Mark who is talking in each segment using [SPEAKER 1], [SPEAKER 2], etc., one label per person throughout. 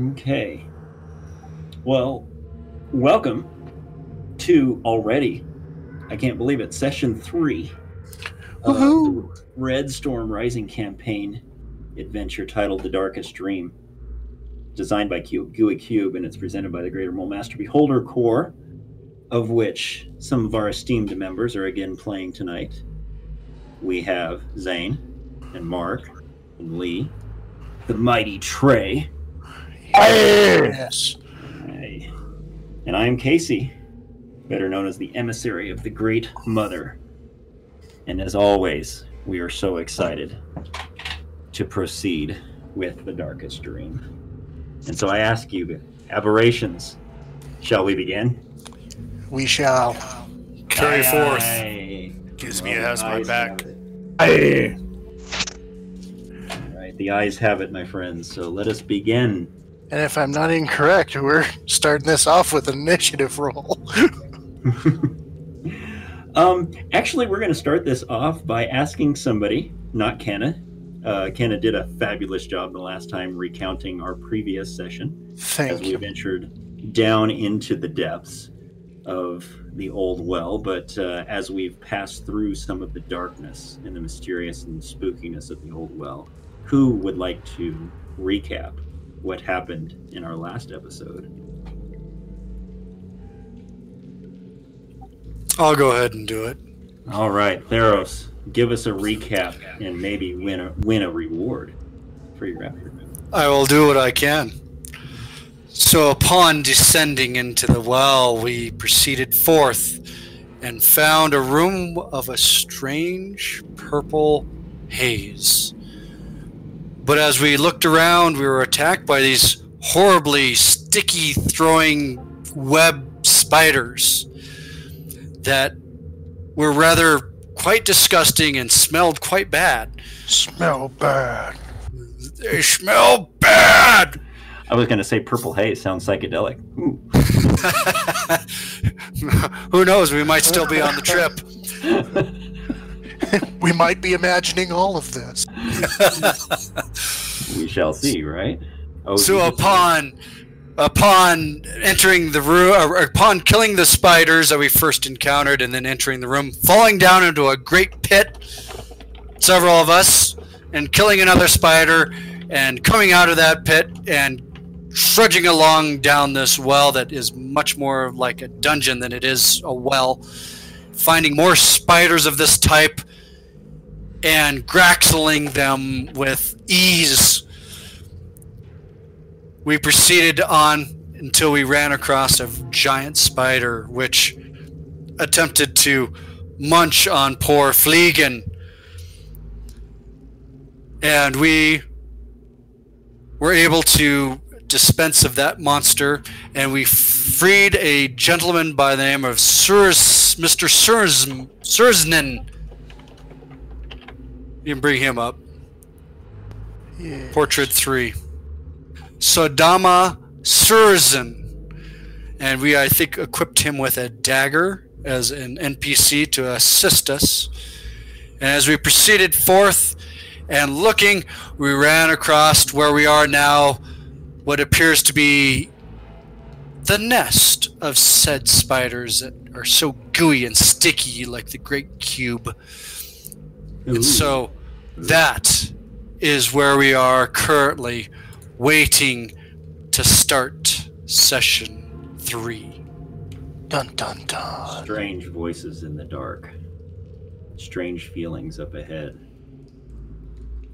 [SPEAKER 1] Okay. Well, welcome to already, I can't believe it, session three of the Red Star Rising campaign adventure titled The Darkest Dream. Designed by Gooey Cube, and it's presented by the Greater Mole Master Beholder Corps, of which some of our esteemed members are again playing tonight. We have Zane and Mark and Lee, the mighty Trey,
[SPEAKER 2] Yes.
[SPEAKER 1] Hey. And I am Casey, better known as the emissary of the Great Mother. And as always, we are so excited to proceed with the darkest dream. And so I ask you, aberrations, shall we begin?
[SPEAKER 2] We shall.
[SPEAKER 3] Carry forth.
[SPEAKER 1] Aye.
[SPEAKER 3] Gives me a
[SPEAKER 1] Well,
[SPEAKER 3] has
[SPEAKER 1] the
[SPEAKER 3] my back.
[SPEAKER 1] have.
[SPEAKER 2] Aye.
[SPEAKER 1] All right, the eyes have it, my friends. So let us begin.
[SPEAKER 2] And if I'm not incorrect, we're starting this off with an initiative roll.
[SPEAKER 1] um, actually, we're going to start this off by asking somebody, not Kenna. Uh, Kenna did a fabulous job the last time recounting our previous session as
[SPEAKER 2] Thank
[SPEAKER 1] we
[SPEAKER 2] you.
[SPEAKER 1] ventured down into the depths of the old well. But uh, as we've passed through some of the darkness and the mysterious and spookiness of the old well, who would like to recap what happened in our last episode?
[SPEAKER 3] I'll go ahead and do it.
[SPEAKER 1] All right, Theros, give us a recap and maybe win a win a reward for your effort.
[SPEAKER 3] I will do what I can. So, upon descending into the well, we proceeded forth and found a room of a strange purple haze. But as we looked around, we were attacked by these horribly sticky throwing web spiders that were rather quite disgusting and smelled quite bad.
[SPEAKER 2] Smell bad.
[SPEAKER 3] They smell bad.
[SPEAKER 1] I was going to say purple haze sounds psychedelic. Ooh.
[SPEAKER 3] Who knows? We might still be on the trip.
[SPEAKER 2] We might be imagining all of this.
[SPEAKER 1] we shall see, right? Oh,
[SPEAKER 3] so
[SPEAKER 1] Jesus.
[SPEAKER 3] upon upon entering the room, or uh, upon killing the spiders that we first encountered, and then entering the room, falling down into a great pit, several of us, and killing another spider, and coming out of that pit and trudging along down this well that is much more like a dungeon than it is a well, finding more spiders of this type and graxling them with ease. We proceeded on until we ran across a giant spider which attempted to munch on poor Fleegan. And we were able to dispense of that monster, and we freed a gentleman by the name of Surs, Mr. Surs, Sursnen. You can bring him up.
[SPEAKER 2] Yeah.
[SPEAKER 3] Portrait 3. Sodama Surzan. And we, I think, equipped him with a dagger as an NPC to assist us. And as we proceeded forth and looking, we ran across where we are now, what appears to be the nest of said spiders that are so gooey and sticky like the Great Cube.
[SPEAKER 1] Ooh.
[SPEAKER 3] And so that is where we are currently waiting to start session three.
[SPEAKER 2] Dun dun dun.
[SPEAKER 1] strange voices in the dark, strange feelings up ahead.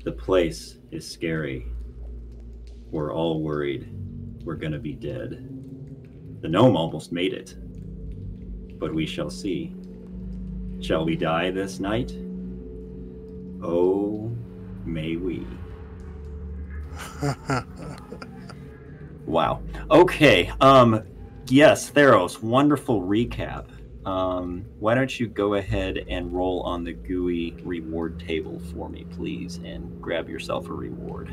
[SPEAKER 1] The place is scary. We're all worried we're gonna be dead. The gnome almost made it, but we shall see. Shall we die this night? Oh, may we. Wow. Okay. Um yes, Theros, wonderful recap. Um why don't you go ahead and roll on the Gooey reward table for me, please, and grab yourself a reward.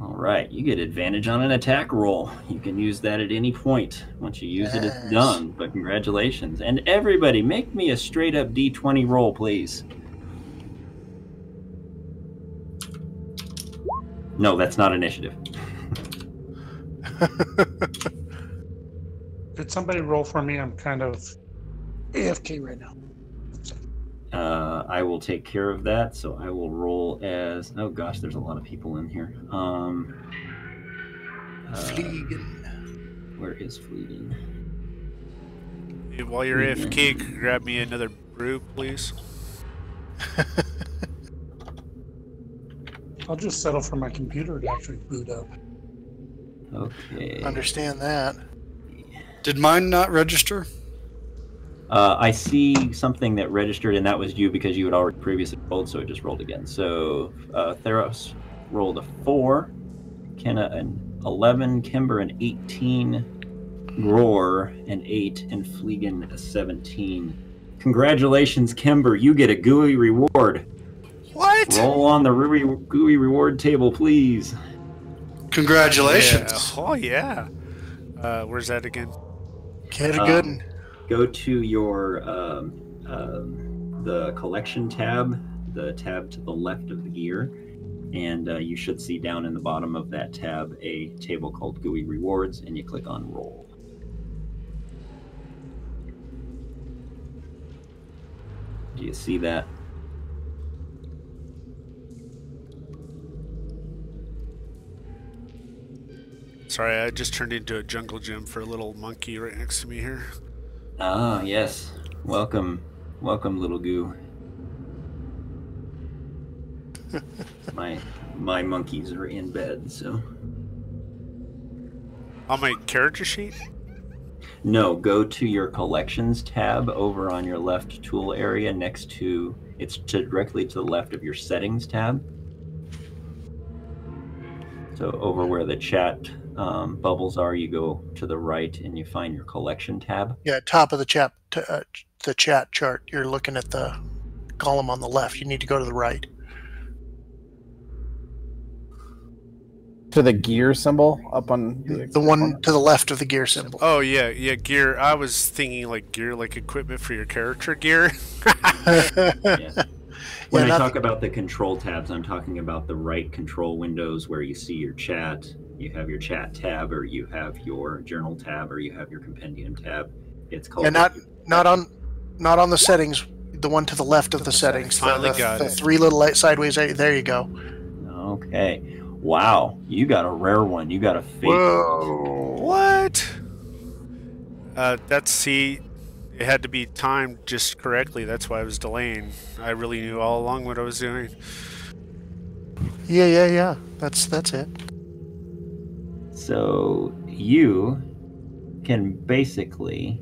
[SPEAKER 1] All right, you get advantage on an attack roll. You can use that at any point. Once you use it, it's done. But congratulations. And everybody, make me a straight up d20 roll, please. No, that's not initiative.
[SPEAKER 4] Could somebody roll for me? I'm kind of AFK right now.
[SPEAKER 1] Uh, I will take care of that. So I will roll as. Oh gosh, there's a lot of people in here. Um, uh,
[SPEAKER 2] Fleegan.
[SPEAKER 1] where is Fleegan?
[SPEAKER 5] Hey, While you're
[SPEAKER 1] Mhm.
[SPEAKER 5] AFK, grab me another brew, please?
[SPEAKER 4] I'll just settle for my computer to actually boot up.
[SPEAKER 1] Okay.
[SPEAKER 2] Understand that.
[SPEAKER 3] Did mine not register?
[SPEAKER 1] Uh, I see something that registered, and that was you because you had already previously rolled, so it just rolled again. So uh, Theros rolled a four, Kenna an eleven, Kimber an eighteen, Gror an eight, and Fleegan a seventeen. Congratulations, Kimber! You get a Gooey reward.
[SPEAKER 2] What?
[SPEAKER 1] Roll on the re- Gooey reward table, please.
[SPEAKER 3] Congratulations.
[SPEAKER 5] Yeah. Oh yeah. Uh, where's that again?
[SPEAKER 2] Get a
[SPEAKER 1] Um,
[SPEAKER 2] good one.
[SPEAKER 1] Go to your um, um, the collection tab, the tab to the left of the gear, and uh, you should see down in the bottom of that tab a table called Gooey Rewards, and you click on Roll. Do you see that?
[SPEAKER 5] Sorry, I just turned into a jungle gym for a little monkey right next to me here.
[SPEAKER 1] Ah, yes. Welcome, welcome, little goo. my my monkeys are in bed, so.
[SPEAKER 5] On my character sheet?
[SPEAKER 1] No, go to your collections tab over on your left tool area next to it's to directly to the left of your settings tab. So over where the chat um, bubbles are, you go to the right and you find your collection tab.
[SPEAKER 2] Yeah, top of the chat, t- uh, the chat chart. You're looking at the column on the left. You need to go to the right.
[SPEAKER 6] To the gear symbol up on the,
[SPEAKER 2] The one to the left of the gear symbol.
[SPEAKER 5] Oh yeah, yeah, gear. I was thinking like gear, like equipment for your character gear.
[SPEAKER 1] Yeah. When
[SPEAKER 2] Yeah,
[SPEAKER 1] I
[SPEAKER 2] not
[SPEAKER 1] talk about the control tabs, I'm talking about the right control windows where you see your chat. You have your chat tab, or you have your journal tab, or you have your compendium tab. It's called
[SPEAKER 2] And not not on not on the settings. The one to the left of the settings. The,
[SPEAKER 5] Finally
[SPEAKER 2] the-
[SPEAKER 5] got
[SPEAKER 2] the
[SPEAKER 5] it.
[SPEAKER 2] three little light sideways. There there you go.
[SPEAKER 1] Okay. Wow, you got a rare one. You got a fake.
[SPEAKER 2] Whoa.
[SPEAKER 5] what? Uh, that's see, it had to be timed just correctly. That's why I was delaying. I really knew all along what I was doing.
[SPEAKER 2] Yeah, yeah, yeah. That's that's it.
[SPEAKER 1] So you can basically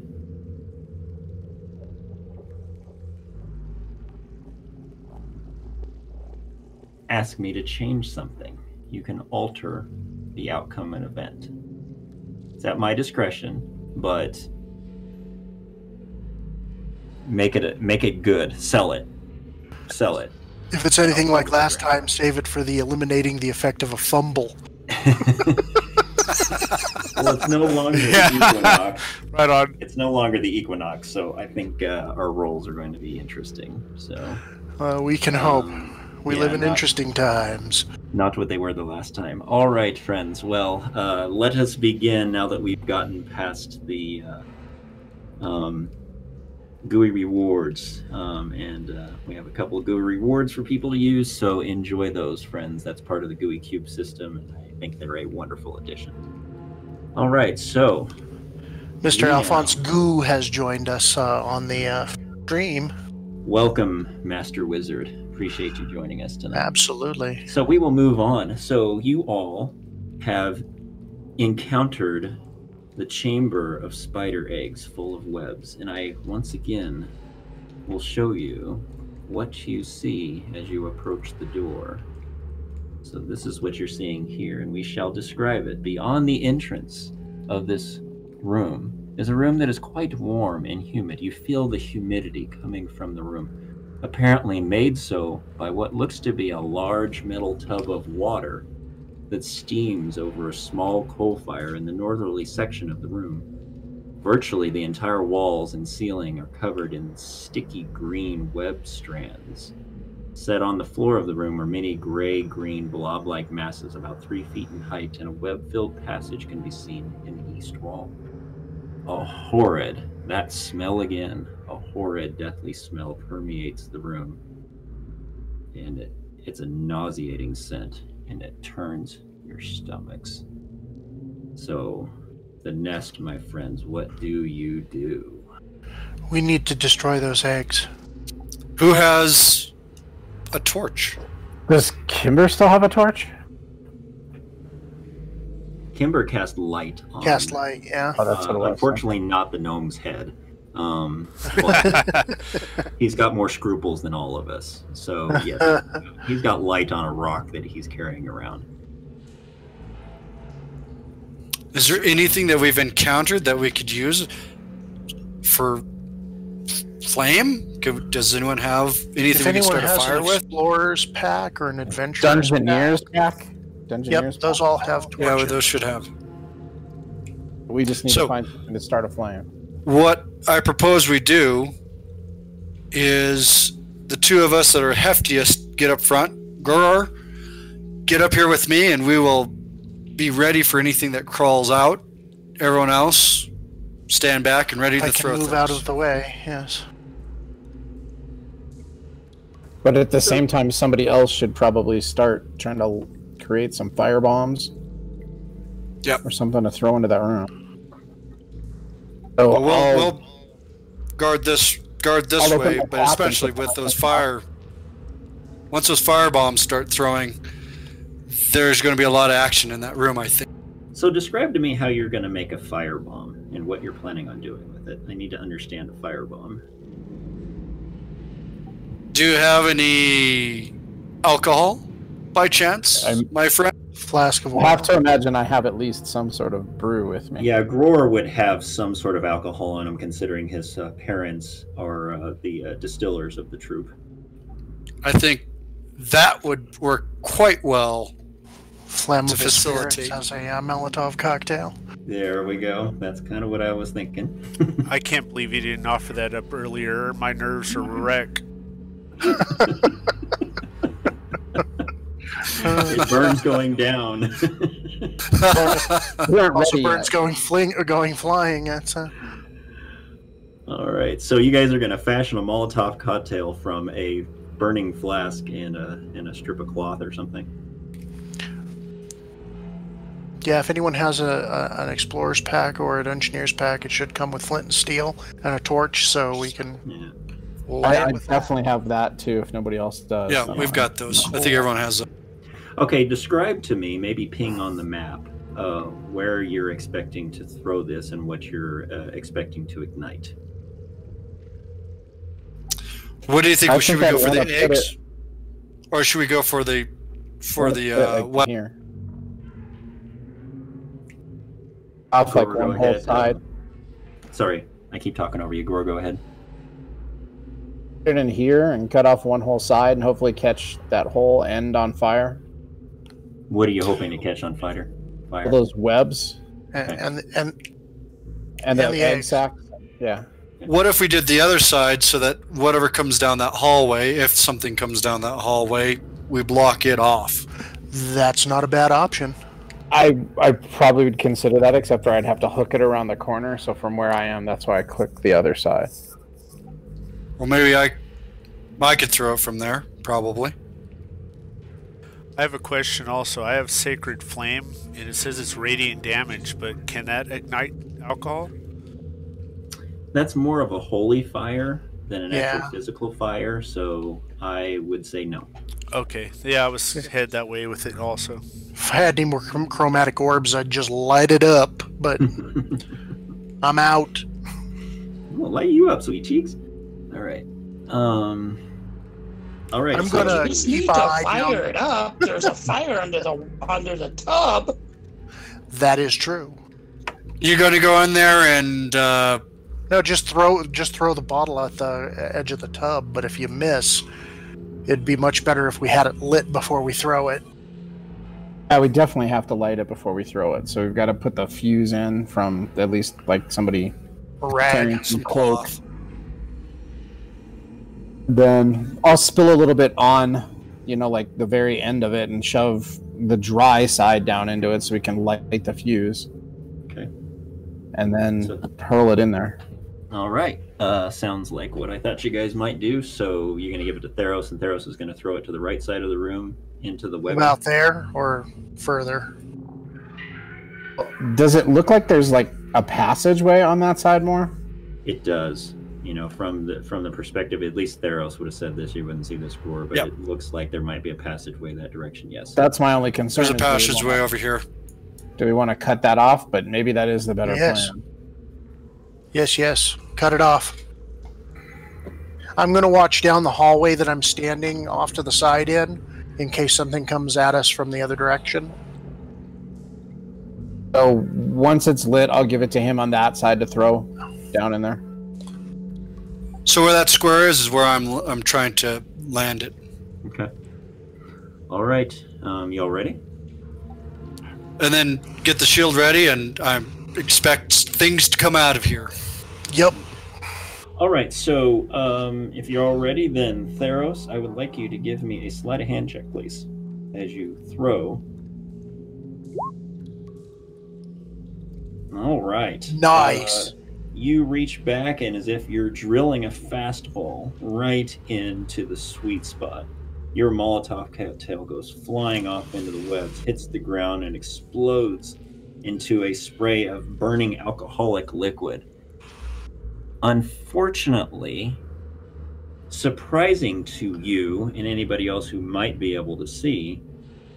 [SPEAKER 1] ask me to change something. You can alter the outcome of an event. It's at my discretion, but make it make it good. Sell it. Sell it.
[SPEAKER 2] If it's anything like last time, save it for the eliminating the effect of a fumble.
[SPEAKER 1] well, it's no longer
[SPEAKER 5] Yeah.
[SPEAKER 1] the equinox.
[SPEAKER 5] Right on.
[SPEAKER 1] It's no longer the equinox, so I think uh, our roles are going to be interesting. So,
[SPEAKER 2] Uh, we can hope.
[SPEAKER 1] um,
[SPEAKER 2] We
[SPEAKER 1] yeah,
[SPEAKER 2] live in
[SPEAKER 1] not-
[SPEAKER 2] interesting times.
[SPEAKER 1] Not what they were the last time. All right, friends. Well, uh, let us begin now that we've gotten past the uh, um, Gooey rewards. Um, and uh, we have a couple of Gooey rewards for people to use, so enjoy those, friends. That's part of the Gooey Cube system, and I think they're a wonderful addition. All right, so
[SPEAKER 2] Mr.
[SPEAKER 1] Yeah.
[SPEAKER 2] Alphonse Goo has joined us uh, on the uh, stream.
[SPEAKER 1] welcome, Master Wizard. Appreciate you joining us tonight.
[SPEAKER 2] Absolutely.
[SPEAKER 1] So we will move on. So you all have encountered the chamber of spider eggs full of webs, and I once again will show you what you see as you approach the door. So this is what you're seeing here, and we shall describe it. Beyond the entrance of this room is a room that is quite warm and humid. You feel the humidity coming from the room apparently made so by what looks to be a large metal tub of water that steams over a small coal fire in the northerly section of the room. Virtually the entire walls and ceiling are covered in sticky green web strands. Set on the floor of the room are many gray green blob like masses about three feet in height, and a web filled passage can be seen in the east wall. A horrid, that smell again, a horrid, deathly smell permeates the room. And it, it's a nauseating scent, and it turns your stomachs. So, the nest, my friends, what do you do?
[SPEAKER 2] We need to destroy those eggs.
[SPEAKER 3] Who has a torch?
[SPEAKER 6] Does Kimber still have a torch?
[SPEAKER 1] Kimber cast light on.
[SPEAKER 2] Cast light, yeah.
[SPEAKER 6] Oh, that's
[SPEAKER 1] uh,
[SPEAKER 6] what it was.
[SPEAKER 1] unfortunately, not the gnome's head. Um, he's got more scruples than all of us. So, yes, he's got light on a rock that he's carrying around.
[SPEAKER 3] Is there anything that we've encountered that we could use for flame? Could, does anyone have anything
[SPEAKER 2] If
[SPEAKER 3] we can
[SPEAKER 2] anyone
[SPEAKER 3] start a fire
[SPEAKER 2] an
[SPEAKER 3] with?
[SPEAKER 2] explorer's pack or an adventurer's
[SPEAKER 6] Dungeoneers
[SPEAKER 2] pack,
[SPEAKER 6] pack? Dungeoneers
[SPEAKER 2] yep, those
[SPEAKER 6] pack?
[SPEAKER 2] all have Torches.
[SPEAKER 3] Yeah, those should have.
[SPEAKER 6] We just need
[SPEAKER 3] So-
[SPEAKER 6] to find something to start a flame.
[SPEAKER 3] What I propose we do is the two of us that are heftiest get up front. Gror, get up here with me, and we will be ready for anything that crawls out. Everyone else, stand back and ready
[SPEAKER 2] I
[SPEAKER 3] to
[SPEAKER 2] can
[SPEAKER 3] throw
[SPEAKER 2] move
[SPEAKER 3] things.
[SPEAKER 2] out of the way. Yes.
[SPEAKER 6] But at the same time, somebody else should probably start trying to create some fire bombs.
[SPEAKER 3] Yep.
[SPEAKER 6] Or something to throw into that room. So
[SPEAKER 3] Well, we'll,
[SPEAKER 6] I'll-
[SPEAKER 3] we'll guard this guard this
[SPEAKER 6] I'll
[SPEAKER 3] way, but especially with those fire. Once those fire bombs start throwing, there's going to be a lot of action in that room. I think.
[SPEAKER 1] So, describe to me how you're going to make a firebomb and what you're planning on doing with it. I need to understand a firebomb.
[SPEAKER 3] Do you have any alcohol, by chance,
[SPEAKER 6] I'm-
[SPEAKER 3] my friend?
[SPEAKER 2] Flask of
[SPEAKER 6] I have to imagine I have at least some sort of brew with me.
[SPEAKER 1] Yeah, Gror would have some sort of alcohol in him, considering his uh, parents are uh, the uh, distillers of the troop.
[SPEAKER 3] I think that would work quite well.
[SPEAKER 2] Flammable
[SPEAKER 3] to
[SPEAKER 2] spirits
[SPEAKER 3] facilitate.
[SPEAKER 2] as a uh, Molotov cocktail.
[SPEAKER 1] There we go. That's kind of what I was thinking.
[SPEAKER 5] I can't believe you didn't offer that up earlier. My nerves are wrecked.
[SPEAKER 1] It burns going down.
[SPEAKER 6] We
[SPEAKER 2] Also,
[SPEAKER 6] ready
[SPEAKER 2] birds
[SPEAKER 6] yet.
[SPEAKER 2] going fling or going flying. That's uh,
[SPEAKER 1] All right, so you guys are going to fashion a Molotov cocktail from a burning flask and a and a strip of cloth or something.
[SPEAKER 2] yeah. If anyone has a, a an explorer's pack or an engineer's pack, it should come with flint and steel and a torch, so we can
[SPEAKER 1] Yeah.
[SPEAKER 2] Light
[SPEAKER 6] I, I
[SPEAKER 2] it with that.
[SPEAKER 6] definitely have that too. If nobody else does.
[SPEAKER 3] yeah, we've got those. I think everyone has them.
[SPEAKER 1] Okay, describe to me, maybe ping on the map, uh, where you're expecting to throw this and what you're uh, expecting to ignite.
[SPEAKER 3] What do you think?
[SPEAKER 6] I
[SPEAKER 3] should
[SPEAKER 6] think
[SPEAKER 3] we go
[SPEAKER 6] I'd
[SPEAKER 3] for the
[SPEAKER 6] wanna put
[SPEAKER 3] eggs, or should we go for the for
[SPEAKER 6] Wanna
[SPEAKER 3] the uh,
[SPEAKER 6] like,
[SPEAKER 3] what?
[SPEAKER 6] here. Off like
[SPEAKER 1] Go- go
[SPEAKER 6] one whole
[SPEAKER 1] ahead,
[SPEAKER 6] side.
[SPEAKER 1] Sorry, I keep talking over you. Gror, go ahead.
[SPEAKER 6] Put it in here and cut off one whole side and hopefully catch that whole end on fire.
[SPEAKER 1] What are you hoping to catch on fire?
[SPEAKER 6] All
[SPEAKER 1] Fire.
[SPEAKER 6] those webs
[SPEAKER 2] And, and and
[SPEAKER 6] and the,
[SPEAKER 2] And the
[SPEAKER 6] egg
[SPEAKER 2] eggs.
[SPEAKER 6] sac. Yeah.
[SPEAKER 3] What if we did the other side so that whatever comes down that hallway, if something comes down that hallway, we block it off?
[SPEAKER 2] that's not a bad option.
[SPEAKER 6] I I probably would consider that, except for I'd have to hook it around the corner. So from where I am, that's why I click the other side.
[SPEAKER 3] Well, maybe I I could throw it from there, probably.
[SPEAKER 5] I have a question also. I have Sacred Flame, and it says it's radiant damage, but can that ignite alcohol?
[SPEAKER 1] That's more of a holy fire than an
[SPEAKER 2] Yeah.
[SPEAKER 1] actual physical fire, so I would say no.
[SPEAKER 5] Okay. Yeah, I was head that way with it also.
[SPEAKER 2] If I had any more chrom- chromatic orbs, I'd just light it up. But I'm out.
[SPEAKER 1] We'll light you up, sweet cheeks. All right. Um. All right.
[SPEAKER 2] I'm
[SPEAKER 1] so-
[SPEAKER 2] gonna-
[SPEAKER 4] You just need to fire
[SPEAKER 2] down.
[SPEAKER 4] it up. There's a fire under the under the tub.
[SPEAKER 2] That is true.
[SPEAKER 3] You're going to go in there and uh,
[SPEAKER 2] No, just throw just throw the bottle at the edge of the tub. But if you miss, it'd be much better if we had it lit before we throw it.
[SPEAKER 6] Yeah, we definitely have to light it before we throw it. So we've got to put the fuse in from at least like somebody
[SPEAKER 2] rag.
[SPEAKER 6] carrying some cloak. Then I'll spill a little bit on, you know, like the very end of it and shove the dry side down into it so we can light the fuse.
[SPEAKER 1] Okay.
[SPEAKER 6] And then
[SPEAKER 1] So-
[SPEAKER 6] hurl it in there.
[SPEAKER 1] All right. Uh, sounds like what I thought you guys might do. So you're going to give it to Theros, and Theros is going to throw it to the right side of the room into the web.
[SPEAKER 2] About there or further?
[SPEAKER 6] Does it look like there's like a passageway on that side more?
[SPEAKER 1] It does. You know, from the from the perspective, at least Theros would have said this. You wouldn't see this roar, but
[SPEAKER 3] Yep.
[SPEAKER 1] it looks like there might be a passageway that direction. Yes.
[SPEAKER 6] That's my only concern.
[SPEAKER 3] There's a
[SPEAKER 6] is do we
[SPEAKER 3] passageway over here.
[SPEAKER 6] Do we want to cut that off? But maybe that is the better
[SPEAKER 2] Yes.
[SPEAKER 6] plan.
[SPEAKER 2] Yes, yes. Cut it off. I'm going to watch down the hallway that I'm standing off to the side in, in case something comes at us from the other direction.
[SPEAKER 6] So once it's lit, I'll give it to him on that side to throw down in there.
[SPEAKER 3] So where that square is is where I'm I'm trying to land it.
[SPEAKER 1] Okay. All right. Um, y'all ready?
[SPEAKER 3] And then get the shield ready and I expect things to come out of here.
[SPEAKER 2] Yep.
[SPEAKER 1] All right. So um, if you're all ready, then Theros, I would like you to give me a sleight of hand check, please, as you throw. All right.
[SPEAKER 2] Nice.
[SPEAKER 1] Uh, you reach back, and as if you're drilling a fastball right into the sweet spot, your Molotov cocktail goes flying off into the webs, hits the ground, and explodes into a spray of burning alcoholic liquid. Unfortunately, surprising to you and anybody else who might be able to see,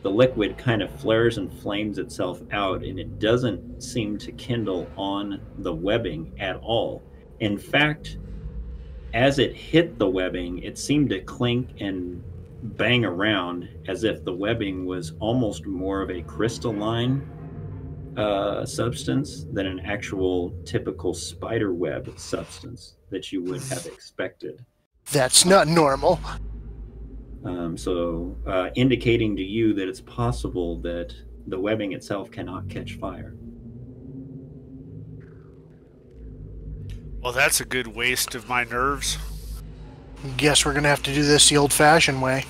[SPEAKER 1] the liquid kind of flares and flames itself out and it doesn't seem to kindle on the webbing at all. In fact, as it hit the webbing, it seemed to clink and bang around as if the webbing was almost more of a crystalline uh, substance than an actual typical spider web substance that you would have expected.
[SPEAKER 2] That's not normal.
[SPEAKER 1] Um, so, uh, indicating to you that it's possible that the webbing itself cannot catch fire.
[SPEAKER 5] Well, that's a good waste of my nerves.
[SPEAKER 2] Guess we're going to have to do this the old fashioned way.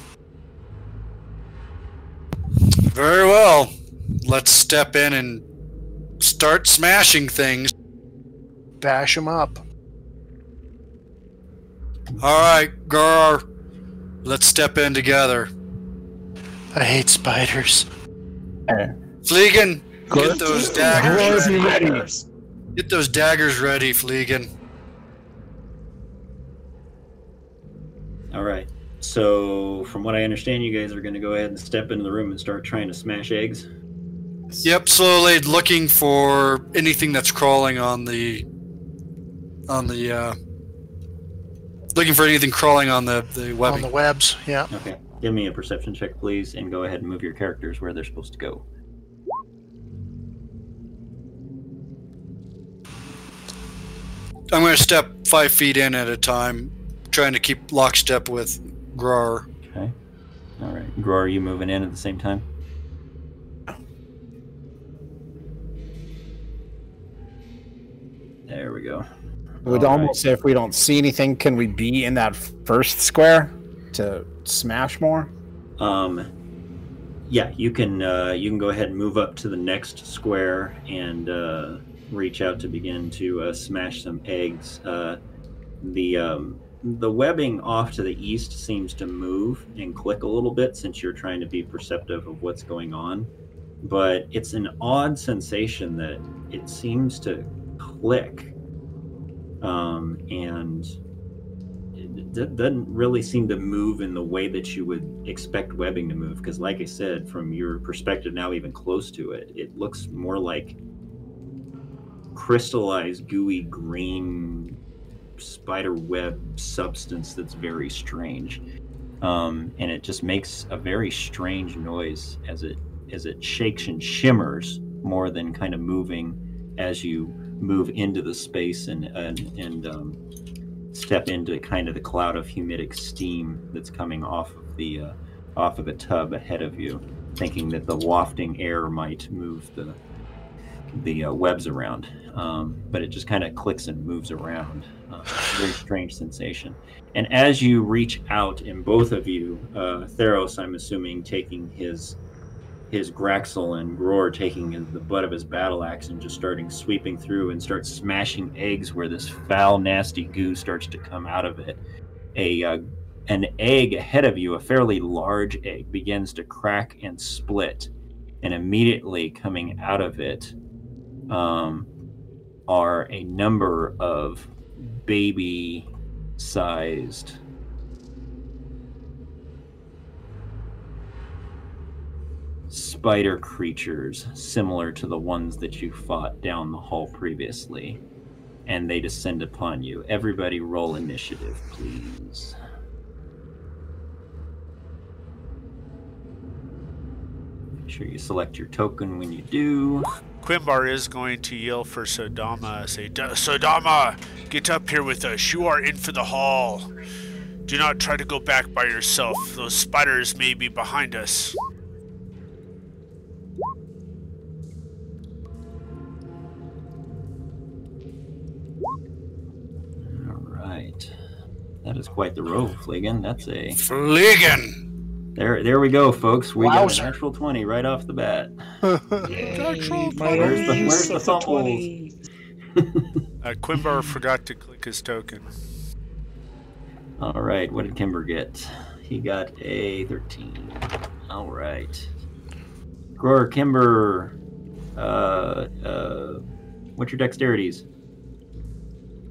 [SPEAKER 3] Very well. Let's step in and start smashing things.
[SPEAKER 2] Bash them up.
[SPEAKER 3] All right, Gror. Let's step in together.
[SPEAKER 2] I hate spiders.
[SPEAKER 6] Hey,
[SPEAKER 3] Fleegan, get those daggers.
[SPEAKER 6] Be ready.
[SPEAKER 3] Get those daggers ready, Fleegan.
[SPEAKER 1] All right. So, from what I understand, you guys are going to go ahead and step into the room and start trying to smash eggs.
[SPEAKER 3] Yep, slowly looking for anything that's crawling on the on the uh looking for anything crawling on the the
[SPEAKER 2] On the webs. Yeah.
[SPEAKER 1] Okay. Give me a perception check, please, and go ahead and move your characters where they're supposed to go.
[SPEAKER 3] I'm going to step five feet in at a time, trying to keep lockstep with Gror.
[SPEAKER 1] Okay. All right. Gror, are you moving in at the same time? There we go.
[SPEAKER 6] I would
[SPEAKER 1] All
[SPEAKER 6] almost say if we don't see anything, can we be in that first square to smash more?
[SPEAKER 1] Um, yeah, you can uh, you can go ahead and move up to the next square and uh, reach out to begin to uh, smash some eggs. Uh, the um, the webbing off to the east seems to move and click a little bit since you're trying to be perceptive of what's going on, but it's an odd sensation that it seems to click, um, and it doesn't really seem to move in the way that you would expect webbing to move because like i said from your perspective now even close to it it looks more like crystallized gooey green spider web substance that's very strange. Um, and it just makes a very strange noise as it as it shakes and shimmers more than kind of moving as you move into the space and and, and um, step into kind of the cloud of humidic steam that's coming off of the uh, off of the tub ahead of you, thinking that the wafting air might move the the uh, webs around, um, but it just kind of clicks and moves around. Uh, very strange sensation. And as you reach out, and both of you, uh, Theros, I'm assuming, taking his his Graxel and Gror taking the butt of his battle axe and just starting sweeping through and start smashing eggs where this foul, nasty goo starts to come out of it. A uh, an egg ahead of you, a fairly large egg, begins to crack and split, and immediately coming out of it um, are a number of baby-sized spider creatures similar to the ones that you fought down the hall previously and they descend upon you everybody roll initiative please make sure you select your token when you do
[SPEAKER 5] Kimber is going to yell for Sodama. Say, "Da- Sodama, get up here with us. You are in for the hall. Do not try to go back by yourself. Those spiders may be behind us.
[SPEAKER 1] Right that is quite the roll Fleegan that's a
[SPEAKER 3] Fleegan!
[SPEAKER 1] there there we go folks we got a
[SPEAKER 2] Wowzer.
[SPEAKER 1] natural 20 right off the bat
[SPEAKER 4] Yay,
[SPEAKER 5] Control
[SPEAKER 4] my
[SPEAKER 1] Where's the- where's the fumbles?
[SPEAKER 4] 20.
[SPEAKER 5] Uh, Kimber forgot to click his token.
[SPEAKER 1] All right, what did Kimber get? He got a 13. All right. Grower Kimber, uh, uh, what's your dexterities?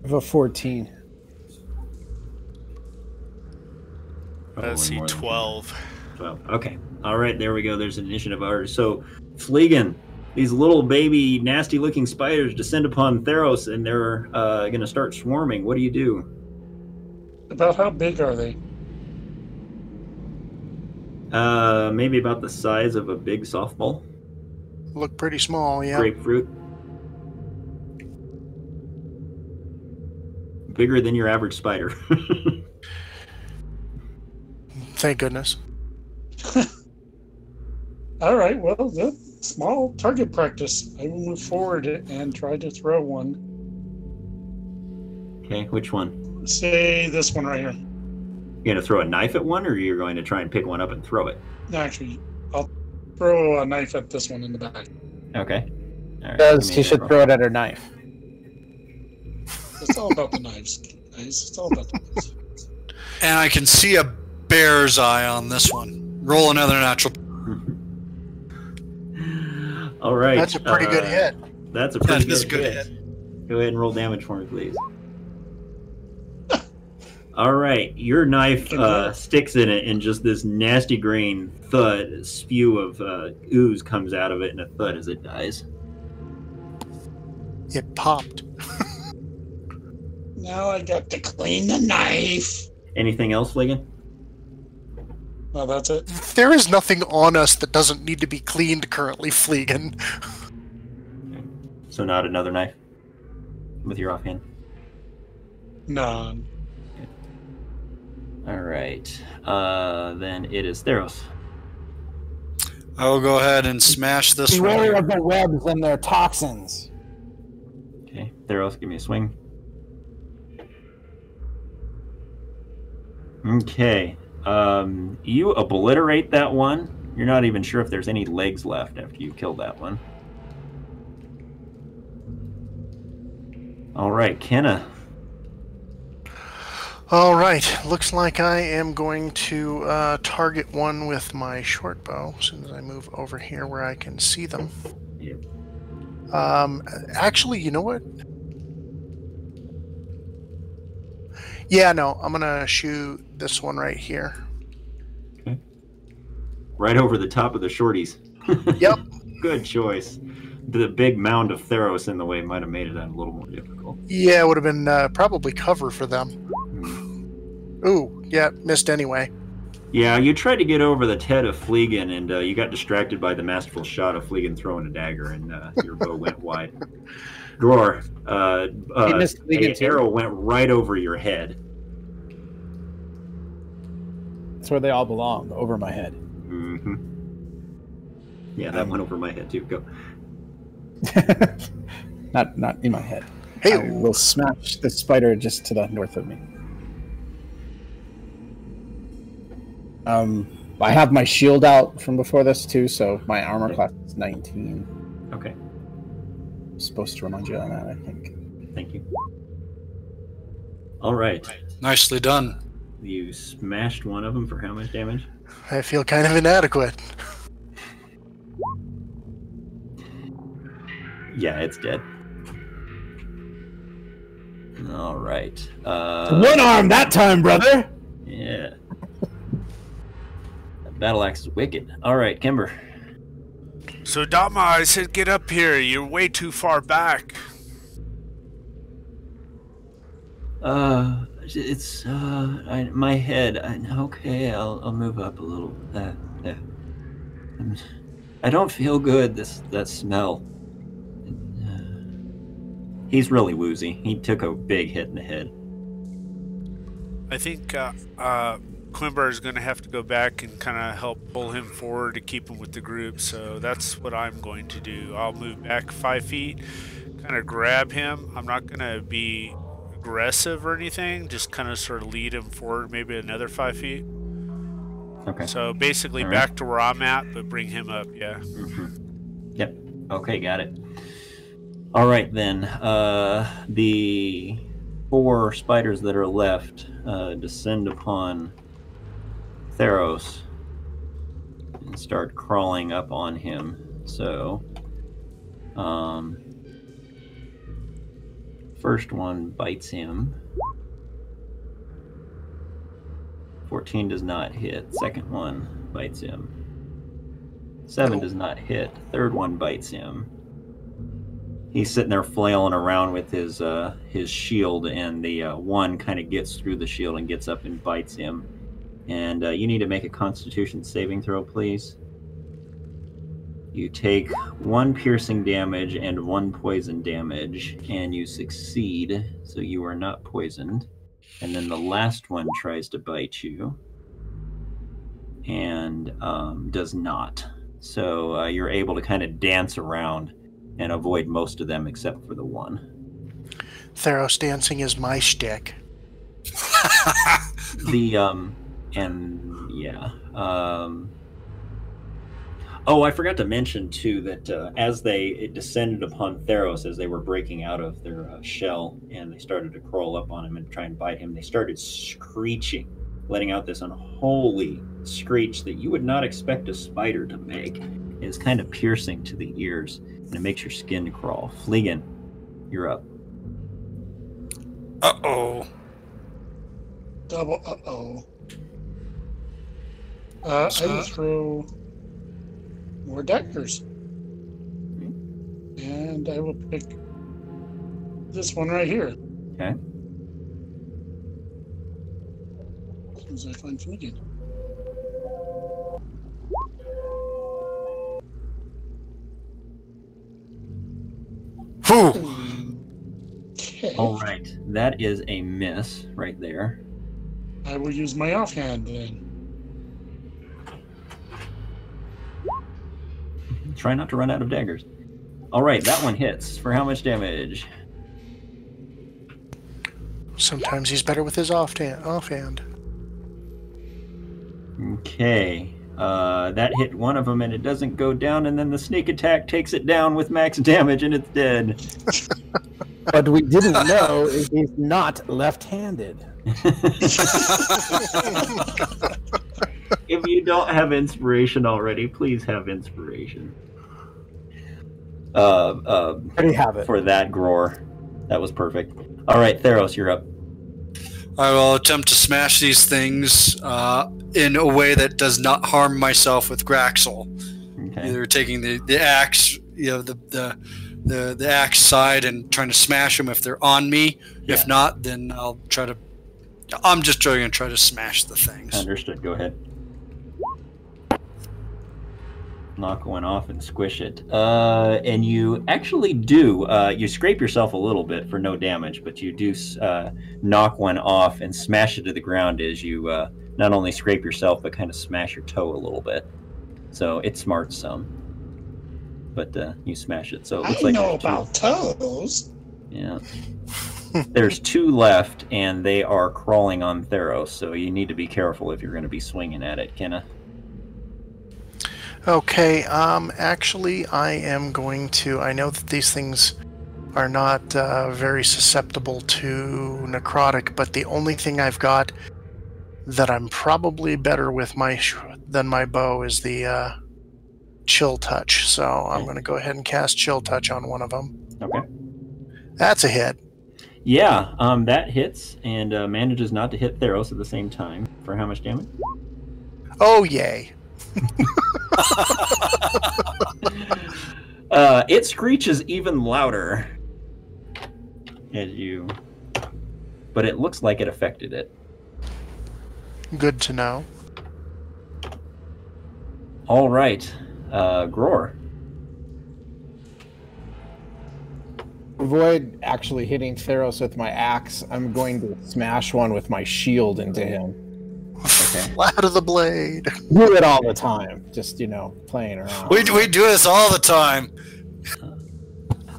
[SPEAKER 6] I have a 14.
[SPEAKER 5] Let's see, 12.
[SPEAKER 1] 12. Okay. All right, there we go. There's an initiative ours. So, Fleegan, these little baby, nasty looking spiders descend upon Theros and they're uh, going to start swarming. What do you do?
[SPEAKER 4] About how big are they?
[SPEAKER 1] Uh, maybe about the size of a big softball,
[SPEAKER 2] Look pretty small, yeah.
[SPEAKER 1] grapefruit. Bigger than your average spider.
[SPEAKER 2] Thank goodness.
[SPEAKER 4] All right, well, good. Small target practice. I will move forward and try to throw one.
[SPEAKER 1] okay, which one?
[SPEAKER 4] Say this one right here.
[SPEAKER 1] You're going to throw a knife at one, or you're going to try and pick one up and throw it?
[SPEAKER 4] Actually, I'll throw a knife at this one in the back.
[SPEAKER 1] Okay. All right,
[SPEAKER 6] Does
[SPEAKER 1] give
[SPEAKER 6] he should throw it at her knife?
[SPEAKER 4] It's all about the knives, guys. It's all about the knives.
[SPEAKER 3] And I can see a bear's eye on this one. Roll another natural.
[SPEAKER 1] All right.
[SPEAKER 2] That's a pretty good
[SPEAKER 1] uh,
[SPEAKER 2] hit.
[SPEAKER 1] That's a pretty
[SPEAKER 3] That is
[SPEAKER 1] good,
[SPEAKER 3] a good
[SPEAKER 1] hit. Go ahead and roll damage for me, please. All right, your knife uh, sticks in it, and just this nasty green thud, spew of uh, ooze comes out of it, and a thud as it dies.
[SPEAKER 2] It popped.
[SPEAKER 4] Now I got to clean the knife.
[SPEAKER 1] Anything else, Fleegan?
[SPEAKER 4] Well, that's it.
[SPEAKER 2] There is nothing on us that doesn't need to be cleaned currently, Fleegan.
[SPEAKER 1] So not another knife with your offhand.
[SPEAKER 4] No.
[SPEAKER 1] All right. Uh, then it is Theros.
[SPEAKER 3] I will go ahead and smash this
[SPEAKER 6] Beware of the webs and their toxins.
[SPEAKER 1] Okay, Theros, give me a swing. Okay. Um, you obliterate that one. You're not even sure if there's any legs left after you kill that one. All right, Kenna.
[SPEAKER 2] All right, looks like I am going to uh, target one with my short bow as soon as I move over here where I can see them.
[SPEAKER 1] Yep.
[SPEAKER 2] Um, actually, you know what? Yeah, no, I'm gonna shoot this one right here. Okay.
[SPEAKER 1] Right over the top of the shorties.
[SPEAKER 2] Yep.
[SPEAKER 1] Good choice. The big mound of Theros in the way might have made it a little more difficult.
[SPEAKER 2] Yeah, it would have been uh, probably cover for them.
[SPEAKER 1] Hmm.
[SPEAKER 2] Ooh, yeah, missed anyway.
[SPEAKER 1] Yeah, you tried to get over the head of Fleegan, and uh, you got distracted by the masterful shot of Fleegan throwing a dagger, and uh, your bow went wide. Gror, uh, uh,
[SPEAKER 6] missed Fleegan
[SPEAKER 1] arrow went right over your head.
[SPEAKER 6] That's where they all belong, over my head.
[SPEAKER 1] hmm Yeah, that went over my head too. Go.
[SPEAKER 6] not not in my head.
[SPEAKER 2] Hey,
[SPEAKER 6] I will smash the spider just to the north of me. Um, I have my shield out from before this too, so my armor class is 19.
[SPEAKER 1] Okay,
[SPEAKER 6] I'm supposed to remind you of that, I think.
[SPEAKER 1] thank you. All right,
[SPEAKER 3] Nicely done.
[SPEAKER 1] you smashed one of them for how much damage?
[SPEAKER 2] I feel kind of inadequate.
[SPEAKER 1] Yeah, it's dead. All right. Uh,
[SPEAKER 6] One arm that time, brother.
[SPEAKER 1] Yeah. That battle axe is wicked. All right, Kimber.
[SPEAKER 5] Sodama, I said get up here. You're way too far back.
[SPEAKER 1] Uh, it's uh, I, my head. I, okay, I'll I'll move up a little. That that. I'm- I don't feel good. This that smell. Uh, he's really woozy. He took a big hit in the head.
[SPEAKER 5] I think uh, uh, Kimber is going to have to go back and kind of help pull him forward to keep him with the group. So that's what I'm going to do. I'll move back five feet, kind of grab him. I'm not going to be aggressive or anything. Just kind of sort of lead him forward, maybe another five feet.
[SPEAKER 1] Okay.
[SPEAKER 5] So basically
[SPEAKER 1] All right.
[SPEAKER 5] back to where I'm at, but bring him up. Yeah.
[SPEAKER 1] Mhm. Yep. Okay, got it. All right then. Uh, the four spiders that are left uh, descend upon Theros and start crawling up on him. So, um, first one bites him. 14 does not hit. Second one bites him. Seven does not hit. Third one bites him. He's sitting there flailing around with his uh, his shield, and the uh, one kind of gets through the shield and gets up and bites him. And uh, you need to make a Constitution saving throw, please. You take one piercing damage and one poison damage, and you succeed, so you are not poisoned. And then the last one tries to bite you and um, does not. So uh, you're able to kind of dance around and avoid most of them except for the one.
[SPEAKER 2] Theros dancing is my shtick.
[SPEAKER 1] The um and yeah. Um Oh, I forgot to mention too that uh, as they it descended upon Theros as they were breaking out of their uh, shell and they started to crawl up on him and try and bite him, they started screeching, letting out this unholy screech that you would not expect a spider to make. It's kind of piercing to the ears and it makes your skin crawl. Fleegan, you're up.
[SPEAKER 3] Uh oh.
[SPEAKER 4] Double uh oh. Uh, I will throw more daggers. And I will pick this one right here.
[SPEAKER 1] Okay.
[SPEAKER 4] As soon as I find Fleegan.
[SPEAKER 3] Whew.
[SPEAKER 4] Okay.
[SPEAKER 1] All right, that is a miss right there.
[SPEAKER 4] I will use my offhand then.
[SPEAKER 1] Try not to run out of daggers. All right, that one hits. For how much damage?
[SPEAKER 2] Sometimes he's better with his offhand. offhand.
[SPEAKER 1] Okay. Uh, that hit one of them and it doesn't go down, and then the sneak attack takes it down with max damage and it's dead.
[SPEAKER 6] What we didn't know is he's not left-handed.
[SPEAKER 1] if you don't have inspiration already, please have inspiration. Uh, uh,
[SPEAKER 6] Already have it.
[SPEAKER 1] for that Gror. That was perfect. All right, Theros, you're up.
[SPEAKER 3] I will attempt to smash these things uh, in a way that does not harm myself with Graxel.
[SPEAKER 1] Okay.
[SPEAKER 3] Either taking the, the axe, you know, the, the the the axe side and trying to smash them if they're on me.
[SPEAKER 1] Yeah.
[SPEAKER 3] If not, then I'll try to. I'm just trying to try to smash the things.
[SPEAKER 1] Understood. Go ahead. Knock one off and squish it. Uh, and you actually do. Uh, you scrape yourself a little bit for no damage, but you do uh, knock one off and smash it to the ground as you uh, not only scrape yourself but kind of smash your toe a little bit. So it smarts some. but uh, you smash it. So it
[SPEAKER 4] I
[SPEAKER 1] looks like
[SPEAKER 4] know
[SPEAKER 1] there's two-
[SPEAKER 4] about toes.
[SPEAKER 1] Yeah. There's two left, and they are crawling on Theros, so you need to be careful if you're going to be swinging at it, Kenna.
[SPEAKER 2] Okay, um, actually, I am going to. I know that these things are not uh, very susceptible to necrotic, but the only thing I've got that I'm probably better with my sh- than my bow is the uh, chill touch. So I'm going to go ahead and cast chill touch on one of them.
[SPEAKER 1] Okay.
[SPEAKER 2] That's a hit.
[SPEAKER 1] Yeah, um, that hits and uh, manages not to hit Theros at the same time. For how much damage?
[SPEAKER 2] Oh yay!
[SPEAKER 1] Uh, it screeches even louder as you, but it looks like it affected it.
[SPEAKER 2] Good to know.
[SPEAKER 1] All right, uh, Gror.
[SPEAKER 6] Avoid actually hitting Theros with my axe. I'm going to smash one with my shield into him.
[SPEAKER 1] Okay.
[SPEAKER 2] Flat of the blade.
[SPEAKER 6] Do it all the time. Just you know, playing around.
[SPEAKER 3] We, we do this all the time.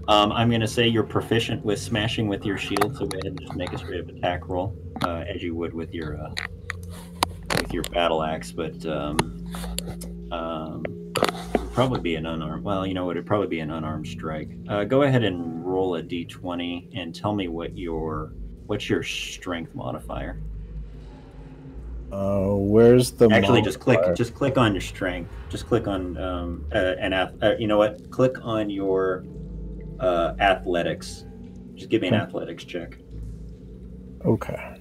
[SPEAKER 1] Um, I'm going to say you're proficient with smashing with your shield, so go ahead and just make a straight up attack roll, uh, as you would with your uh, with your battle axe. But um, um, it'd probably be an unarmed. Well, you know what? It'd probably be an unarmed strike. Uh, go ahead and roll a d20 and tell me what your what's your strength modifier.
[SPEAKER 6] Uh, where's the
[SPEAKER 1] Actually, just click
[SPEAKER 6] modifier?
[SPEAKER 1] just click on your strength. Just click on um, uh, an ath- uh, you know what? Click on your uh, athletics. Just give me an
[SPEAKER 6] Okay.
[SPEAKER 1] athletics check.
[SPEAKER 6] Okay.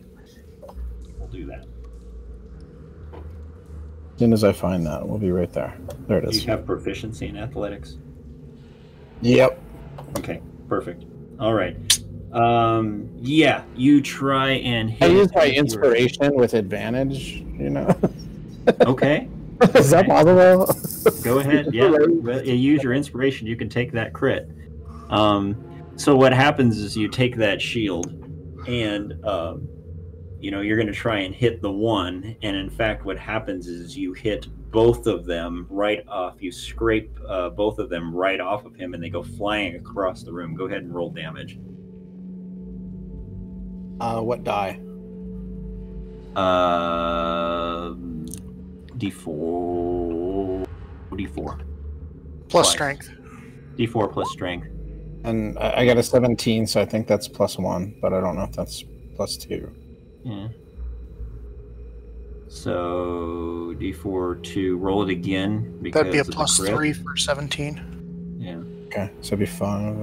[SPEAKER 1] We'll do that.
[SPEAKER 6] As soon as I find that, we'll be right there. There it is.
[SPEAKER 1] Do you have proficiency in athletics?
[SPEAKER 6] Yep.
[SPEAKER 1] Okay, perfect. All right. Um, yeah, you try and hit.
[SPEAKER 6] I use my inspiration with advantage. You know,
[SPEAKER 1] Okay,
[SPEAKER 6] is that possible?
[SPEAKER 1] go ahead. Yeah, use your inspiration. You can take that crit. Um, so what happens is you take that shield, and um, you know you're going to try and hit the one, and in fact, what happens is you hit both of them right off. You scrape uh, both of them right off of him, and they go flying across the room. Go ahead and roll damage.
[SPEAKER 6] Uh, what die?
[SPEAKER 1] Um, D4. D4.
[SPEAKER 2] Plus
[SPEAKER 1] Twice.
[SPEAKER 2] strength.
[SPEAKER 1] D4 plus strength.
[SPEAKER 6] And I I got a 17, so I think that's plus one, but I don't know if that's plus two.
[SPEAKER 1] Yeah. So D4 to roll it again because
[SPEAKER 2] That'd be a
[SPEAKER 1] of the
[SPEAKER 2] plus
[SPEAKER 1] crit.
[SPEAKER 2] three for 17.
[SPEAKER 1] Yeah.
[SPEAKER 6] Okay, so it'd be five.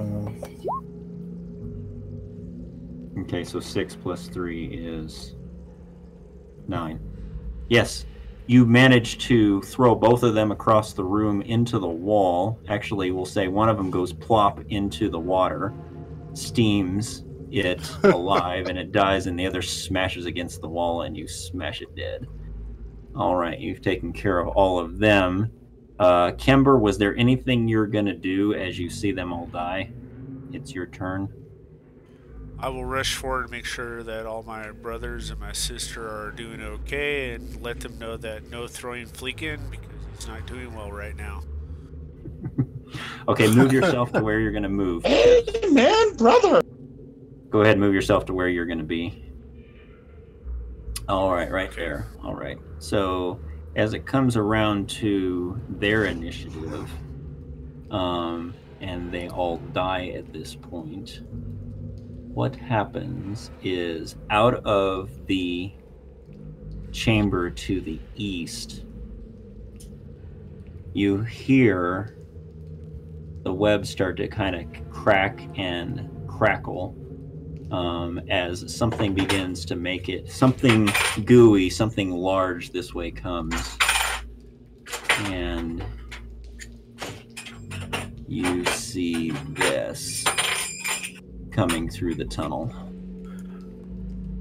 [SPEAKER 1] Okay, so six plus three is nine. Yes, you managed to throw both of them across the room into the wall. Actually, we'll say one of them goes plop into the water, steams it alive, and it dies, and the other smashes against the wall, and you smash it dead. All right, you've taken care of all of them. Uh, Kimber, was there anything you're gonna do as you see them all die? It's your turn.
[SPEAKER 5] I will rush forward and make sure that all my brothers and my sister are doing okay and let them know that no throwing Fleegan because he's not doing well right now.
[SPEAKER 1] Okay, move yourself to where you're going to move.
[SPEAKER 4] Hey, man, brother.
[SPEAKER 1] Go ahead, move yourself to where you're going to be. All right, right there. All right. So, as it comes around to their initiative, um, and they all die at this point, what happens is out of the chamber to the east, you hear the web start to kind of crack and crackle um, as something begins to make it something gooey, something large this way comes. And you see this coming through the tunnel.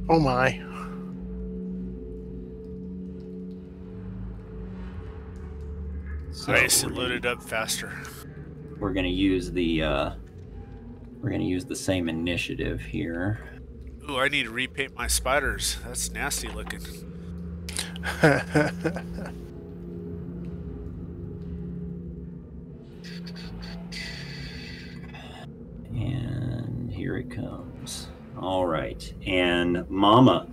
[SPEAKER 2] Oh my.
[SPEAKER 1] So
[SPEAKER 5] nice, it
[SPEAKER 1] we're
[SPEAKER 5] loaded up faster.
[SPEAKER 1] we're going to use the uh, we're going to use the same initiative here.
[SPEAKER 5] Ooh, I need to repaint my spiders. That's nasty looking.
[SPEAKER 1] it comes. All right. And Mama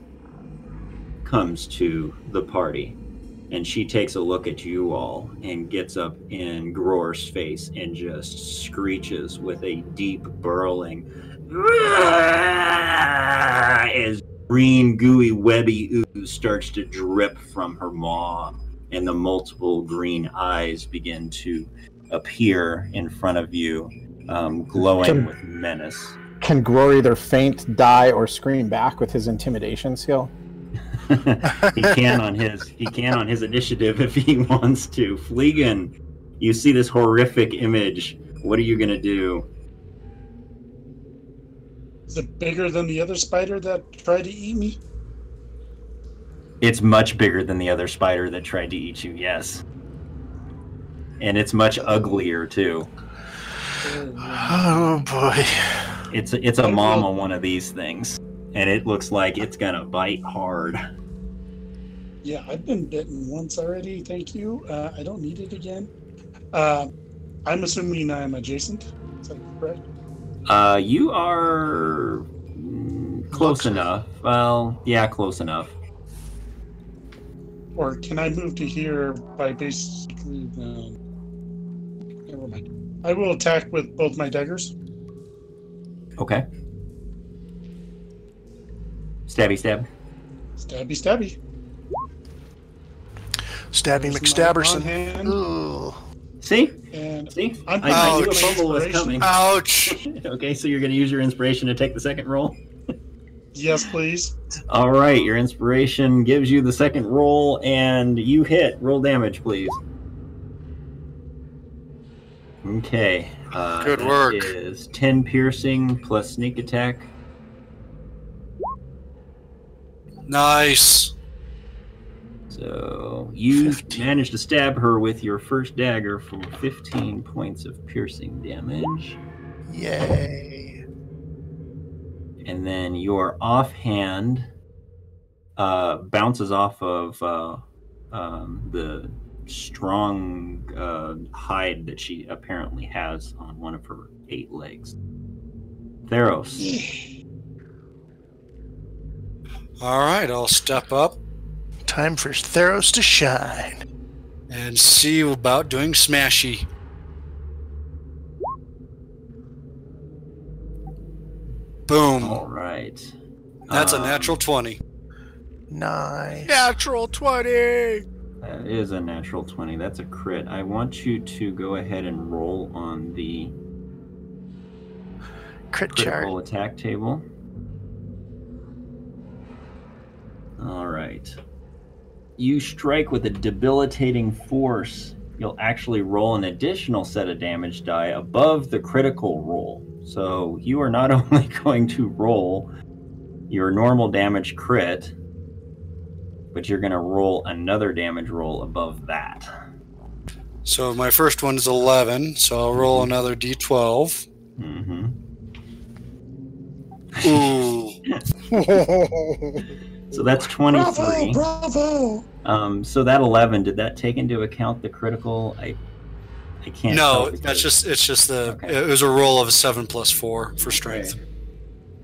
[SPEAKER 1] comes to the party and she takes a look at you all and gets up in Gror's face and just screeches with a deep burling as green gooey webby ooze starts to drip from her maw and the multiple green eyes begin to appear in front of you um, glowing
[SPEAKER 6] Can-
[SPEAKER 1] with menace
[SPEAKER 6] Can Gror either faint, die, or scream back with his intimidation skill?
[SPEAKER 1] he can on his he can on his initiative if he wants to. Fleegan, you see this horrific image. What are you gonna do?
[SPEAKER 4] Is it bigger than the other spider that tried to eat me?
[SPEAKER 1] It's much bigger than the other spider that tried to eat you. Yes, and it's much uglier too.
[SPEAKER 2] Oh boy.
[SPEAKER 1] It's it's a mama one of these things, and it looks like it's gonna bite hard.
[SPEAKER 4] Yeah, I've been bitten once already. Thank you. Uh, I don't need it again. Uh, I'm assuming I'm adjacent. Is that correct?
[SPEAKER 1] Uh, you are close enough. Well, yeah, close enough.
[SPEAKER 4] Or can I move to here by basically? No. Never mind. I will attack with both my daggers.
[SPEAKER 1] Okay. Stabby stab.
[SPEAKER 4] Stabby, stabby.
[SPEAKER 2] Stabby
[SPEAKER 4] There's
[SPEAKER 2] McStabberson.
[SPEAKER 1] See?
[SPEAKER 4] And
[SPEAKER 1] See?
[SPEAKER 4] I'm-
[SPEAKER 1] I, I knew a
[SPEAKER 3] Ouch.
[SPEAKER 1] fumble was coming.
[SPEAKER 3] Ouch!
[SPEAKER 1] okay, so you're going to use your inspiration to take the second roll?
[SPEAKER 4] yes, please.
[SPEAKER 1] All right, your inspiration gives you the second roll, and you hit. Roll damage, please. Okay. Uh,
[SPEAKER 3] Good work.
[SPEAKER 1] Is 10 piercing plus sneak attack.
[SPEAKER 3] Nice.
[SPEAKER 1] So you managed to stab her with your first dagger for 15 points of piercing damage.
[SPEAKER 2] Yay.
[SPEAKER 1] and then your offhand uh, bounces off of uh, um, the strong uh, hide that she apparently has on one of her eight legs. Theros.
[SPEAKER 3] All right, I'll step up
[SPEAKER 2] Time for Theros to shine.
[SPEAKER 3] and see about doing smashy. Boom.
[SPEAKER 1] All right.
[SPEAKER 3] That's a
[SPEAKER 1] Um,
[SPEAKER 3] natural 20.
[SPEAKER 2] Nice.
[SPEAKER 3] Natural 20!
[SPEAKER 1] That is a natural 20. That's a crit. I want you to go ahead and roll on the
[SPEAKER 2] Crit chart.
[SPEAKER 1] critical attack table. All right. You strike with a debilitating force. You'll actually roll an additional set of damage die above the critical roll. So you are not only going to roll your normal damage crit, but you're going to roll another damage roll above that.
[SPEAKER 3] So my first one is 11, so I'll roll another d12.
[SPEAKER 1] Mm-hmm.
[SPEAKER 3] Ooh.
[SPEAKER 1] So that's 23.
[SPEAKER 4] Bravo, bravo.
[SPEAKER 1] Um, so that 11, did that take into account the critical? I I can't
[SPEAKER 3] no, that's just, it's just the,
[SPEAKER 1] Okay.
[SPEAKER 3] it was a roll of a 7 plus 4 for strength.
[SPEAKER 1] Okay.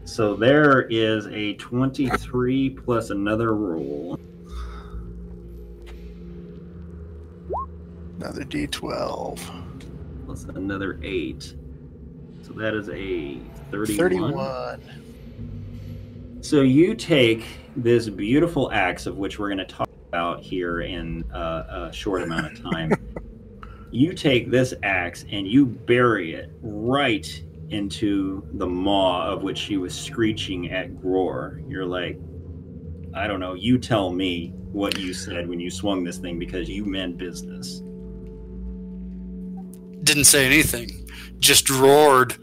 [SPEAKER 1] So there is a 23 plus another roll.
[SPEAKER 2] Another D12.
[SPEAKER 1] plus another 8. So that is a 31.
[SPEAKER 2] 31.
[SPEAKER 1] So you take this beautiful axe, of which we're going to talk about here in uh, a short amount of time. you take this axe and you bury it right into the maw of which she was screeching at Gror. You're like, I don't know. You tell me what you said when you swung this thing because you meant business.
[SPEAKER 3] Didn't say anything, just roared.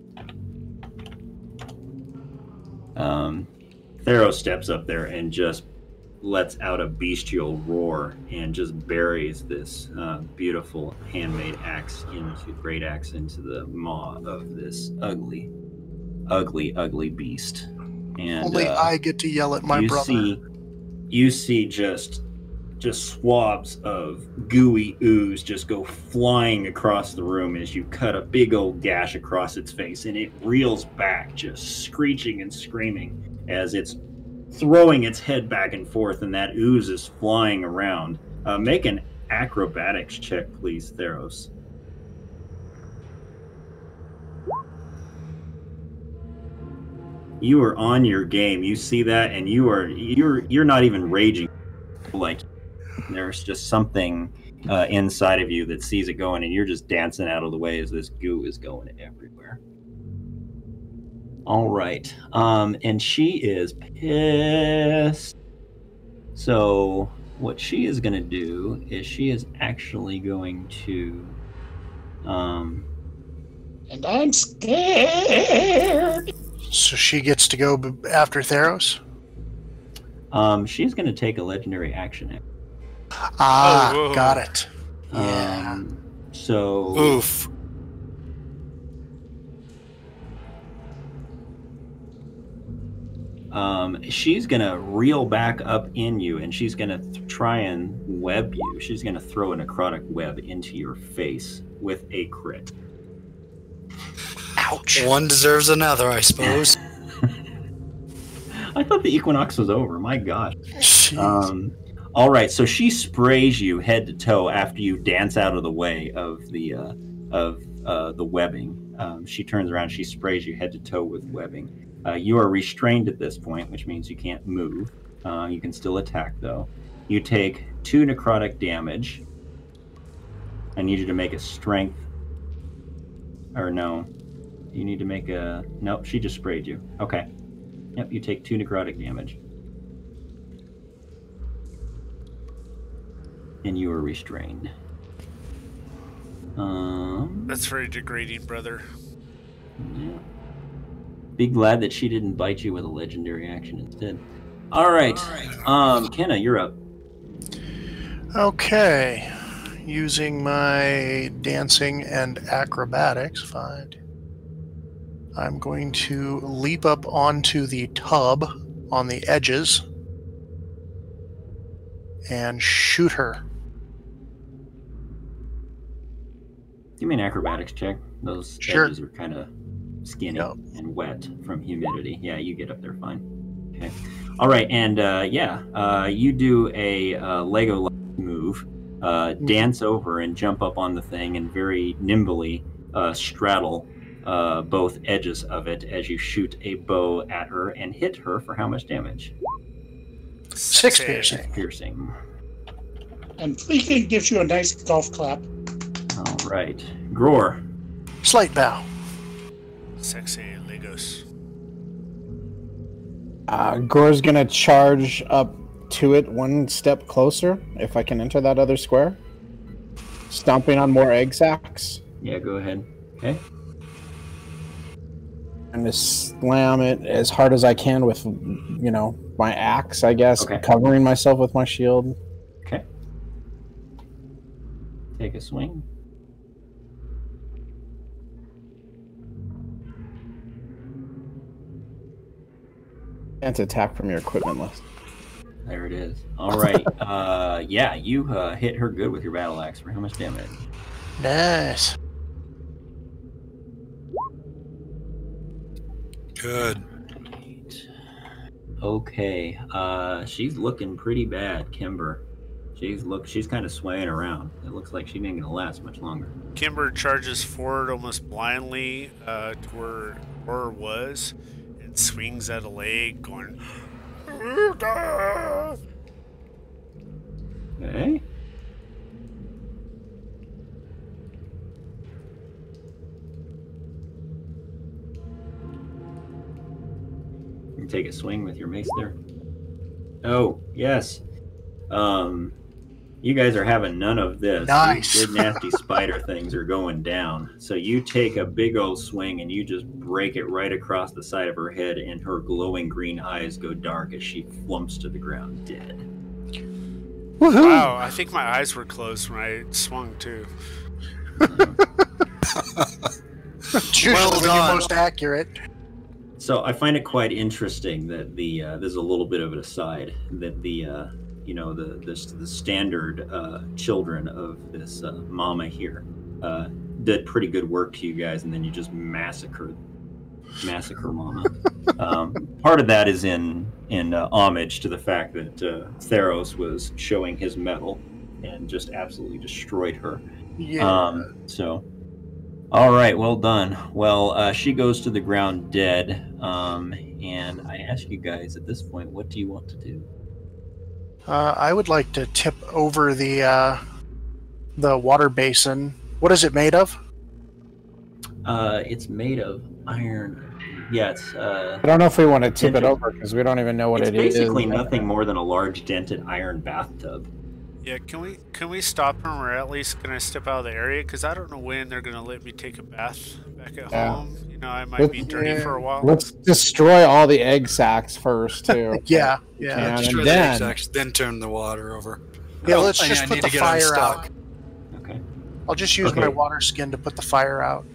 [SPEAKER 1] Um, Theros steps up there and just lets out a bestial roar and just buries this uh, beautiful handmade axe into great axe into the maw of this ugly, ugly, ugly beast. And
[SPEAKER 2] Only
[SPEAKER 1] uh,
[SPEAKER 2] I get to yell at my
[SPEAKER 1] you
[SPEAKER 2] brother.
[SPEAKER 1] see, you see just just swabs of gooey ooze just go flying across the room as you cut a big old gash across its face, and it reels back, just screeching and screaming as it's throwing its head back and forth, and that ooze is flying around. Uh, make an acrobatics check, please, Theros. You are on your game. You see that, and you are you're you're not even raging. Like there's just something uh, inside of you that sees it going, and you're just dancing out of the way as this goo is going everywhere. All right, um, and she is pissed. So what she is going to do is she is actually going to um,
[SPEAKER 4] And I'm scared.
[SPEAKER 2] So she gets to go after Theros?
[SPEAKER 1] um she's going to take a legendary action.
[SPEAKER 2] Ah,
[SPEAKER 5] Oh,
[SPEAKER 2] got it. Yeah.
[SPEAKER 1] Um, so
[SPEAKER 3] Oof.
[SPEAKER 1] um, she's gonna reel back up in you, and she's gonna th- try and web you. She's gonna throw a necrotic web into your face with a crit.
[SPEAKER 2] Ouch.
[SPEAKER 3] One deserves another, I suppose.
[SPEAKER 1] I thought the equinox was over. My gosh.
[SPEAKER 2] Jeez.
[SPEAKER 1] Um, all right, so she sprays you head to toe after you dance out of the way of the uh, of uh, the webbing. Um, she turns around, she sprays you head to toe with webbing. Uh, you are restrained at this point, which means you can't move. Uh, you can still attack though. You take two necrotic damage. I need you to make a strength. Or no, you need to make a. Nope, she just sprayed you. Okay. Yep, you take two necrotic damage. And you are restrained. Um,
[SPEAKER 5] That's very degrading, brother.
[SPEAKER 1] yeah. Be glad that she didn't bite you with a legendary action instead. All right, um, Kenna, you're up.
[SPEAKER 2] Okay. Using my dancing and acrobatics, fine. I'm going to leap up onto the tub on the edges and shoot her.
[SPEAKER 1] Give me an acrobatics check. Those
[SPEAKER 2] Sure.
[SPEAKER 1] edges are kind of skinny
[SPEAKER 2] Yep.
[SPEAKER 1] and wet from humidity. Yeah, you get up there fine. Okay. All right, and uh, yeah, uh, you do a uh, Lego move, uh, dance over and jump up on the thing, and very nimbly uh, straddle uh, both edges of it as you shoot a bow at her and hit her for how much damage?
[SPEAKER 2] Six
[SPEAKER 5] Sexy.
[SPEAKER 2] piercing.
[SPEAKER 1] Piercing.
[SPEAKER 4] And Fleegan gives you a nice golf clap.
[SPEAKER 1] All right, Gror.
[SPEAKER 2] Slight bow.
[SPEAKER 5] Sexy Legos.
[SPEAKER 6] Uh, Gror's gonna charge up to it one step closer if I can enter that other square. Stomping on more egg sacs
[SPEAKER 1] Yeah, go ahead. Okay.
[SPEAKER 6] I'm gonna slam it as hard as I can with, you know, my axe, I guess,
[SPEAKER 1] Okay.
[SPEAKER 6] covering myself with my shield.
[SPEAKER 1] Okay. Take a swing.
[SPEAKER 6] Can't attack from your equipment list.
[SPEAKER 1] There it is. All right. uh, yeah, you uh, hit her good with your battle axe. For how much damage?
[SPEAKER 2] Nice.
[SPEAKER 3] Good.
[SPEAKER 1] Okay. Uh, she's looking pretty bad, Kimber. She's look. She's kind of swaying around. It looks like she ain't gonna last much longer.
[SPEAKER 5] Kimber charges forward almost blindly uh, to where Gror was and swings at a leg, going.
[SPEAKER 1] Okay. You take a swing with your mace there. Oh, yes. Um, you guys are having none of this. These
[SPEAKER 2] Nice.
[SPEAKER 1] Big nasty spider things are going down. So you take a big old swing and you just break it right across the side of her head, and her glowing green eyes go dark as she flumps to the ground dead.
[SPEAKER 2] Woohoo!
[SPEAKER 5] Wow, I think my eyes were closed when I swung too.
[SPEAKER 2] It's usually
[SPEAKER 3] Well done.
[SPEAKER 2] most accurate.
[SPEAKER 1] So I find it quite interesting that the uh, there's a little bit of an aside that the uh, you know the the, the standard uh, children of this uh, mama here uh, did pretty good work to you guys, and then you just massacred massacre mama. um, part of that is in in uh, homage to the fact that uh, Theros was showing his metal and just absolutely destroyed her.
[SPEAKER 2] Yeah.
[SPEAKER 1] Um, so, all right, well done. Well, uh, she goes to the ground dead. Um, and I ask you guys at this point, what do you want to do?
[SPEAKER 2] Uh, I would like to tip over the uh, the water basin. What is it made of?
[SPEAKER 1] Uh, it's made of iron. Yeah, it's uh,
[SPEAKER 6] I don't know if we want to tip it over because we don't even know what
[SPEAKER 1] it's
[SPEAKER 6] it is.
[SPEAKER 1] basically nothing more than a large dented iron bathtub.
[SPEAKER 5] Yeah, can we can we stop them or at least gonna step out of the area? Because I don't know when they're gonna let me take a bath back at
[SPEAKER 6] Yeah.
[SPEAKER 5] home. You know, I might be
[SPEAKER 6] Let's-
[SPEAKER 5] dirty for a while.
[SPEAKER 6] Let's destroy all the egg sacs first, too.
[SPEAKER 2] Yeah, yeah.
[SPEAKER 6] And
[SPEAKER 3] Destroy
[SPEAKER 6] then-
[SPEAKER 3] the eggs, then turn the water over.
[SPEAKER 2] Yeah,
[SPEAKER 3] Oh,
[SPEAKER 2] let's
[SPEAKER 3] I-
[SPEAKER 2] just
[SPEAKER 3] I
[SPEAKER 2] put
[SPEAKER 3] need
[SPEAKER 2] the fire out.
[SPEAKER 1] Okay.
[SPEAKER 2] I'll just use
[SPEAKER 1] Okay.
[SPEAKER 2] my water skin to put the fire out.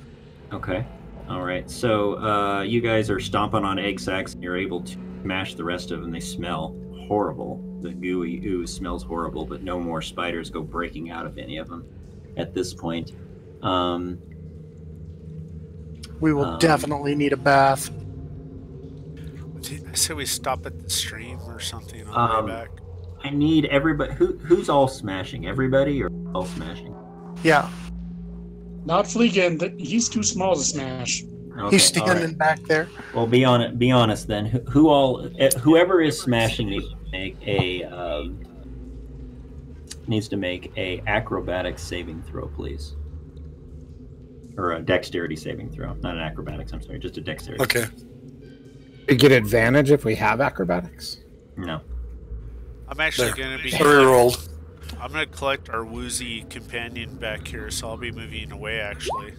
[SPEAKER 1] Okay. All right. So uh, you guys are stomping on egg sacs, and you're able to smash the rest of them. They smell horrible. The gooey ooze smells horrible, but no more spiders go breaking out of any of them at this point. Um,
[SPEAKER 2] We will
[SPEAKER 1] Um,
[SPEAKER 2] definitely need a bath.
[SPEAKER 5] I say we stop at the stream or something on
[SPEAKER 1] Um,
[SPEAKER 5] the way back.
[SPEAKER 1] I need everybody. Who, who's all smashing? Everybody or all smashing?
[SPEAKER 2] Yeah,
[SPEAKER 4] Not Fleegan. That he's too small to smash.
[SPEAKER 1] Okay,
[SPEAKER 2] he's
[SPEAKER 1] all right.
[SPEAKER 2] standing back there.
[SPEAKER 1] Well, be on it. Be honest then. Who, who all? eh, Whoever is smashing needs to make a um, needs to make a acrobatics saving throw, please, or a dexterity saving throw. Not an acrobatics. I'm sorry, just a dexterity.
[SPEAKER 3] Okay.
[SPEAKER 6] We get advantage if we have acrobatics.
[SPEAKER 1] No.
[SPEAKER 5] I'm actually gonna be.
[SPEAKER 3] Rerolled.
[SPEAKER 5] I'm gonna collect our woozy companion back here, so I'll be moving away. Actually,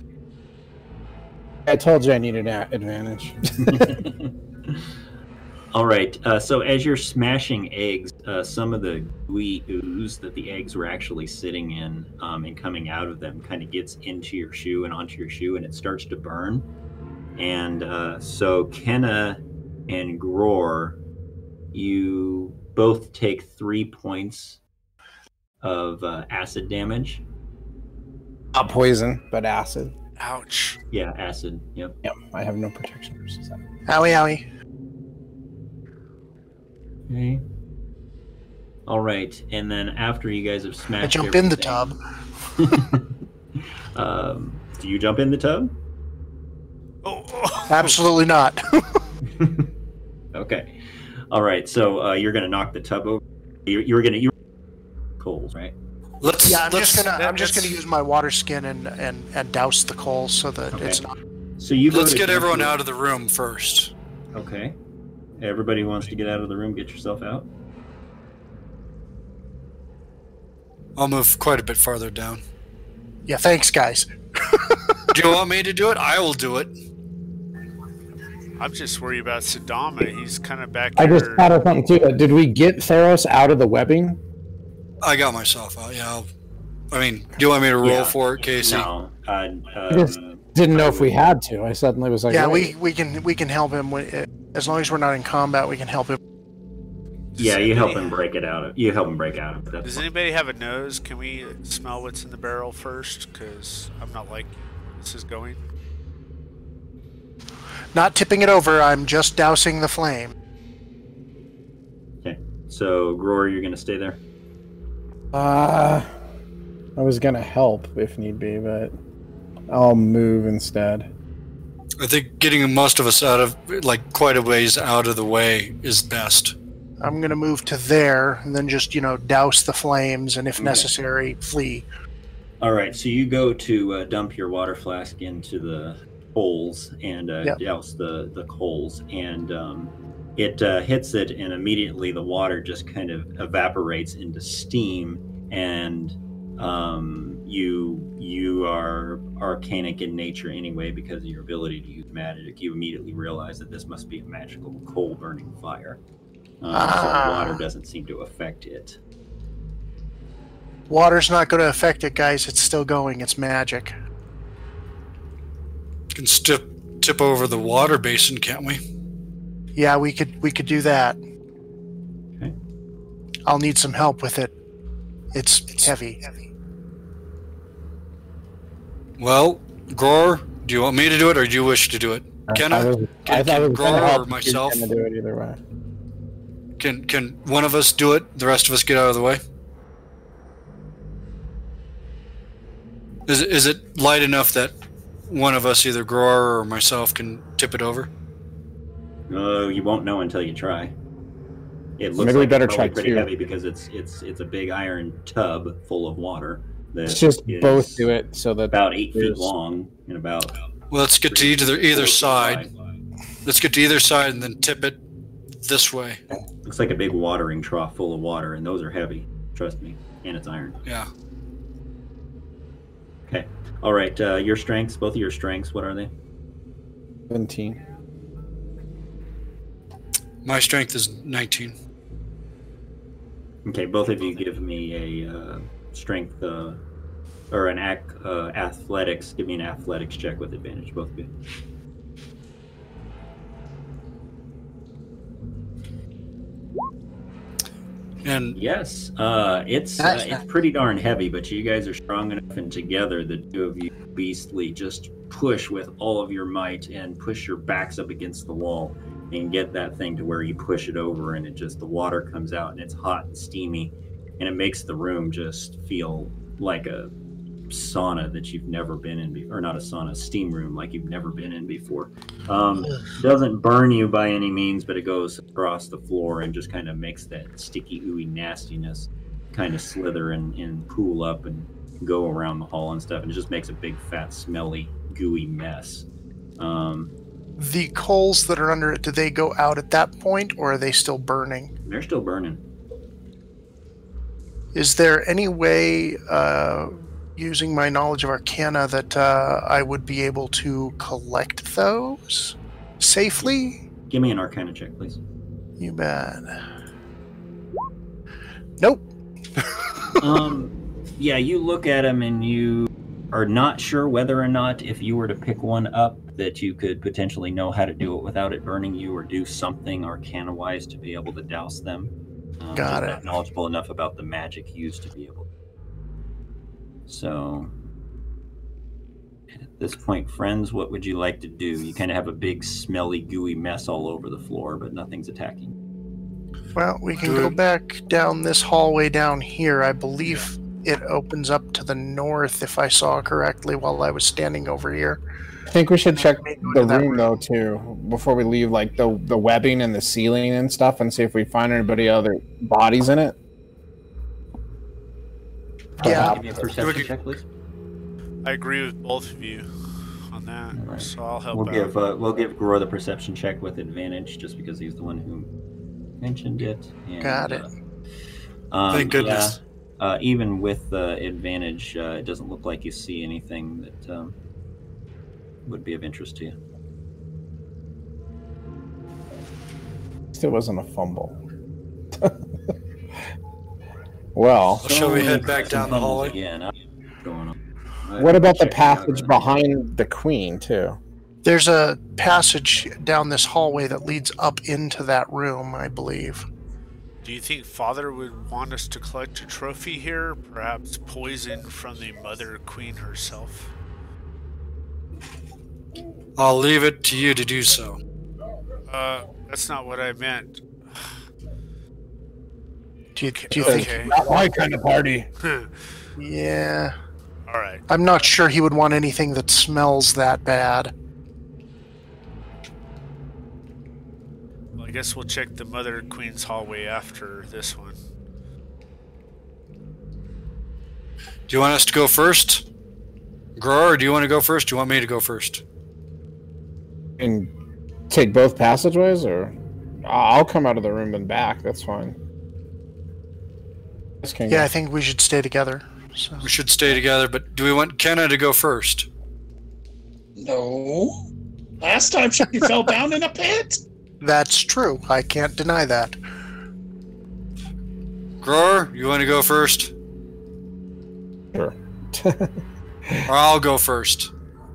[SPEAKER 6] I told you I needed a- advantage.
[SPEAKER 1] All right. Uh, so as you're smashing eggs, uh, some of the gooey ooze that the eggs were actually sitting in um, and coming out of them kind of gets into your shoe and onto your shoe, and it starts to burn. And uh, so Kenna and Gror, you both take three points of uh, acid damage.
[SPEAKER 6] Not poison, but acid.
[SPEAKER 5] ouch.
[SPEAKER 1] Yeah, acid. Yep.
[SPEAKER 6] Yep, I have no protection versus that.
[SPEAKER 2] Owie, owie.
[SPEAKER 1] Okay. All right, and then after you guys have smashed,
[SPEAKER 2] I jump in the tub.
[SPEAKER 1] um, do you jump in the tub?
[SPEAKER 5] Oh, oh.
[SPEAKER 2] Absolutely not.
[SPEAKER 1] okay. All right. So uh, you're gonna knock the tub over. You, you were gonna you coals, right?
[SPEAKER 3] Let's.
[SPEAKER 2] yeah, I'm
[SPEAKER 3] let's,
[SPEAKER 2] just gonna
[SPEAKER 5] that-
[SPEAKER 2] I'm just gonna use my water skin and and and douse the coals so that
[SPEAKER 1] Okay.
[SPEAKER 2] it's not.
[SPEAKER 1] So you go
[SPEAKER 3] Let's get everyone
[SPEAKER 1] in-
[SPEAKER 3] out of the room first.
[SPEAKER 1] Okay. Everybody wants to get out of the room. Get yourself out.
[SPEAKER 3] I'll move quite a bit farther down.
[SPEAKER 2] Yeah, thanks, guys.
[SPEAKER 3] Do you want me to do it? I will do it.
[SPEAKER 5] I'm just worried about Sodama. He's kind of back
[SPEAKER 6] I
[SPEAKER 5] here.
[SPEAKER 6] just thought of something too. Did we get Theros out of the webbing?
[SPEAKER 3] I got myself out. Yeah. I'll, I mean, do you want me to roll
[SPEAKER 1] Yeah.
[SPEAKER 3] for it, Casey?
[SPEAKER 1] No. Uh,
[SPEAKER 6] Yes.
[SPEAKER 1] um,
[SPEAKER 6] Didn't know if we had to. I suddenly was like,
[SPEAKER 2] yeah,
[SPEAKER 6] wait.
[SPEAKER 2] we we can we can help him with it. As long as we're not in combat. We can help him.
[SPEAKER 1] yeah, you help him break it out. Of, You help him break out of it.
[SPEAKER 5] Does
[SPEAKER 1] fine.
[SPEAKER 5] anybody have a nose? Can we smell what's in the barrel first? Because I'm not like this is going.
[SPEAKER 2] Not tipping it over. I'm just dousing the flame.
[SPEAKER 1] Okay. So Gror, you're gonna stay there.
[SPEAKER 6] Uh, I was gonna help if need be, but I'll move instead.
[SPEAKER 3] I think getting most of us out of, like, quite a ways out of the way is best.
[SPEAKER 2] I'm gonna move to there and then just you know douse the flames and if
[SPEAKER 1] Okay.
[SPEAKER 2] necessary flee.
[SPEAKER 1] All right, so you go to uh, dump your water flask into the coals and uh,
[SPEAKER 2] Yep.
[SPEAKER 1] douse the the coals, and um, it uh, hits it, and immediately the water just kind of evaporates into steam, and um, you you are arcanic in nature anyway because of your ability to use magic. You immediately realize that this must be a magical coal burning fire. Um,
[SPEAKER 2] Ah.
[SPEAKER 1] the water doesn't seem to affect it.
[SPEAKER 2] Water's not going to affect it, guys. It's still going. It's magic.
[SPEAKER 3] We Can tip tip over the water basin, can't we?
[SPEAKER 2] Yeah, we could we could do that.
[SPEAKER 1] Okay.
[SPEAKER 2] I'll need some help with it. It's heavy.
[SPEAKER 3] Well, Gror, do you want me to do it or do you wish to do it? Can
[SPEAKER 6] I,
[SPEAKER 3] I?
[SPEAKER 6] was, I
[SPEAKER 3] Can-
[SPEAKER 6] thought it was
[SPEAKER 3] can
[SPEAKER 6] gonna
[SPEAKER 3] Gror
[SPEAKER 6] help
[SPEAKER 3] or myself?
[SPEAKER 6] You're do it either way.
[SPEAKER 3] Can can one of us do it? The rest of us get out of the way. Is it, is it light enough that one of us, either Gror or myself, can tip it over?
[SPEAKER 1] Uh, you won't know until you try. It looks
[SPEAKER 6] Maybe we better try
[SPEAKER 1] pretty
[SPEAKER 6] two.
[SPEAKER 1] heavy because it's it's it's a big iron tub full of water. That
[SPEAKER 6] Let's just both do it so that
[SPEAKER 1] About eight feet long and about.
[SPEAKER 3] Well, let's get to either either side.
[SPEAKER 1] wide.
[SPEAKER 3] Let's get to either side and then tip it this way.
[SPEAKER 1] Looks like a big watering trough full of water, and those are heavy. Trust me, and it's iron.
[SPEAKER 3] Yeah.
[SPEAKER 1] Okay. All right. Uh, your strengths, both of your strengths. What are they?
[SPEAKER 6] 17.
[SPEAKER 3] My strength is 19.
[SPEAKER 1] Okay. Both of you give me a uh, strength uh, or an ac- uh, athletics. Give me an athletics check with advantage. Both of you.
[SPEAKER 3] And
[SPEAKER 1] Yes, uh, it's uh, it's pretty darn heavy, but you guys are strong enough, and together the two of you beastly just push with all of your might and push your backs up against the wall and get that thing to where you push it over, and it just the water comes out and it's hot and steamy, and it makes the room just feel like a sauna that you've never been in, be- or not a sauna, steam room like you've never been in before. Um, doesn't burn you by any means, but it goes across the floor and just kind of makes that sticky, ooey nastiness kind of slither and, and pool up and go around the hall and stuff. And it just makes a big, fat, smelly, gooey mess. Um,
[SPEAKER 2] The coals that are under it, do they go out at that point or are they still burning?
[SPEAKER 1] they're still burning.
[SPEAKER 2] Is there any way, uh, using my knowledge of Arcana, that uh, I would be able to collect those safely?
[SPEAKER 1] Give me an Arcana check, please.
[SPEAKER 2] You bet. Nope.
[SPEAKER 1] um, yeah, you look at them and you are not sure whether or not if you were to pick one up that you could potentially know how to do it without it burning you or do something arcana wise to be able to douse them. Um,
[SPEAKER 2] Got it.
[SPEAKER 1] Not knowledgeable enough about the magic used to be able. To. So. At this point, friends, what would you like to do? You kind of have a big, smelly, gooey mess all over the floor, but nothing's attacking.
[SPEAKER 2] Well, we can
[SPEAKER 3] Do
[SPEAKER 2] go back down this hallway down here. I believe it opens up to the north, if I saw correctly, while I was standing over here.
[SPEAKER 6] I think we should check the
[SPEAKER 2] to
[SPEAKER 6] room though too before we leave, like the the webbing and the ceiling and stuff, and see if we find anybody other bodies in it.
[SPEAKER 2] Yeah.
[SPEAKER 1] Give me a perception
[SPEAKER 3] could-
[SPEAKER 1] check, please.
[SPEAKER 5] I agree with both of you on that.
[SPEAKER 1] Alright.
[SPEAKER 5] So I'll help
[SPEAKER 1] We'll
[SPEAKER 5] out.
[SPEAKER 1] give uh, we'll give Gror the perception check with advantage, just because he's the one who mentioned it. And,
[SPEAKER 2] Got it.
[SPEAKER 1] uh, um,
[SPEAKER 3] Thank goodness.
[SPEAKER 1] yeah, uh, even with the advantage, uh, it doesn't look like you see anything that um, would be of interest to you.
[SPEAKER 6] Still wasn't a fumble. well,
[SPEAKER 3] Well, shall we
[SPEAKER 1] So
[SPEAKER 3] head back down the
[SPEAKER 1] fumbles
[SPEAKER 3] hallway?
[SPEAKER 1] Again, I- going on.
[SPEAKER 6] What about the
[SPEAKER 1] check out
[SPEAKER 6] passage behind the queen too?
[SPEAKER 2] There's a passage down this hallway that leads up into that room, I believe.
[SPEAKER 5] Do you think Father would want us to collect a trophy here? Perhaps poison from the Mother Queen herself?
[SPEAKER 3] I'll leave it to you to do so.
[SPEAKER 5] Uh, that's not what I meant.
[SPEAKER 2] Do you, do you think?
[SPEAKER 6] Not my kind of party.
[SPEAKER 2] Yeah.
[SPEAKER 5] All right.
[SPEAKER 2] I'm not sure he would want anything that smells that bad.
[SPEAKER 5] Well, I guess we'll check the Mother Queen's hallway after this one.
[SPEAKER 3] Do you want us to go first? Gror, or do you want to go first? Do you want me to go first?
[SPEAKER 6] And take both passageways, or I'll come out of the room and back. That's fine. Just can
[SPEAKER 2] Yeah, I think we should stay together. So.
[SPEAKER 3] We should stay together, but do we want Kenna to go first?
[SPEAKER 4] No. Last time she fell down in a pit.
[SPEAKER 2] That's true. I can't deny that.
[SPEAKER 3] Gror, you want to go first?
[SPEAKER 6] Sure.
[SPEAKER 3] Or I'll go first.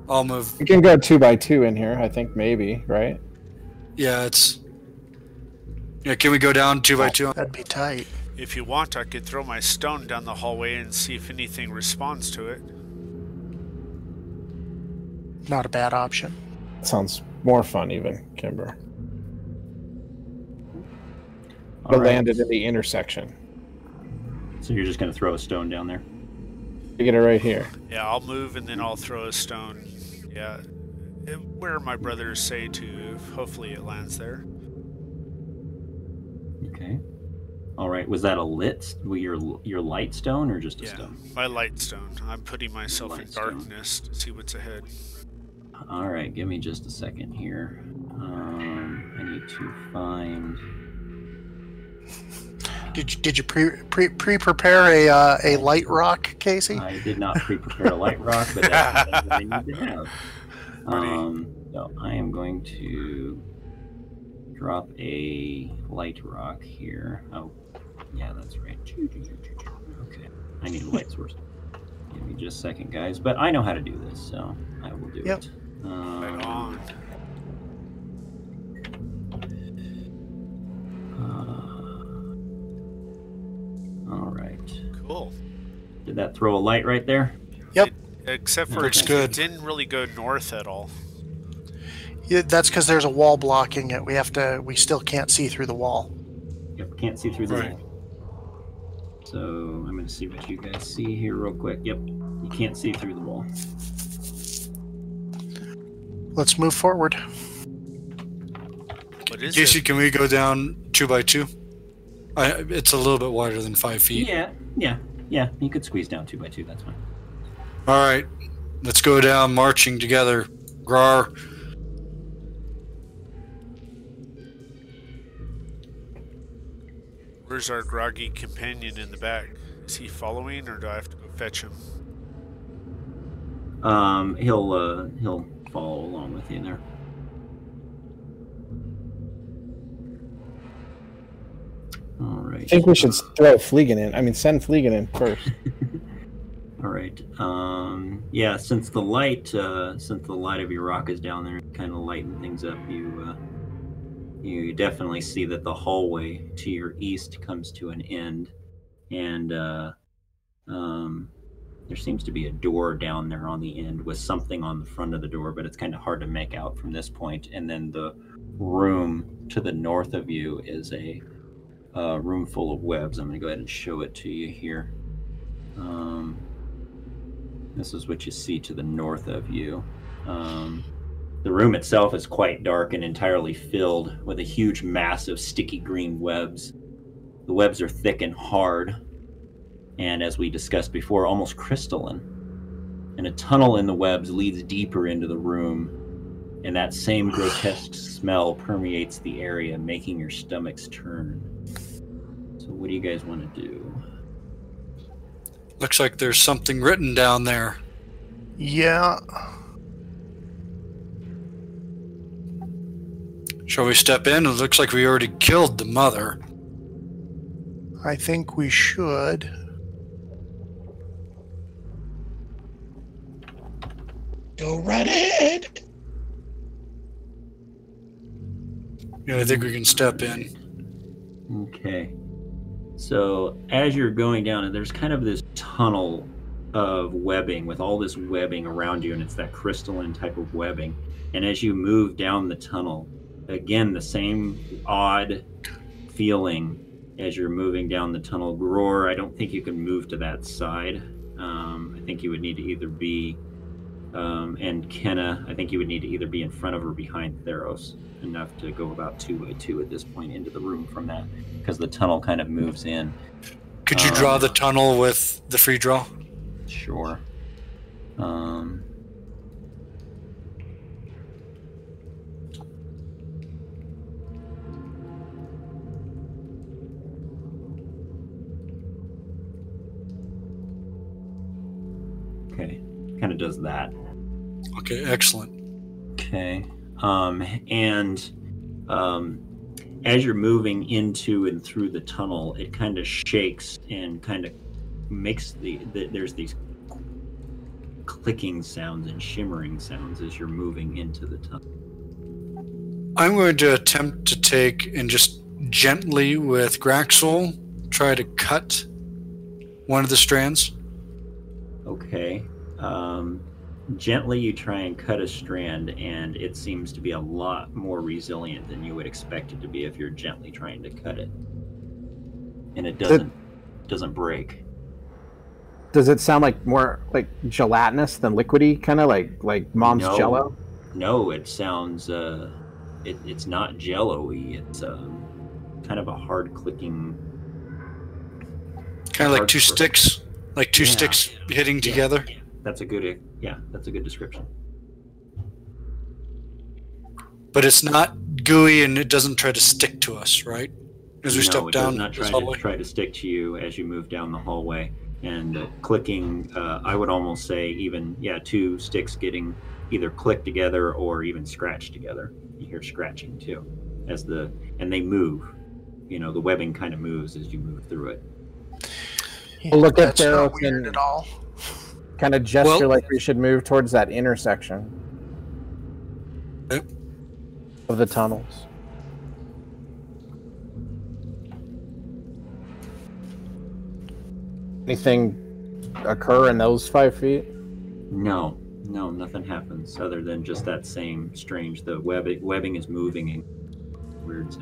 [SPEAKER 3] I'll move.
[SPEAKER 6] we can go two by two in here. I think maybe right.
[SPEAKER 3] Yeah, it's. Yeah, can we go down two by two?
[SPEAKER 2] That'd be tight.
[SPEAKER 5] If you want, I could throw my stone down the hallway and see if anything responds to it.
[SPEAKER 2] Not a bad option.
[SPEAKER 6] Sounds more fun, even, Kimber.
[SPEAKER 1] All
[SPEAKER 6] But
[SPEAKER 1] right.
[SPEAKER 6] landed in the intersection.
[SPEAKER 1] So you're just going to throw a stone down there?
[SPEAKER 6] You get it right here.
[SPEAKER 5] Yeah, I'll move and then I'll throw a stone. Yeah, eh, where my brothers say to. Hopefully, it lands there.
[SPEAKER 1] Okay. All right. Was that a lit? Your your light stone or just a
[SPEAKER 5] Yeah,
[SPEAKER 1] stone?
[SPEAKER 5] my light stone. I'm putting myself in
[SPEAKER 1] Light stone.
[SPEAKER 5] darkness to see what's ahead.
[SPEAKER 1] All right. Give me just a second here. Um, I need to find.
[SPEAKER 2] Did you, did you pre pre pre prepare a uh, a light rock, Casey?
[SPEAKER 1] I did not pre-prepare a light rock, but that's what I need to have. Um, so I am going to drop a light rock here. Oh, yeah, that's right. Okay, I need a light source. Give me just a second, guys. But I know how to do this, so I will do
[SPEAKER 2] Yep.
[SPEAKER 1] it. Um,
[SPEAKER 5] Right on.
[SPEAKER 1] uh, all right.
[SPEAKER 5] Cool.
[SPEAKER 1] Did that throw a light right there? Yep.
[SPEAKER 5] Except for
[SPEAKER 1] Looks
[SPEAKER 5] it,
[SPEAKER 3] good.
[SPEAKER 5] it didn't really go north at all.
[SPEAKER 2] Yeah, that's because there's a wall blocking it. We have to. We still can't see through the wall.
[SPEAKER 1] Yep, can't see through the
[SPEAKER 3] Right.
[SPEAKER 1] wall. So I'm going to see what you guys see here real quick. Yep, you can't see through the wall.
[SPEAKER 2] Let's move forward.
[SPEAKER 5] What is
[SPEAKER 3] Casey,
[SPEAKER 5] it?
[SPEAKER 3] can we go down two by two? I, it's a little bit wider than five feet.
[SPEAKER 1] Yeah, yeah, yeah. You could squeeze down two by two. That's fine.
[SPEAKER 3] All right, let's go down marching together. Gror,
[SPEAKER 5] Where's our groggy companion in the back? Is he following, or do I have to go fetch him?
[SPEAKER 1] Um, he'll uh, he'll follow along with you there. All right.
[SPEAKER 6] I think we should throw Fleegan in. I mean, send Fleegan in first.
[SPEAKER 1] All right. Um, yeah, since the light, uh, since the light of your rock is down there, kind of lighten things up. You, uh, you definitely see that the hallway to your east comes to an end, and uh, um, there seems to be a door down there on the end with something on the front of the door, but it's kind of hard to make out from this point. And then the room to the north of you is a uh, room full of webs. I'm going to go ahead and show it to you here. Um, this is what you see to the north of you. Um, the room itself is quite dark and entirely filled with a huge mass of sticky green webs. The webs are thick and hard, and as we discussed before, almost crystalline. And a tunnel in the webs leads deeper into the room, and that same grotesque smell permeates the area, making your stomachs turn. So, what do you guys want to do?
[SPEAKER 3] looks like there's something written down there.
[SPEAKER 2] Yeah.
[SPEAKER 3] Shall we step in? It looks like we already killed the mother.
[SPEAKER 2] I think we should.
[SPEAKER 4] Go right ahead.
[SPEAKER 3] Yeah, I think we can step in.
[SPEAKER 1] Okay. So as you're going down, and there's kind of this tunnel of webbing with all this webbing around you, and it's that crystalline type of webbing. And as you move down the tunnel, again, the same odd feeling as you're moving down the tunnel. Gror, I don't think you can move to that side. Um, I think you would need to either be, um, and Kenna, I think you would need to either be in front of or behind Theros enough to go about two by two at this point into the room from that because the tunnel kind of moves in.
[SPEAKER 3] Could you draw
[SPEAKER 1] Um,
[SPEAKER 3] the tunnel with the free draw?
[SPEAKER 1] Sure. Um, okay, kind of does that.
[SPEAKER 3] Okay, excellent.
[SPEAKER 1] Okay. Um, and um, as you're moving into and through the tunnel, it kind of shakes and kind of makes the, the there's these clicking sounds and shimmering sounds as you're moving into the tunnel.
[SPEAKER 3] I'm going to attempt to take and just gently with Graxel try to cut one of the strands.
[SPEAKER 1] Okay. Um, gently, you try and cut a strand, and it seems to be a lot more resilient than you would expect it to be if you're gently trying to cut it. And it doesn't doesn't break.
[SPEAKER 6] Does it sound like more like gelatinous than liquidy, kind of like like mom's
[SPEAKER 1] No.
[SPEAKER 6] jello?
[SPEAKER 1] No, it sounds. Uh, it, it's not jello-y. It's um, kind of a hard clicking.
[SPEAKER 3] Kind of like two sticks, like two
[SPEAKER 1] Yeah.
[SPEAKER 3] sticks hitting
[SPEAKER 1] Yeah.
[SPEAKER 3] together.
[SPEAKER 1] That's a good. Yeah, that's a good description.
[SPEAKER 3] But it's not gooey and it doesn't try to stick to us, right? As we
[SPEAKER 1] no,
[SPEAKER 3] step
[SPEAKER 1] it
[SPEAKER 3] down
[SPEAKER 1] does not
[SPEAKER 3] this
[SPEAKER 1] try to
[SPEAKER 3] hallway.
[SPEAKER 1] try to stick to you as you move down the hallway. And uh, clicking, uh, I would almost say even yeah, two sticks getting either clicked together or even scratched together. You hear scratching too, as the and they move. You know, the webbing kind of moves as you move through it.
[SPEAKER 6] Well, look at
[SPEAKER 2] That's not weird
[SPEAKER 6] and-
[SPEAKER 2] at all.
[SPEAKER 6] Kind of gesture
[SPEAKER 3] Well-
[SPEAKER 6] like we should move towards that intersection
[SPEAKER 3] Yep.
[SPEAKER 6] of the tunnels. Anything occur in those five feet?
[SPEAKER 1] No, no, nothing happens other than just that same strange. The webbing webbing is moving in weird.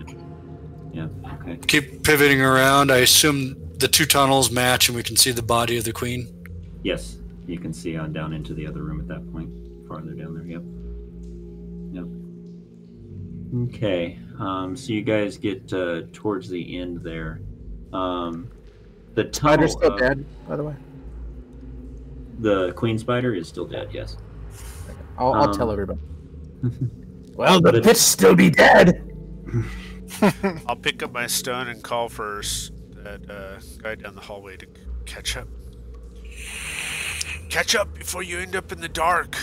[SPEAKER 1] Yeah. Okay.
[SPEAKER 3] Keep pivoting around. I assume the two tunnels match and we can see the body of the queen.
[SPEAKER 1] Yes, you can see on down into the other room at that point. Farther down there. Yep. Yep. Okay. Um, so you guys get uh, towards the end there. Um, the tunnel.
[SPEAKER 6] Spider's still
[SPEAKER 1] uh,
[SPEAKER 6] dead, by the way.
[SPEAKER 1] The queen spider is still dead. Yes.
[SPEAKER 6] I'll, I'll
[SPEAKER 1] um,
[SPEAKER 6] tell everybody. well, the
[SPEAKER 1] but-
[SPEAKER 6] bitch still be dead.
[SPEAKER 5] I'll pick up my stone and call for that uh, guy down the hallway to catch up. Catch up before you end up in the dark.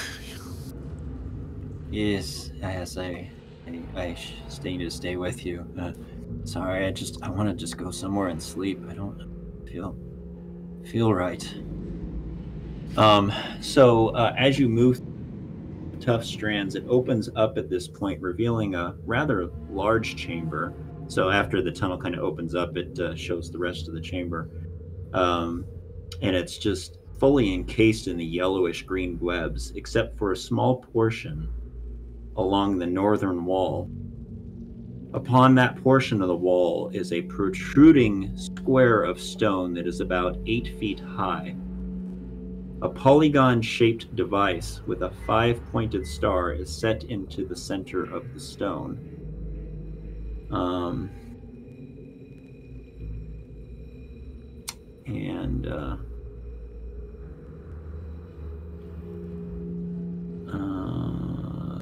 [SPEAKER 1] Yes, yes, I, I, I sh- stay to stay with you. Uh, sorry, I just, I want to just go somewhere and sleep. I don't feel, feel right. Um, so uh, as you move tough strands, it opens up at this point, revealing a rather large chamber. So after the tunnel kind of opens up, it uh, shows the rest of the chamber, um, and it's just fully encased in the yellowish green webs, except for a small portion along the northern wall. Upon that portion of the wall is a protruding square of stone that is about eight feet high. A polygon shaped device with a five pointed star is set into the center of the stone. Um, and uh, uh,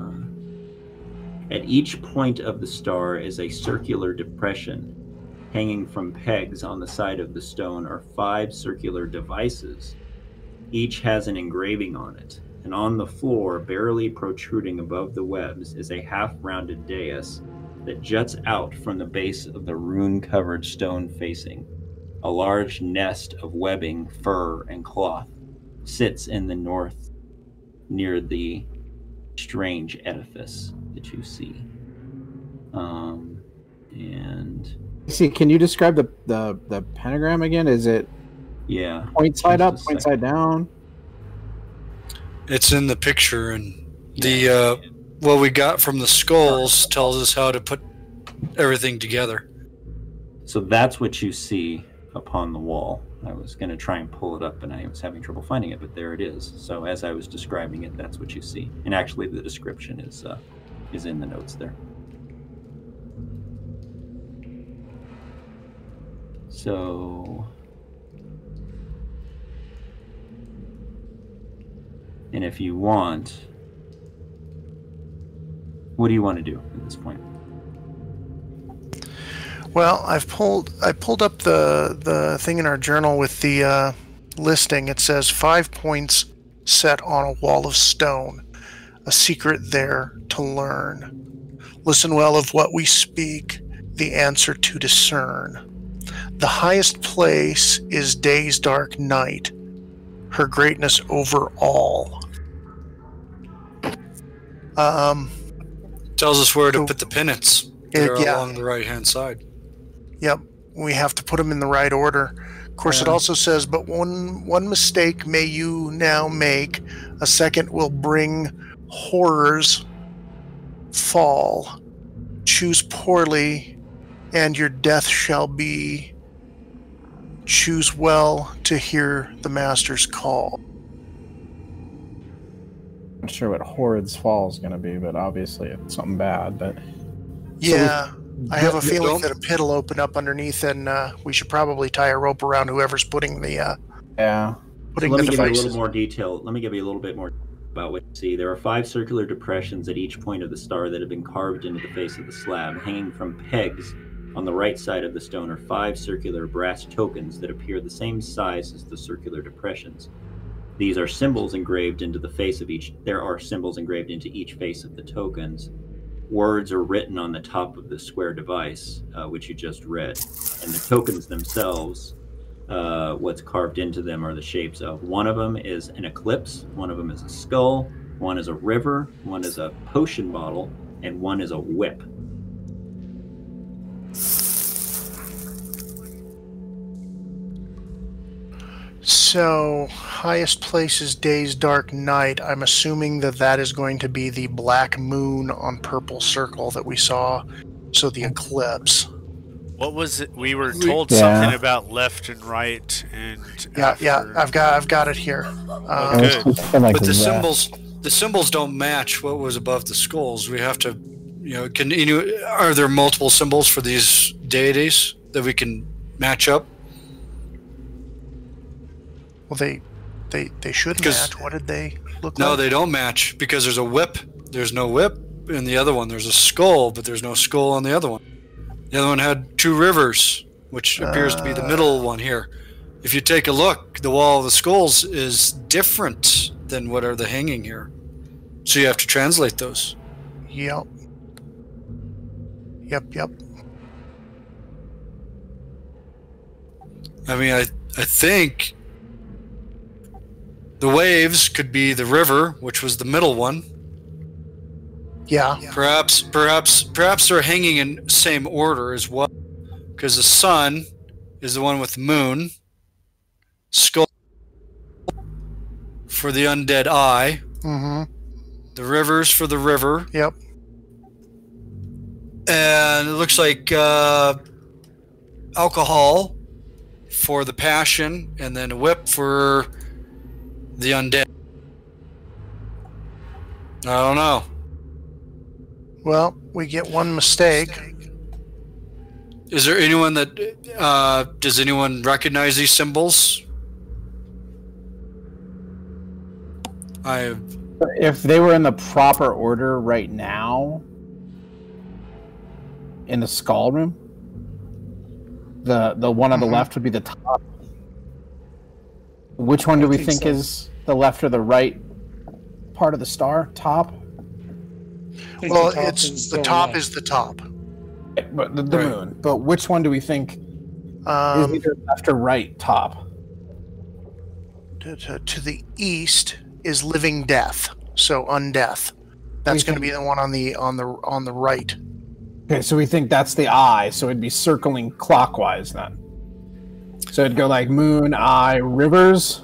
[SPEAKER 1] uh, at each point of the star is a circular depression. Hanging from pegs on the side of the stone are five circular devices. Each has an engraving on it, and on the floor, barely protruding above the webs, is a half rounded dais that juts out from the base of the rune covered stone facing. A large nest of webbing, fur, and cloth sits in the north near the strange edifice that you see. Um, and
[SPEAKER 6] See, can you describe the, the the pentagram again? Is it
[SPEAKER 1] yeah,
[SPEAKER 6] point side
[SPEAKER 1] Just
[SPEAKER 6] up,
[SPEAKER 1] a
[SPEAKER 6] point
[SPEAKER 1] second.
[SPEAKER 6] side down?
[SPEAKER 3] It's in the picture, and the uh, what we got from the skulls tells us how to put everything together.
[SPEAKER 1] so that's what you see upon the wall. I was going to try and pull it up, and I was having trouble finding it, but there it is. So as I was describing it, that's what you see. And actually, the description is uh, is in the notes there. So, and if you want, what do you want to do at this point?
[SPEAKER 2] Well, I've pulled I pulled up the the thing in our journal with the uh, listing. It says five points set on a wall of stone, a secret there to learn. Listen well of what we speak, the answer to discern. The highest place is day's dark night, her greatness over all. Um,
[SPEAKER 3] Tells us where to
[SPEAKER 2] So-
[SPEAKER 3] put the pennants.
[SPEAKER 2] it- yeah.
[SPEAKER 3] along the right hand side.
[SPEAKER 2] Yep. we have to put them in the right order. Of course, it also says, but one one mistake may you now make, a second will bring horrors fall. Choose poorly, and your death shall be. Choose well to hear the master's call.
[SPEAKER 6] I'm not sure what Horrid's Fall is going to be, but obviously it's something bad. But
[SPEAKER 2] Yeah, I have a feeling that a pit will open up underneath, and uh, we should probably tie a rope around whoever's putting the uh,
[SPEAKER 6] yeah,
[SPEAKER 2] putting
[SPEAKER 1] Let
[SPEAKER 2] the
[SPEAKER 1] me give you a little more detail. Let me give you a little bit more about what you see. There are five circular depressions at each point of the star that have been carved into the face of the slab. Hanging from pegs on the right side of the stone are five circular brass tokens that appear the same size as the circular depressions. These are symbols engraved into the face of each. There are symbols engraved into each face of the tokens. Words are written on the top of the square device, uh, which you just read, and the tokens themselves uh, what's carved into them are the shapes of one of them is an eclipse, one of them is a skull, one is a river, one is a potion bottle, and one is a whip.
[SPEAKER 2] So, highest place is day's dark night. I'm assuming that that is going to be the black moon on purple circle that we saw. So the eclipse.
[SPEAKER 5] What was it? We were told
[SPEAKER 6] Yeah.
[SPEAKER 5] something about left and right and
[SPEAKER 2] Yeah, yeah, I've got, I've got it here. Um,
[SPEAKER 5] good.
[SPEAKER 6] Like
[SPEAKER 3] but the
[SPEAKER 6] that.
[SPEAKER 3] symbols, the symbols don't match what was above the skulls. We have to, you know, can you are there multiple symbols for these deities that we can match up?
[SPEAKER 2] Well, they, they, they should match. What did they look
[SPEAKER 3] No,
[SPEAKER 2] like?
[SPEAKER 3] they don't match because there's a whip. There's no whip in the other one. There's a skull, but there's no skull on the other one. The other one had two rivers, which appears to be the middle one here. If you take a look, the wall of the skulls is different than what are the hanging here. So you have to translate those.
[SPEAKER 2] Yep. Yep, yep.
[SPEAKER 3] I mean, I I think the waves could be the river, which was the middle one.
[SPEAKER 2] Yeah.
[SPEAKER 3] Perhaps, perhaps, perhaps they're hanging in same order as well, because the sun is the one with the moon. Skull for the undead eye.
[SPEAKER 2] Mm-hmm.
[SPEAKER 3] The rivers for the river,
[SPEAKER 2] Yep.
[SPEAKER 3] and it looks like uh, alcohol for the passion, and then a whip for the undead. I don't know.
[SPEAKER 2] Well, we get one mistake.
[SPEAKER 3] Is there anyone that uh, does anyone recognize these symbols? I
[SPEAKER 6] if they were in the proper order right now in the skull room the the one on the
[SPEAKER 2] Mhm.
[SPEAKER 6] left would be the top which one do we
[SPEAKER 4] think
[SPEAKER 6] think
[SPEAKER 4] so.
[SPEAKER 6] is the left or the right part of the star top
[SPEAKER 2] Well,
[SPEAKER 4] the top
[SPEAKER 2] it's the top
[SPEAKER 4] up.
[SPEAKER 2] is the top.
[SPEAKER 6] but the, the
[SPEAKER 3] Right.
[SPEAKER 6] moon but which one do we think is
[SPEAKER 2] Um,
[SPEAKER 6] either left or right top
[SPEAKER 2] to, to, to the east is living death, so undeath. That's going to be the one on the on the on the right.
[SPEAKER 6] okay so we think that's the eye so it'd be circling clockwise then so it'd go like moon eye rivers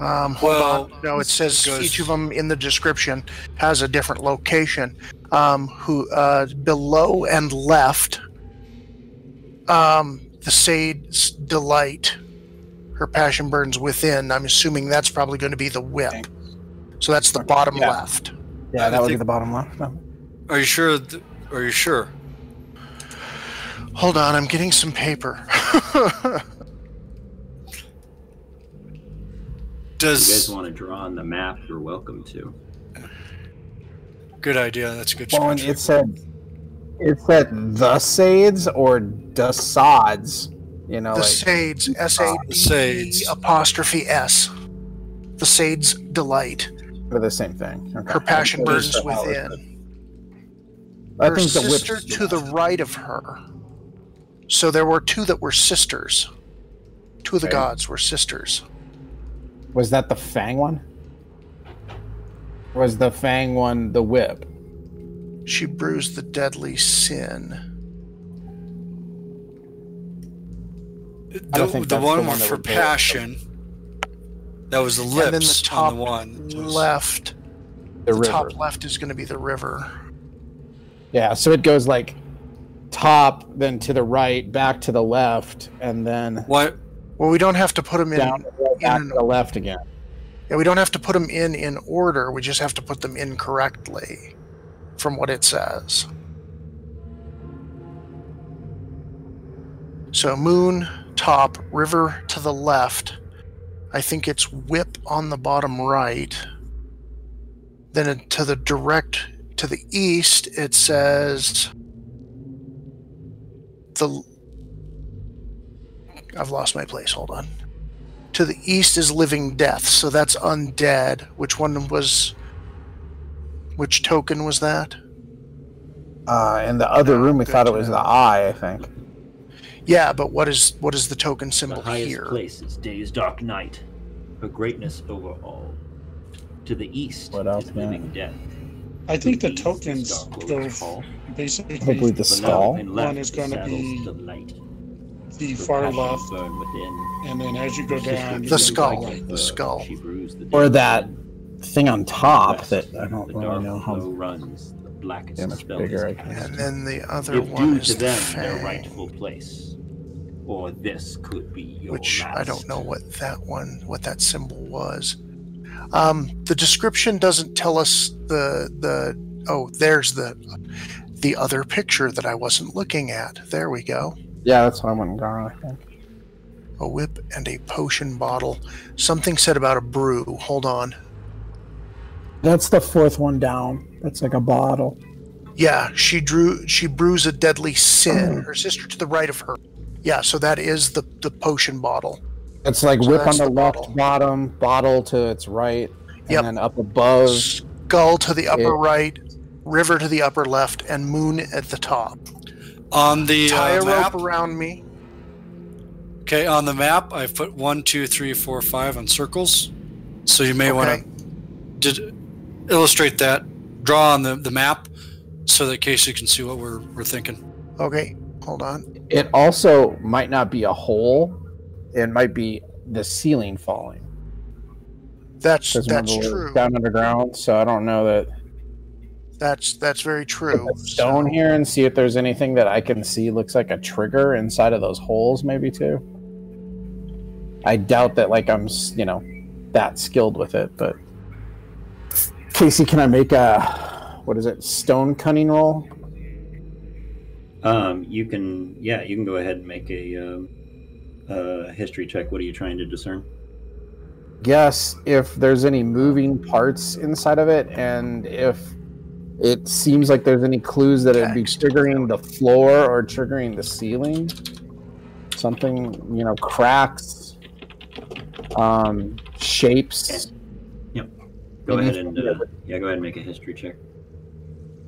[SPEAKER 2] Um, hold
[SPEAKER 3] Well,
[SPEAKER 2] on. No, it says
[SPEAKER 3] goes-
[SPEAKER 2] each of them in the description has a different location. Um, who uh, below and left, um, the Sade's delight, her passion burns within. I'm assuming that's probably going to be the whip. So that's the bottom
[SPEAKER 6] Yeah.
[SPEAKER 2] left.
[SPEAKER 6] yeah
[SPEAKER 3] I
[SPEAKER 6] that would be the bottom left no.
[SPEAKER 3] are you sure? th- Are you sure?
[SPEAKER 2] Hold on, I'm getting some paper.
[SPEAKER 1] If you guys want to draw on the map, you're welcome to.
[SPEAKER 3] good idea. That's a good.
[SPEAKER 6] Well, and
[SPEAKER 3] strategy.
[SPEAKER 6] it said it said the Sades or the Sods. You know,
[SPEAKER 2] the
[SPEAKER 6] like
[SPEAKER 2] Sades, S A D
[SPEAKER 3] Sades.
[SPEAKER 2] E apostrophe S. The Sades delight.
[SPEAKER 6] they're the same thing. Okay.
[SPEAKER 2] Her passion burns
[SPEAKER 6] is how it
[SPEAKER 2] within.
[SPEAKER 6] I
[SPEAKER 2] her
[SPEAKER 6] think the whip.
[SPEAKER 2] sister to the right of her. So there were two that were sisters. Two of the
[SPEAKER 6] Okay.
[SPEAKER 2] gods were sisters.
[SPEAKER 6] Was that the Fang one. Was the Fang one the whip?
[SPEAKER 2] She bruised the deadly sin.
[SPEAKER 3] The,
[SPEAKER 6] think
[SPEAKER 3] the
[SPEAKER 6] that's
[SPEAKER 3] one,
[SPEAKER 6] the one that
[SPEAKER 3] for passion. That was the lips
[SPEAKER 2] and then the top
[SPEAKER 3] on the one.
[SPEAKER 2] left,
[SPEAKER 6] The,
[SPEAKER 2] the,
[SPEAKER 6] river.
[SPEAKER 2] top left is going to be the river.
[SPEAKER 6] Yeah, so it goes like top, then to the right, back to the left, and then
[SPEAKER 3] What?
[SPEAKER 2] Well, we don't have to put them in.
[SPEAKER 6] Back
[SPEAKER 2] in-
[SPEAKER 6] to the left again.
[SPEAKER 2] Yeah, we don't have to put them in in order. We just have to put them in correctly, from what it says. So moon top, river to the left. I think it's whip on the bottom right. Then to the direct to the east, it says the. I've lost my place. Hold on. To the east is living death, so that's undead. Which one was? Which token was that?
[SPEAKER 6] Uh, in the other room, we
[SPEAKER 2] good
[SPEAKER 6] thought it was
[SPEAKER 2] know.
[SPEAKER 6] the eye. I think.
[SPEAKER 2] Yeah, but what is what is the token symbol
[SPEAKER 1] The
[SPEAKER 2] symbol
[SPEAKER 1] highest
[SPEAKER 2] here?
[SPEAKER 1] place is day's dark night, her greatness over all. To the east
[SPEAKER 6] What else,
[SPEAKER 1] is
[SPEAKER 6] man?
[SPEAKER 1] living death.
[SPEAKER 4] I think the
[SPEAKER 1] East
[SPEAKER 4] tokens
[SPEAKER 1] dark
[SPEAKER 4] go basically
[SPEAKER 6] Probably the
[SPEAKER 1] Below
[SPEAKER 6] skull.
[SPEAKER 1] and left
[SPEAKER 4] One is gonna
[SPEAKER 1] saddles
[SPEAKER 4] be
[SPEAKER 1] to the light.
[SPEAKER 4] the
[SPEAKER 1] Her
[SPEAKER 4] far left, and then as you go down,
[SPEAKER 1] is
[SPEAKER 2] The skull.
[SPEAKER 1] like
[SPEAKER 4] right.
[SPEAKER 2] The skull.
[SPEAKER 1] She bruised the
[SPEAKER 6] Or that thing on top
[SPEAKER 1] west.
[SPEAKER 6] that I don't really know how
[SPEAKER 1] runs, the blackest
[SPEAKER 6] yeah, much
[SPEAKER 1] spell
[SPEAKER 6] bigger I
[SPEAKER 1] is
[SPEAKER 2] And then the other
[SPEAKER 1] Give
[SPEAKER 2] one
[SPEAKER 1] due
[SPEAKER 2] is
[SPEAKER 1] to
[SPEAKER 2] the
[SPEAKER 1] them their rightful place. Or this could be your
[SPEAKER 2] which I don't know what that one, what that symbol was. Um, the description doesn't tell us the the. Oh, there's the the other picture that I wasn't looking at. There we go.
[SPEAKER 6] Yeah, that's what I went and got. I think.
[SPEAKER 2] A whip and a potion bottle. Something said about a brew. Hold on.
[SPEAKER 6] That's the fourth one down. That's like a bottle.
[SPEAKER 2] Yeah, she drew. She brews a deadly sin. Hmm. Her sister to the right of her. Yeah, so that is the the potion bottle.
[SPEAKER 6] It's like
[SPEAKER 2] So
[SPEAKER 6] whip on the,
[SPEAKER 2] the
[SPEAKER 6] left
[SPEAKER 2] bottle.
[SPEAKER 6] bottom, bottle to its right, and
[SPEAKER 2] Yep.
[SPEAKER 6] then up above.
[SPEAKER 2] Skull to the upper
[SPEAKER 6] Yeah.
[SPEAKER 2] right, river to the upper left, and moon at the top.
[SPEAKER 3] On the
[SPEAKER 2] Tie
[SPEAKER 3] uh,
[SPEAKER 2] a
[SPEAKER 3] map.
[SPEAKER 2] rope around me.
[SPEAKER 3] Okay, on the map, I've put one, two, three, four, five on circles. So you may
[SPEAKER 2] Okay.
[SPEAKER 3] want to illustrate that, draw on the, the map, so that Casey can see what we're, we're thinking.
[SPEAKER 2] Okay, hold on.
[SPEAKER 6] It also might not be a hole. It might be the ceiling falling.
[SPEAKER 2] That's that's true.
[SPEAKER 6] Down underground, so I don't know that.
[SPEAKER 2] That's that's very true.
[SPEAKER 6] stone
[SPEAKER 2] So-
[SPEAKER 6] here and see if there's anything that I can see looks like a trigger inside of those holes, maybe too. I doubt that, like I'm, you know, that skilled with it. But Casey, can I make a what is it? Stone cunning roll?
[SPEAKER 1] Um, you can, yeah, you can go ahead and make a um, uh, history check. What are you trying to discern?
[SPEAKER 6] guess if there's any moving parts inside of it and if it seems like there's any clues that it'd be triggering the floor or triggering the ceiling something you know cracks um shapes
[SPEAKER 1] Go
[SPEAKER 6] Maybe
[SPEAKER 1] ahead and uh, yeah, go ahead and make a history check.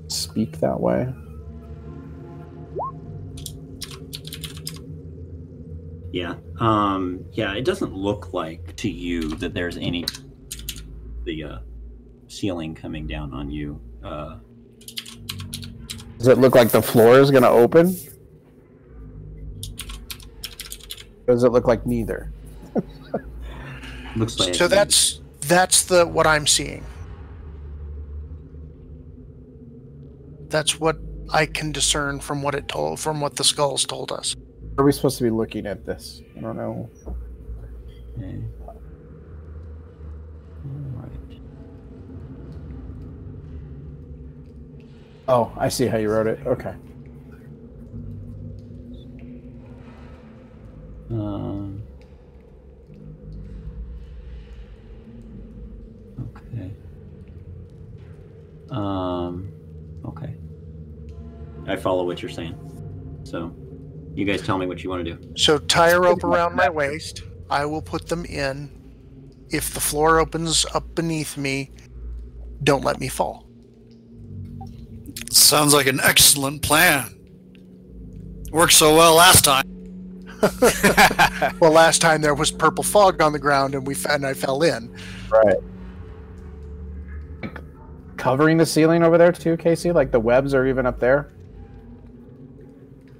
[SPEAKER 6] speak that way
[SPEAKER 1] Yeah. Um, yeah, it doesn't look like to you that there's any the uh, ceiling coming down on you. Uh,
[SPEAKER 6] does it look like the floor is going to open does it look like neither
[SPEAKER 1] looks like
[SPEAKER 2] So that's that's the what I'm seeing. That's what I can discern from what it told from what the skulls told us.
[SPEAKER 6] are we supposed to be looking at this i don't know
[SPEAKER 1] Okay.
[SPEAKER 6] Oh i see how you wrote it okay
[SPEAKER 1] Um, okay. Um, okay. I follow what you're saying. So, you guys tell me what you want to do.
[SPEAKER 2] So tie a rope around my waist. I will put them in. If the floor opens up beneath me, don't let me fall.
[SPEAKER 3] Sounds like an excellent plan. Worked so well last time.
[SPEAKER 2] Well, last time there was purple fog on the ground and we f- and I fell in.
[SPEAKER 6] Right. Covering the ceiling over there too, Casey? Like the webs are even up there?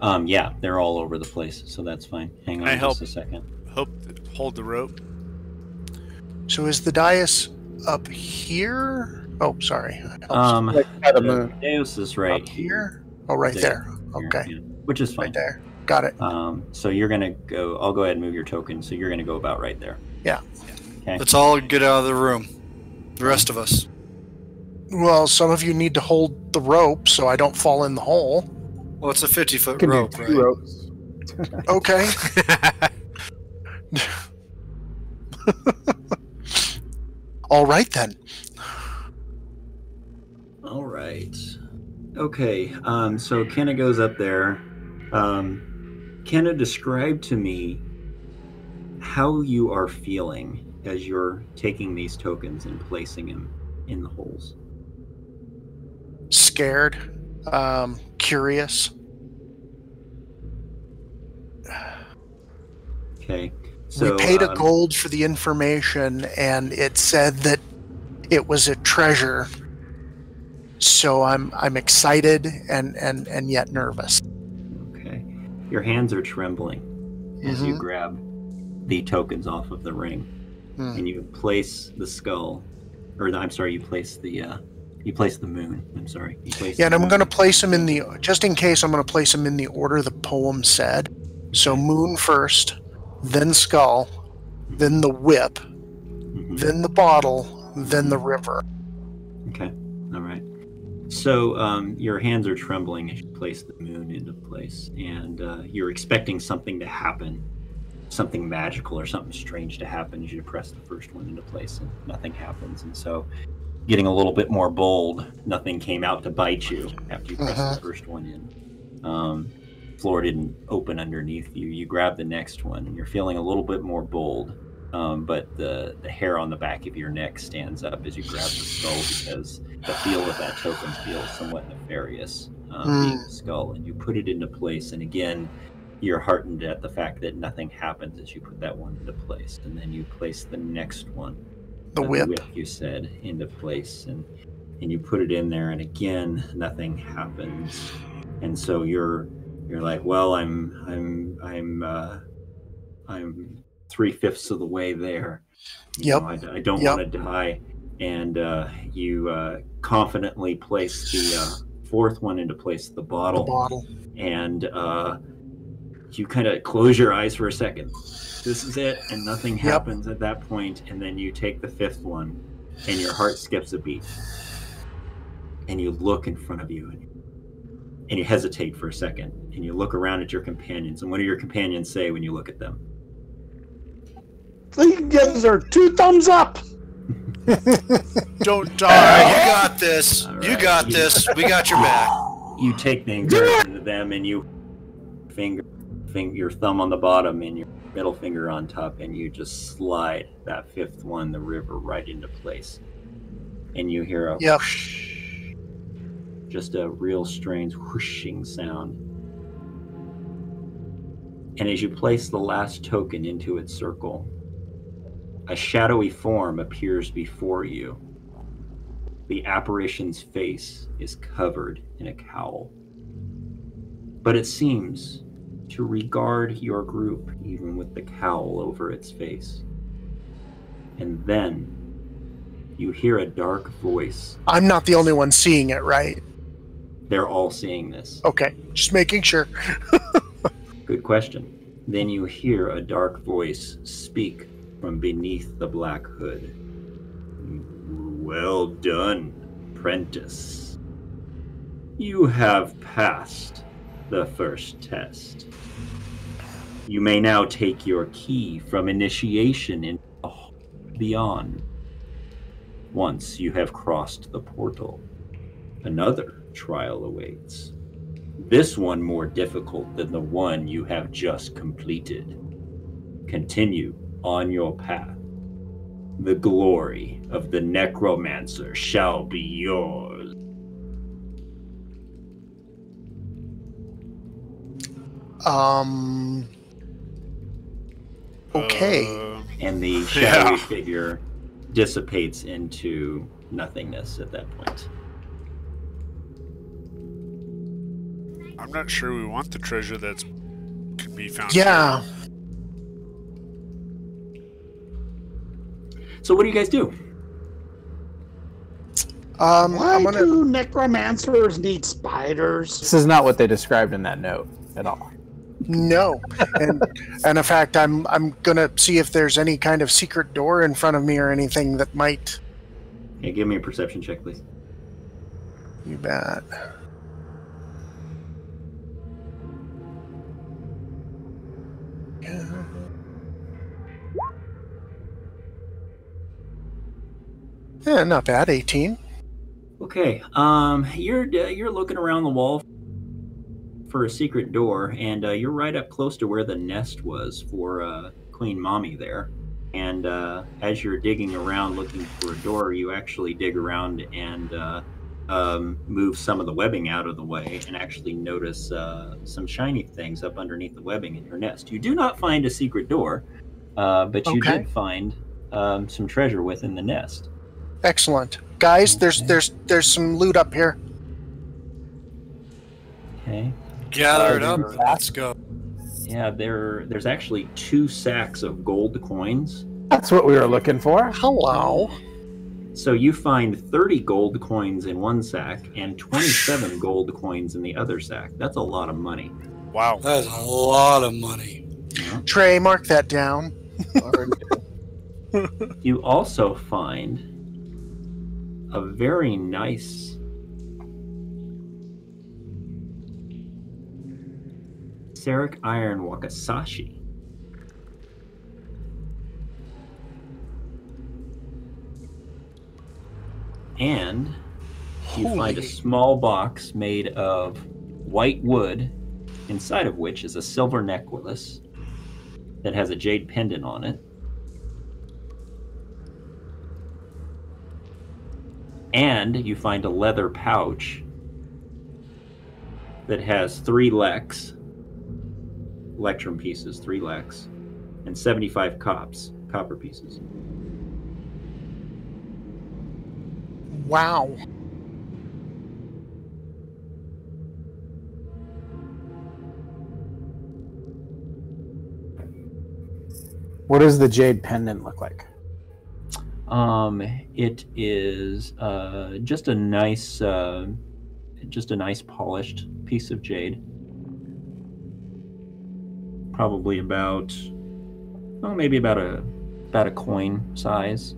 [SPEAKER 1] Um, yeah, they're all over the place, so that's fine. Hang on
[SPEAKER 5] I
[SPEAKER 1] just
[SPEAKER 5] help.
[SPEAKER 1] a second.
[SPEAKER 5] Hope hold the rope.
[SPEAKER 2] So is the dais up here? Oh, sorry.
[SPEAKER 1] Um,
[SPEAKER 6] Like the
[SPEAKER 1] the
[SPEAKER 6] moon.
[SPEAKER 1] Dais is right
[SPEAKER 2] up here? Oh, right there.
[SPEAKER 1] here,
[SPEAKER 2] Okay,
[SPEAKER 1] yeah, which is fine.
[SPEAKER 2] right there. Got it.
[SPEAKER 1] Um, so you're gonna go. I'll go ahead and move your token. So you're gonna go about right there. Yeah. Okay.
[SPEAKER 3] Let's all get out of the room. The rest of us.
[SPEAKER 2] Well, some of you need to hold the rope so I don't fall in the hole.
[SPEAKER 3] Well, it's a 50 foot
[SPEAKER 6] Can do
[SPEAKER 3] rope,
[SPEAKER 6] two
[SPEAKER 3] right?
[SPEAKER 6] ropes.
[SPEAKER 2] Okay. All right then.
[SPEAKER 1] All right. Okay. Um, so Kenna goes up there. Um, Kenna, describe to me how you are feeling as you're taking these tokens and placing them in the holes.
[SPEAKER 2] Scared. Um, curious.
[SPEAKER 1] Okay. So
[SPEAKER 2] we paid a
[SPEAKER 1] um,
[SPEAKER 2] gold for the information, and it said that it was a treasure. So I'm I'm excited and and and yet nervous.
[SPEAKER 1] Okay. Your hands are trembling as you
[SPEAKER 2] Mhm.
[SPEAKER 1] grab the tokens off of the ring,
[SPEAKER 2] Hmm.
[SPEAKER 1] and you place the skull, or the, I'm sorry, you place the uh, you place the moon. I'm sorry. You place
[SPEAKER 2] Yeah, and I'm going to place them in the just in case. I'm going to place them in the order the poem said. So moon first, then skull, then the whip,
[SPEAKER 1] Mhm.
[SPEAKER 2] then the bottle, then the river.
[SPEAKER 1] Okay. All right. So um, your hands are trembling as you place the moon into place, and uh, you're expecting something to happen, something magical or something strange to happen as you press the first one into place, and nothing happens. And so, getting a little bit more bold, nothing came out to bite you after you pressed
[SPEAKER 2] Uh-huh.
[SPEAKER 1] the first one in. Um, floor didn't open underneath you. You grab the next one, and you're feeling a little bit more bold um, but the the hair on the back of your neck stands up as you grab the skull because the feel of that token feels somewhat nefarious, um,
[SPEAKER 2] Hmm.
[SPEAKER 1] being the skull, and you put it into place. And again, you're heartened at the fact that nothing happens as you put that one into place, and then you place the next one,
[SPEAKER 2] The
[SPEAKER 1] uh,
[SPEAKER 2] whip.
[SPEAKER 1] you said, into place, and and you put it in there, and again, nothing happens, and so you're you're like, well, I'm I'm I'm uh, I'm three fifths of the way there. You
[SPEAKER 2] Yep.
[SPEAKER 1] know, I, I don't
[SPEAKER 2] Yep.
[SPEAKER 1] want to die, and uh, you uh, confidently place the uh, fourth one into place, the
[SPEAKER 2] The
[SPEAKER 1] bottle,
[SPEAKER 2] bottle.
[SPEAKER 1] and uh, you kind of close your eyes for a second. This is it, and nothing
[SPEAKER 2] Yep.
[SPEAKER 1] happens at that point. point, and then you take the fifth one, and your heart skips a beat, and you look in front of you, and, and you hesitate for a second, and you look around at your companions, and what do your companions say when you look at them?
[SPEAKER 4] They gives her two thumbs up.
[SPEAKER 5] Don't
[SPEAKER 3] All right,
[SPEAKER 5] die.
[SPEAKER 3] you got this.
[SPEAKER 1] All
[SPEAKER 3] You
[SPEAKER 1] right.
[SPEAKER 3] got this. We got your back.
[SPEAKER 1] You take the encouragement of them, and you finger, finger your thumb on the bottom and your middle finger on top, and you just slide that fifth one, the river, right into place. And you hear a
[SPEAKER 2] Yep.
[SPEAKER 1] whoosh, just a real strange whooshing sound. And as you place the last token into its circle, a shadowy form appears before you. The apparition's face is covered in a cowl. But it seems to regard your group even with the cowl over its face. And then you hear a dark voice.
[SPEAKER 2] I'm not the only one seeing it, right?
[SPEAKER 1] They're all seeing this.
[SPEAKER 2] Okay, just making sure.
[SPEAKER 1] Good question. Then you hear a dark voice speak from beneath the black hood. Well done, Prentice. You have passed the first test. You may now take your key from initiation hall beyond. Once you have crossed the portal, another trial awaits. This one more difficult than the one you have just completed. Continue on your path. The glory of the necromancer shall be yours.
[SPEAKER 2] Um. Okay.
[SPEAKER 5] Uh,
[SPEAKER 1] And the shadowy
[SPEAKER 5] Yeah.
[SPEAKER 1] figure dissipates into nothingness at that point.
[SPEAKER 5] I'm not sure we want the treasure that's can be found.
[SPEAKER 2] Yeah.
[SPEAKER 1] So what do you guys do?
[SPEAKER 2] Um,
[SPEAKER 4] Why
[SPEAKER 2] I'm gonna.
[SPEAKER 4] do necromancers need spiders?
[SPEAKER 6] This is not what they described in that note at all.
[SPEAKER 2] No, and and in fact, I'm I'm gonna see if there's any kind of secret door in front of me or anything that might.
[SPEAKER 1] Okay, give me a perception check, please.
[SPEAKER 2] You bet. Yeah, not bad. 18.
[SPEAKER 1] Okay, um, you're uh, you're looking around the wall for a secret door, and uh, you're right up close to where the nest was for uh, Queen Mommy there. And uh, as you're digging around looking for a door, you actually dig around and uh, um, move some of the webbing out of the way, and actually notice uh, some shiny things up underneath the webbing in your nest. You do not find a secret door, uh, but you
[SPEAKER 2] Okay.
[SPEAKER 1] did find um, some treasure within the nest.
[SPEAKER 2] Excellent. Guys, there's there's there's some loot up here.
[SPEAKER 1] Okay.
[SPEAKER 3] Gather it
[SPEAKER 1] Uh,
[SPEAKER 3] up. and Let's go.
[SPEAKER 1] Yeah, there there's actually two sacks of gold coins.
[SPEAKER 6] That's what we were looking for.
[SPEAKER 2] Hello.
[SPEAKER 1] So you find 30 gold coins in one sack and 27 gold coins in the other sack. That's a lot of money.
[SPEAKER 5] Wow.
[SPEAKER 3] That's a lot of money.
[SPEAKER 1] you know?
[SPEAKER 2] Trey, mark that down.
[SPEAKER 1] You also find a very nice Seric Iron Wakizashi. And you find a small box made of white wood, inside of which is a silver necklace that has a jade pendant on it. And you find a leather pouch that has three lex, electrum pieces, three lex, and 75 cops, copper pieces.
[SPEAKER 2] Wow.
[SPEAKER 6] What does the jade pendant look like?
[SPEAKER 1] Um, it is uh, just a nice, uh, just a nice polished piece of jade. Probably about, oh, maybe about a about a coin size,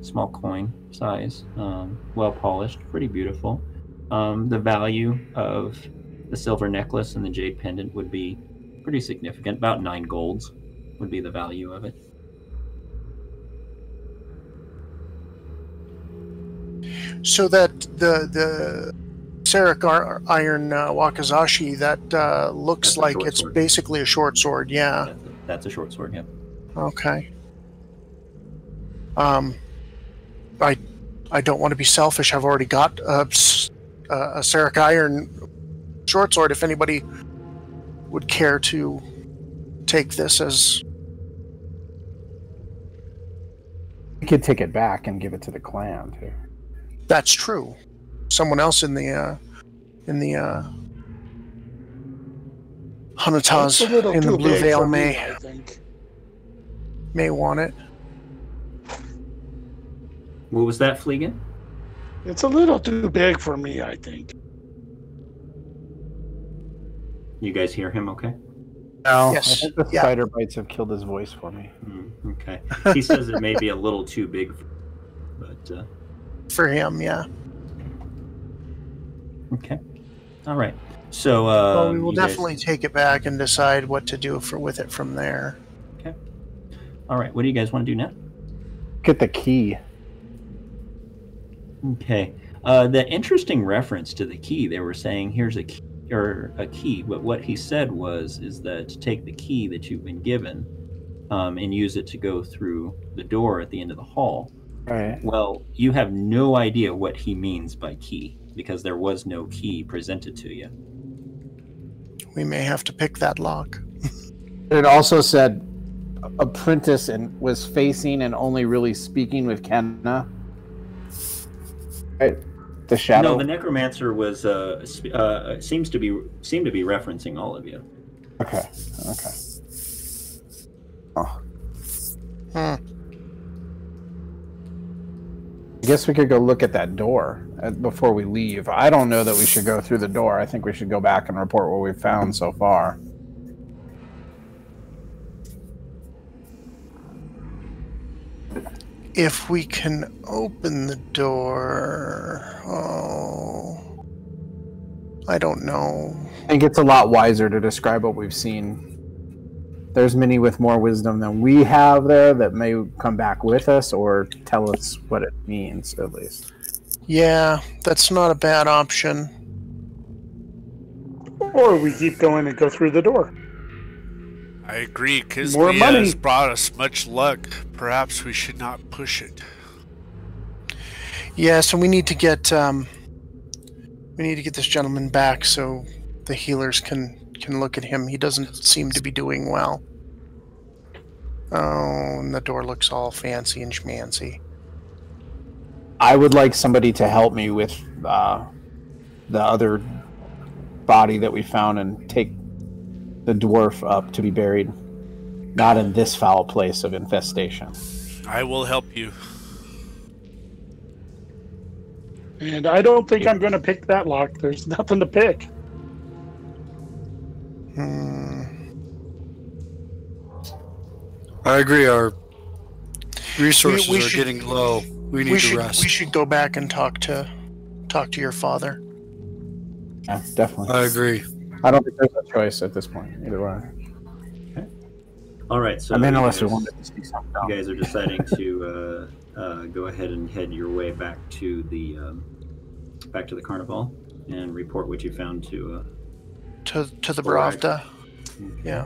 [SPEAKER 1] small coin size. Um, well polished, pretty beautiful. Um, the value of the silver necklace and the jade pendant would be pretty significant. About nine golds would be the value of it.
[SPEAKER 2] So that the the Seric Ar- Iron uh, Wakizashi that uh, looks
[SPEAKER 1] That's
[SPEAKER 2] like it's
[SPEAKER 1] sword.
[SPEAKER 2] basically a short sword. Yeah.
[SPEAKER 1] That's a, that's a short sword, yeah.
[SPEAKER 2] Okay. Um, I I don't want to be selfish. I've already got a, a Seric Iron short sword. If anybody would care to take this as
[SPEAKER 6] We could take it back and give it to the clan too.
[SPEAKER 2] That's true, someone else in the uh, in the uh,
[SPEAKER 4] That's a
[SPEAKER 2] Hanatas
[SPEAKER 4] little
[SPEAKER 2] in the Blue Veil
[SPEAKER 4] for me,
[SPEAKER 2] may
[SPEAKER 4] I think.
[SPEAKER 2] may want it.
[SPEAKER 1] What was that, Fleegan?
[SPEAKER 4] It's a little too big for me, I think.
[SPEAKER 1] You guys hear him okay?
[SPEAKER 6] No,
[SPEAKER 2] Yes,
[SPEAKER 6] I think the
[SPEAKER 2] yeah.
[SPEAKER 6] spider bites have killed his voice for me.
[SPEAKER 1] Hmm, okay. He says it may be a little too big, but uh,
[SPEAKER 2] For him, yeah.
[SPEAKER 1] okay. All right. So, uh,
[SPEAKER 2] well, we will definitely take it back and decide what to do for with it from there. Okay.
[SPEAKER 1] All right. What do you guys want to do now?
[SPEAKER 6] Get the key.
[SPEAKER 1] Okay. Uh, the interesting reference to the key, they were saying, here's a key, or a key. But what he said was, is that to take the key that you've been given um, and use it to go through the door at the end of the hall.
[SPEAKER 6] Right.
[SPEAKER 1] Well, you have no idea what he means by key because there was no key presented to you.
[SPEAKER 2] We may have to pick that lock.
[SPEAKER 6] It also said apprentice and was facing and only really speaking with Kenna. Right. The shadow.
[SPEAKER 1] No, the necromancer was uh, uh seems to be seemed to be referencing all of you.
[SPEAKER 6] Okay. Okay. Oh.
[SPEAKER 2] Hmm.
[SPEAKER 6] I guess we could go look at that door uh, before we leave. I don't know that we should go through the door. I think we should go back and report what we've found so far.
[SPEAKER 2] If we can open the door. Oh. I don't know.
[SPEAKER 6] I think it's a lot wiser to describe what we've seen. There's many with more wisdom than we have there that may come back with us or tell us what it means, at least.
[SPEAKER 2] Yeah, that's not a bad option.
[SPEAKER 4] Or we keep going and go through the door.
[SPEAKER 5] I agree.
[SPEAKER 4] More money.
[SPEAKER 5] has brought us much luck. Perhaps we should not push it.
[SPEAKER 2] Yeah, so we need to get um, we need to get this gentleman back so the healers can can look at him. He doesn't seem to be doing well. Oh, and the door looks all fancy and schmancy.
[SPEAKER 6] I would like somebody to help me with uh, the other body that we found and take the dwarf up to be buried. Not in this foul place of infestation.
[SPEAKER 5] I will help you.
[SPEAKER 4] And I don't think I'm going to pick that lock. There's nothing to pick.
[SPEAKER 2] Hmm.
[SPEAKER 3] I agree. Our resources
[SPEAKER 2] we
[SPEAKER 3] are
[SPEAKER 2] should-
[SPEAKER 3] getting low. We need
[SPEAKER 2] We
[SPEAKER 3] to
[SPEAKER 2] should
[SPEAKER 3] rest.
[SPEAKER 2] we should go back and talk to talk to your father.
[SPEAKER 6] Yeah, definitely.
[SPEAKER 3] I agree.
[SPEAKER 6] I don't think there's a choice at this point, either way.
[SPEAKER 1] All right, so
[SPEAKER 6] I mean, unless we
[SPEAKER 1] guys-
[SPEAKER 6] wanted to see something
[SPEAKER 1] you guys are deciding to uh, uh, go ahead and head your way back to the um, back to the carnival and report what you found to. Uh,
[SPEAKER 2] To to the
[SPEAKER 1] Alright.
[SPEAKER 2] Bravda. Yeah.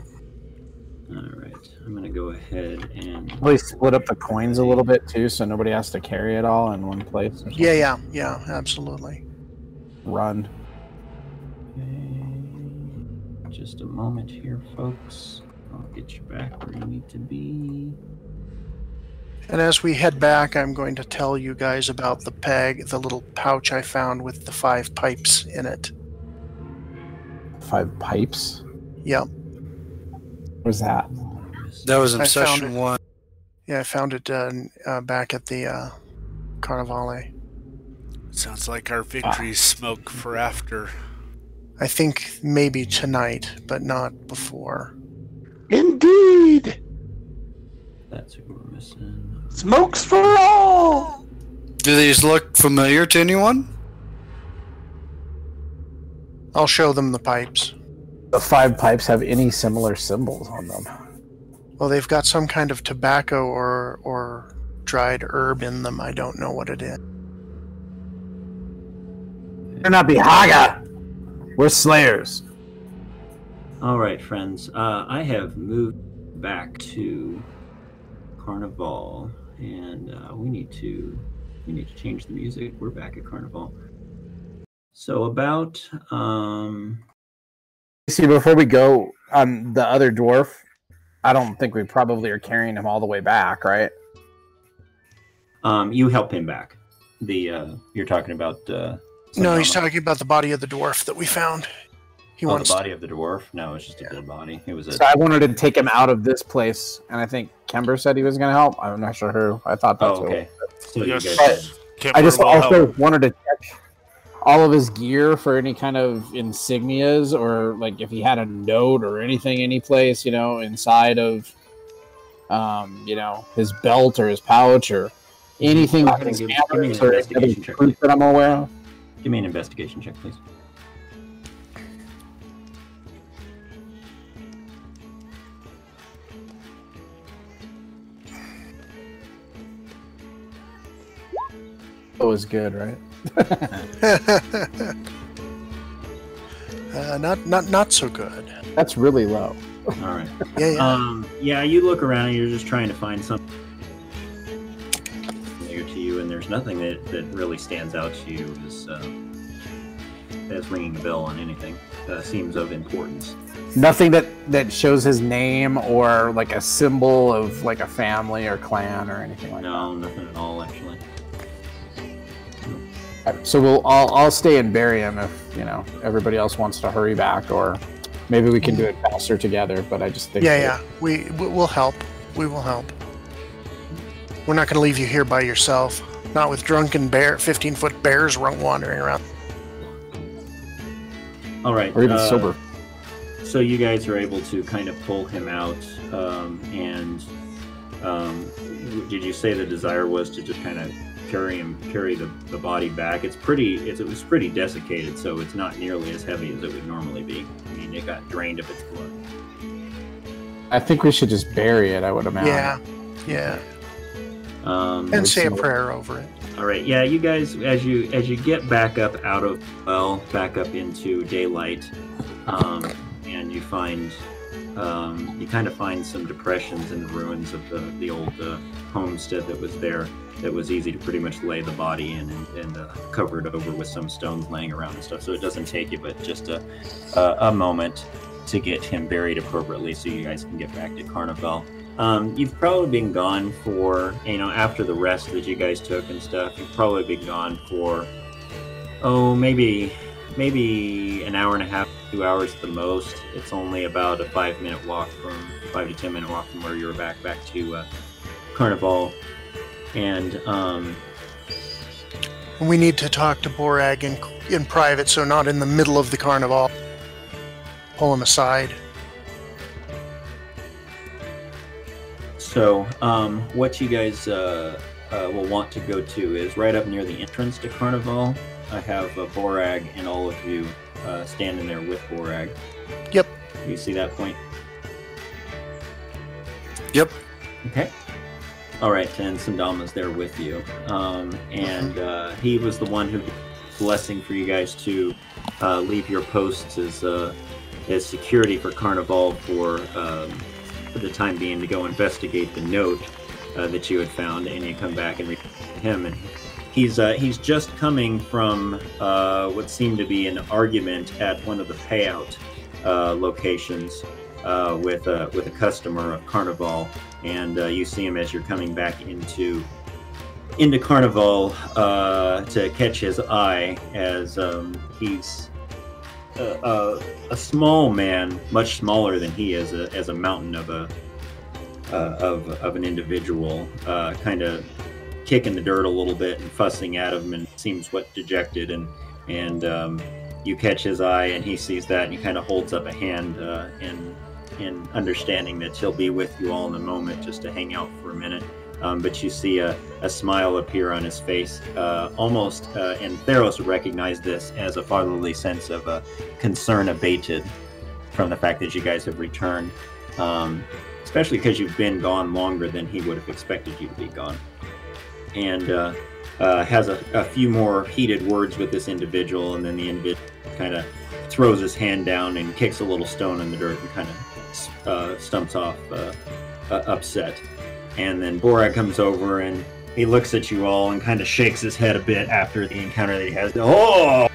[SPEAKER 1] all right, I'm gonna go ahead and
[SPEAKER 6] Probably split up the coins a little bit too, so nobody has to carry it all in one place.
[SPEAKER 2] Yeah, yeah, yeah, absolutely.
[SPEAKER 6] Run.
[SPEAKER 1] Okay, Just a moment here, folks. I'll get you back where you need to be.
[SPEAKER 2] And as we head back, I'm going to tell you guys about the peg, the little pouch I found with the five pipes in it.
[SPEAKER 6] Five pipes.
[SPEAKER 2] Yep.
[SPEAKER 6] What's that?
[SPEAKER 3] That was in
[SPEAKER 2] I found
[SPEAKER 3] session one.
[SPEAKER 2] Yeah, I found it uh, uh, back at the uh, Carnivale.
[SPEAKER 5] Sounds like our victory smoke for after.
[SPEAKER 2] I think maybe tonight, but not before.
[SPEAKER 4] Indeed!
[SPEAKER 1] That's who we're missing.
[SPEAKER 4] Smokes for all!
[SPEAKER 3] Do these look familiar to anyone?
[SPEAKER 2] I'll show them the pipes.
[SPEAKER 6] The five pipes have any similar symbols on them?
[SPEAKER 2] Well, they've got some kind of tobacco or or dried herb in them. I don't know what it is.
[SPEAKER 6] They're not Bihaga. We're slayers.
[SPEAKER 1] All right, friends. Uh, I have moved back to Carnival, and uh, we need to we need to change the music. We're back at Carnival. So about um,
[SPEAKER 6] See, before we go on the other dwarf, I don't think we probably are carrying him all the way back, right?
[SPEAKER 1] um, you help him back. The uh, you're talking about. Uh,
[SPEAKER 2] No, he's talking about the body of the dwarf that we found. He
[SPEAKER 1] Oh, the
[SPEAKER 2] wants.
[SPEAKER 1] body of the dwarf. No, it's just a dead body. It was a.
[SPEAKER 6] So I wanted to take him out of this place, and I think Kimber said he was going to help. I'm not sure who. I thought that's
[SPEAKER 1] Oh,
[SPEAKER 6] who.
[SPEAKER 1] okay. So you
[SPEAKER 5] Yes.
[SPEAKER 1] guys.
[SPEAKER 6] I just also
[SPEAKER 5] help.
[SPEAKER 6] wanted to check all of his gear for any kind of insignias or like if he had a note or anything any place, you know, inside of um, you know, his belt or his pouch or anything
[SPEAKER 1] Go
[SPEAKER 6] that
[SPEAKER 1] ahead
[SPEAKER 6] can
[SPEAKER 1] and give- give me an investigation check,
[SPEAKER 6] that I'm aware of.
[SPEAKER 1] Give me an investigation check, please.
[SPEAKER 6] It was good, right?
[SPEAKER 2] uh, not not not so good.
[SPEAKER 6] That's really low.
[SPEAKER 1] All right.
[SPEAKER 2] Yeah, yeah.
[SPEAKER 1] Um, yeah, you look around and you're just trying to find something familiar to you, and there's nothing that, that really stands out to you as uh, as ringing a bell on anything. Uh, seems of importance.
[SPEAKER 6] Nothing that that shows his name or like a symbol of like a family or clan or anything like that.
[SPEAKER 1] No, nothing at all, actually.
[SPEAKER 6] So we'll I'll, I'll stay and bury him if you know everybody else wants to hurry back, or maybe we can do it faster together. But I just think
[SPEAKER 2] Yeah, yeah. We we- we'll help. We will help. We're not going to leave you here by yourself. Not with drunken bear, fifteen foot bears run- wandering around.
[SPEAKER 1] All right.
[SPEAKER 6] or even
[SPEAKER 1] uh,
[SPEAKER 6] sober.
[SPEAKER 1] So you guys are able to kind of pull him out, um, and um, did you say the desire was to just kind of carry him, carry the, the body back? It's pretty, it's, it was pretty desiccated, so it's not nearly as heavy as it would normally be. I mean, it got drained of its blood.
[SPEAKER 6] I think we should just bury it. I would imagine.
[SPEAKER 2] Yeah, yeah.
[SPEAKER 1] Um,
[SPEAKER 2] And say a prayer over it.
[SPEAKER 1] All right, yeah, you guys, as you as you get back up out of well, back up into daylight, um, and you find um, you kind of find some depressions in the ruins of the the old uh, homestead that was there. That was easy to pretty much lay the body in and, and uh, cover it over with some stones laying around and stuff. So it doesn't take you but just a a, a moment to get him buried appropriately, so you guys can get back to Carnival. Um, you've probably been gone for, you know, after the rest that you guys took and stuff, you've probably been gone for, oh, maybe, maybe an hour and a half, two hours at the most. It's only about a five minute walk from, five to ten minute walk from where you were back, back to uh, Carnival. And, um,
[SPEAKER 2] We need to talk to Borag in in private, so not in the middle of the carnival. Pull him aside.
[SPEAKER 1] So, um, what you guys uh, uh, will want to go to is right up near the entrance to Carnival. I have uh, Borag and all of you uh, standing there with Borag.
[SPEAKER 2] Yep.
[SPEAKER 1] You see that point?
[SPEAKER 3] Yep.
[SPEAKER 1] Okay. All right, and Sandama's there with you. Um, and uh, he was the one who blessing for you guys to uh, leave your posts as uh, as security for Carnival for um, for the time being to go investigate the note uh, that you had found, and you come back and read him. And he's uh, he's just coming from uh, what seemed to be an argument at one of the payout uh, locations uh, with a with a customer of Carnival, and uh, you see him as you're coming back into into Carnival uh, to catch his eye as um, he's a, a, small man, much smaller than he is, a, as a mountain of a of of an individual, kind of kicking the dirt a little bit and fussing at him, and seems what dejected, and and um, you catch his eye, and he sees that, and he kind of holds up a hand uh, in in understanding that he'll be with you all in a moment, just to hang out for a minute. Um, but you see a, a smile appear on his face, uh, almost, uh, and Theros recognized this as a fatherly sense of uh, concern abated from the fact that you guys have returned, um, especially because you've been gone longer than he would have expected you to be gone. And uh, uh, has a, a few more heated words with this individual, and then the individual kind of throws his hand down and kicks a little stone in the dirt and kind of uh, stumps off uh, uh, upset. And then Borag comes over and he looks at you all and kind of shakes his head a bit after the encounter that he has. Oh,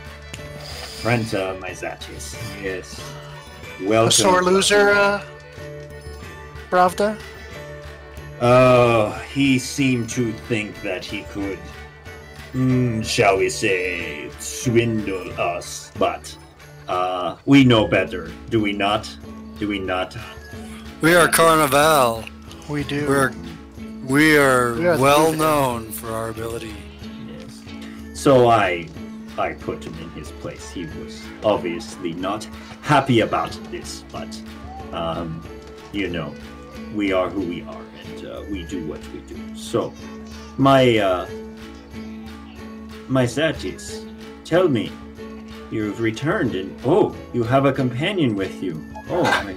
[SPEAKER 1] Renta Myzatis. Yes. Welcome.
[SPEAKER 2] A sore loser, uh, Pravda?
[SPEAKER 1] Oh, he seemed to think that he could, mm, shall we say, swindle us, but uh, we know better, do we not? Do we not?
[SPEAKER 3] We are Carnival.
[SPEAKER 2] We do.
[SPEAKER 3] We're we are
[SPEAKER 2] We are
[SPEAKER 3] well known for our ability.
[SPEAKER 1] Yes. So I, I put him in his place. He was obviously not happy about this, but, um, you know, we are who we are, and uh, we do what we do. So, my, uh, my Satis, tell me, you've returned, and oh, you have a companion with you. Oh, my,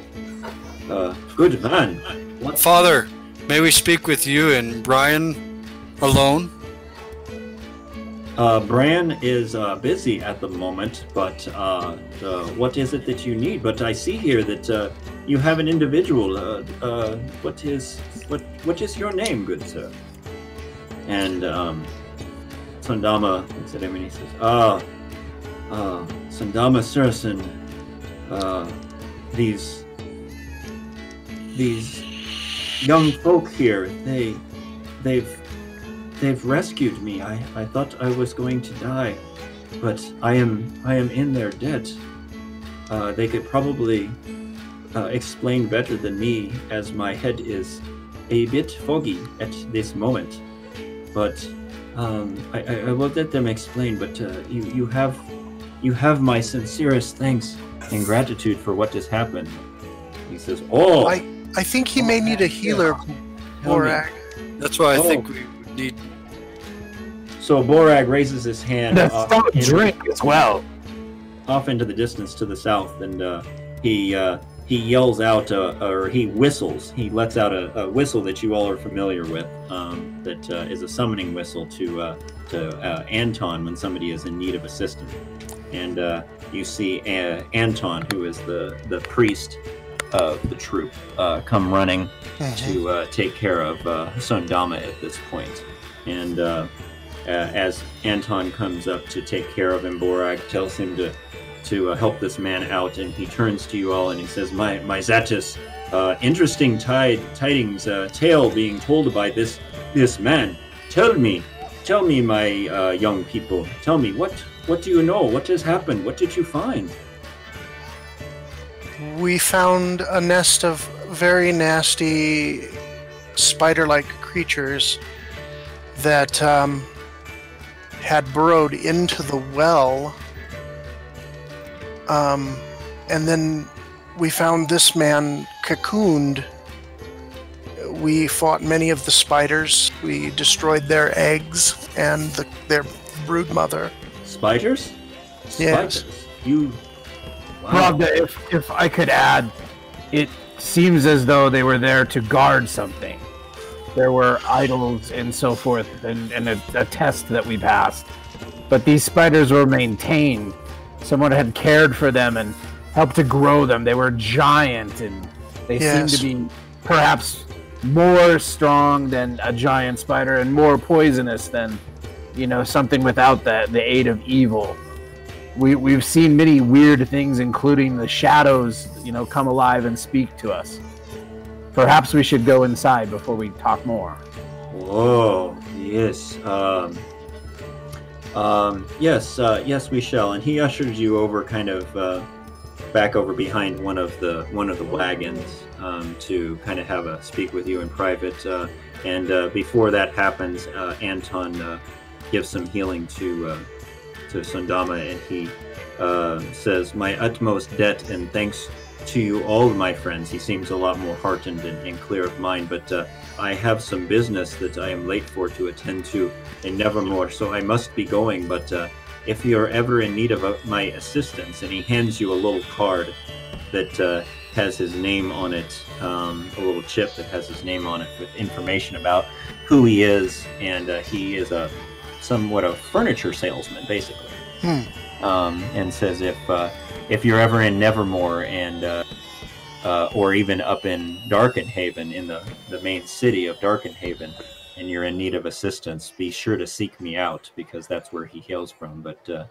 [SPEAKER 1] uh, good man. What
[SPEAKER 3] Father, may we speak with you and Brian alone?
[SPEAKER 1] Uh, Bran is uh, busy at the moment, but uh, what is it that you need? But I see here that uh, you have an individual. Uh, uh, what is what? What is your name, good sir? And um, Sandama looks at him and he says, "Ah, uh, Sandama Surson. Uh, these these young folk here, they they've they've rescued me. I, I thought I was going to die, but I am I am in their debt. Uh, they could probably uh, explain better than me, as my head is a bit foggy at this moment. But um, I, I, I will let them explain. But uh, you you have you have my sincerest thanks and gratitude for what has happened. He says, "Oh,
[SPEAKER 2] I I think he may need a healer,
[SPEAKER 1] Tell me.
[SPEAKER 2] Borag.
[SPEAKER 3] That's why I
[SPEAKER 1] Oh.
[SPEAKER 3] think we need.
[SPEAKER 1] So Borag raises his hand
[SPEAKER 6] The
[SPEAKER 1] off,
[SPEAKER 6] stout
[SPEAKER 1] into,
[SPEAKER 6] drink as well.
[SPEAKER 1] off into the distance to the south, and uh, he uh, he yells out, uh, or he whistles. He lets out a, a whistle that you all are familiar with. Um, that uh, is a summoning whistle to uh, to uh, Anton when somebody is in need of assistance. And uh, you see uh, Anton, who is the the priest of the troop, uh, come running to uh, take care of uh, Sundama at this point. And uh, as Anton comes up to take care of him, Borag tells him to to uh, help this man out, and he turns to you all and he says, "My my Zatis, uh, interesting tide, tidings, uh, tale being told by this this man. Tell me, tell me, my uh, young people, tell me what what do you know? What has happened? What did you find?"
[SPEAKER 2] We found a nest of very nasty spider-like creatures that um, had burrowed into the well. Um, and then we found this man cocooned. We fought many of the spiders. We destroyed their eggs and the, their brood mother.
[SPEAKER 1] Spiders?
[SPEAKER 2] Yes.
[SPEAKER 1] Spiders. You. Wow.
[SPEAKER 6] Pravda, if if I could add, it seems as though they were there to guard something. There were idols and so forth, and, and a, a test that we passed. But these spiders were maintained. Someone had cared for them and helped to grow them. They were giant, and they
[SPEAKER 2] Yes.
[SPEAKER 6] seemed to be perhaps more strong than a giant spider and more poisonous than, you know, something without the, the aid of evil we we've seen many weird things, including the shadows, you know, come alive and speak to us. Perhaps we should go inside before we talk more.
[SPEAKER 1] Whoa, yes. Um, um, yes, uh, yes, we shall. And he ushered you over, kind of uh, back over behind one of the one of the wagons um, to kind of have a speak with you in private. Uh, and uh, before that happens, uh, Anton uh, gives some healing to to Sundama, and he says, "My utmost debt and thanks to you all, my friends." He seems a lot more heartened and, and clear of mind, but. Uh, I have some business that I am late for to attend to in Nevermore, so I must be going. But uh, if you're ever in need of uh, my assistance, and he hands you a little card that uh, has his name on it, um, a little chip that has his name on it with information about who he is, and uh, he is a somewhat a furniture salesman, basically.
[SPEAKER 2] Hmm.
[SPEAKER 1] Um, and says if uh, if you're ever in Nevermore and uh, uh, or even up in Darkenhaven, in the, the main city of Darkenhaven, and you're in need of assistance, be sure to seek me out because that's where he hails from. But uh,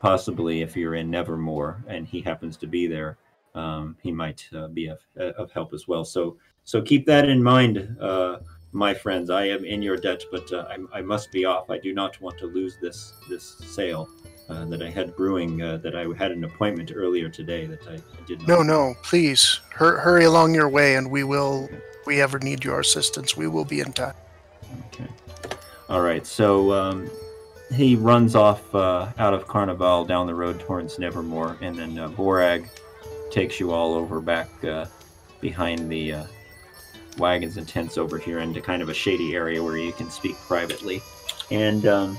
[SPEAKER 1] possibly if you're in Nevermore and he happens to be there, um, he might uh, be of, of help as well. So so keep that in mind, uh, my friends. I am in your debt, but uh, I, I must be off. I do not want to lose this this sale. Uh, that I had brewing, uh, that I had an appointment earlier today that I, I did not.
[SPEAKER 2] No, no, please hur- hurry along your way, and we will. If we ever need your assistance, we will be in touch.
[SPEAKER 1] Okay. All right. So um, he runs off uh, out of Carnival down the road towards Nevermore, and then uh, Borag takes you all over back uh, behind the uh, wagons and tents over here into kind of a shady area where you can speak privately. And um,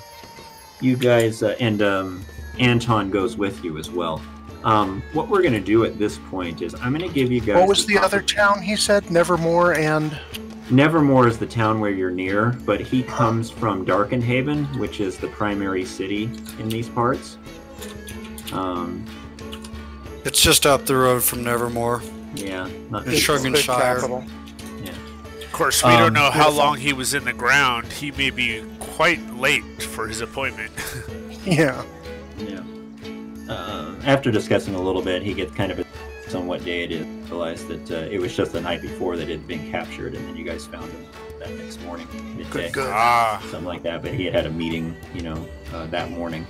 [SPEAKER 1] you guys, uh, and um, Anton goes with you as well. Um, what we're going to do at this point is I'm going to give you guys.
[SPEAKER 2] What was
[SPEAKER 1] the
[SPEAKER 2] the other town he said? Nevermore and
[SPEAKER 1] Nevermore is the town where you're near, but he comes from Darkenhaven, which is the primary city in these parts. Um,
[SPEAKER 3] It's just up the road from Nevermore.
[SPEAKER 1] yeah, not
[SPEAKER 3] The
[SPEAKER 1] too far.
[SPEAKER 3] Shruggen
[SPEAKER 2] good
[SPEAKER 3] Shire.
[SPEAKER 2] capital.
[SPEAKER 5] Of course, we
[SPEAKER 1] Um,
[SPEAKER 5] don't know how long he was in the ground. He may be quite late for his appointment.
[SPEAKER 2] Yeah.
[SPEAKER 1] Yeah. Uh, after discussing a little bit, he gets kind of somewhat jaded. Realized that uh, it was just the night before that it had been captured, and then you guys found him that next morning, midday,
[SPEAKER 2] Good, good.
[SPEAKER 5] Ah,
[SPEAKER 1] something like that. But he had had a meeting, you know, uh, that morning,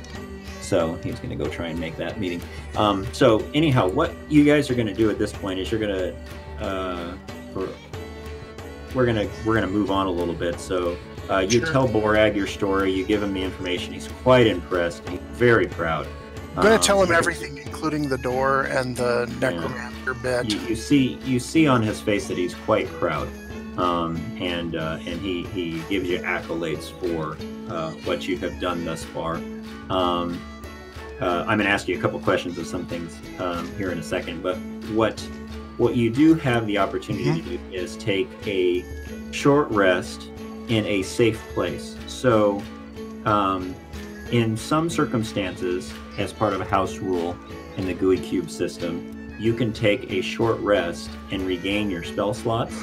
[SPEAKER 1] so he was going to go try and make that meeting. Um, so anyhow, what you guys are going to do at this point is you're going to, uh, we're gonna we're gonna move on a little bit. So uh, you
[SPEAKER 2] Sure.
[SPEAKER 1] tell Borag your story, you give him the information. He's quite impressed. He's very proud.
[SPEAKER 2] I'm going
[SPEAKER 1] Um,
[SPEAKER 2] to tell him everything, including the door and the necromancer bit.
[SPEAKER 1] you, you see you see on his face that he's quite proud um, and uh, and he, he gives you accolades for uh, what you have done thus far um, uh, I'm going to ask you a couple questions of some things um, here in a second but what what you do have the opportunity to do is take a short rest in a safe place so um, in some circumstances as part of a house rule in the Gooey Cube system you can take a short rest and regain your spell slots.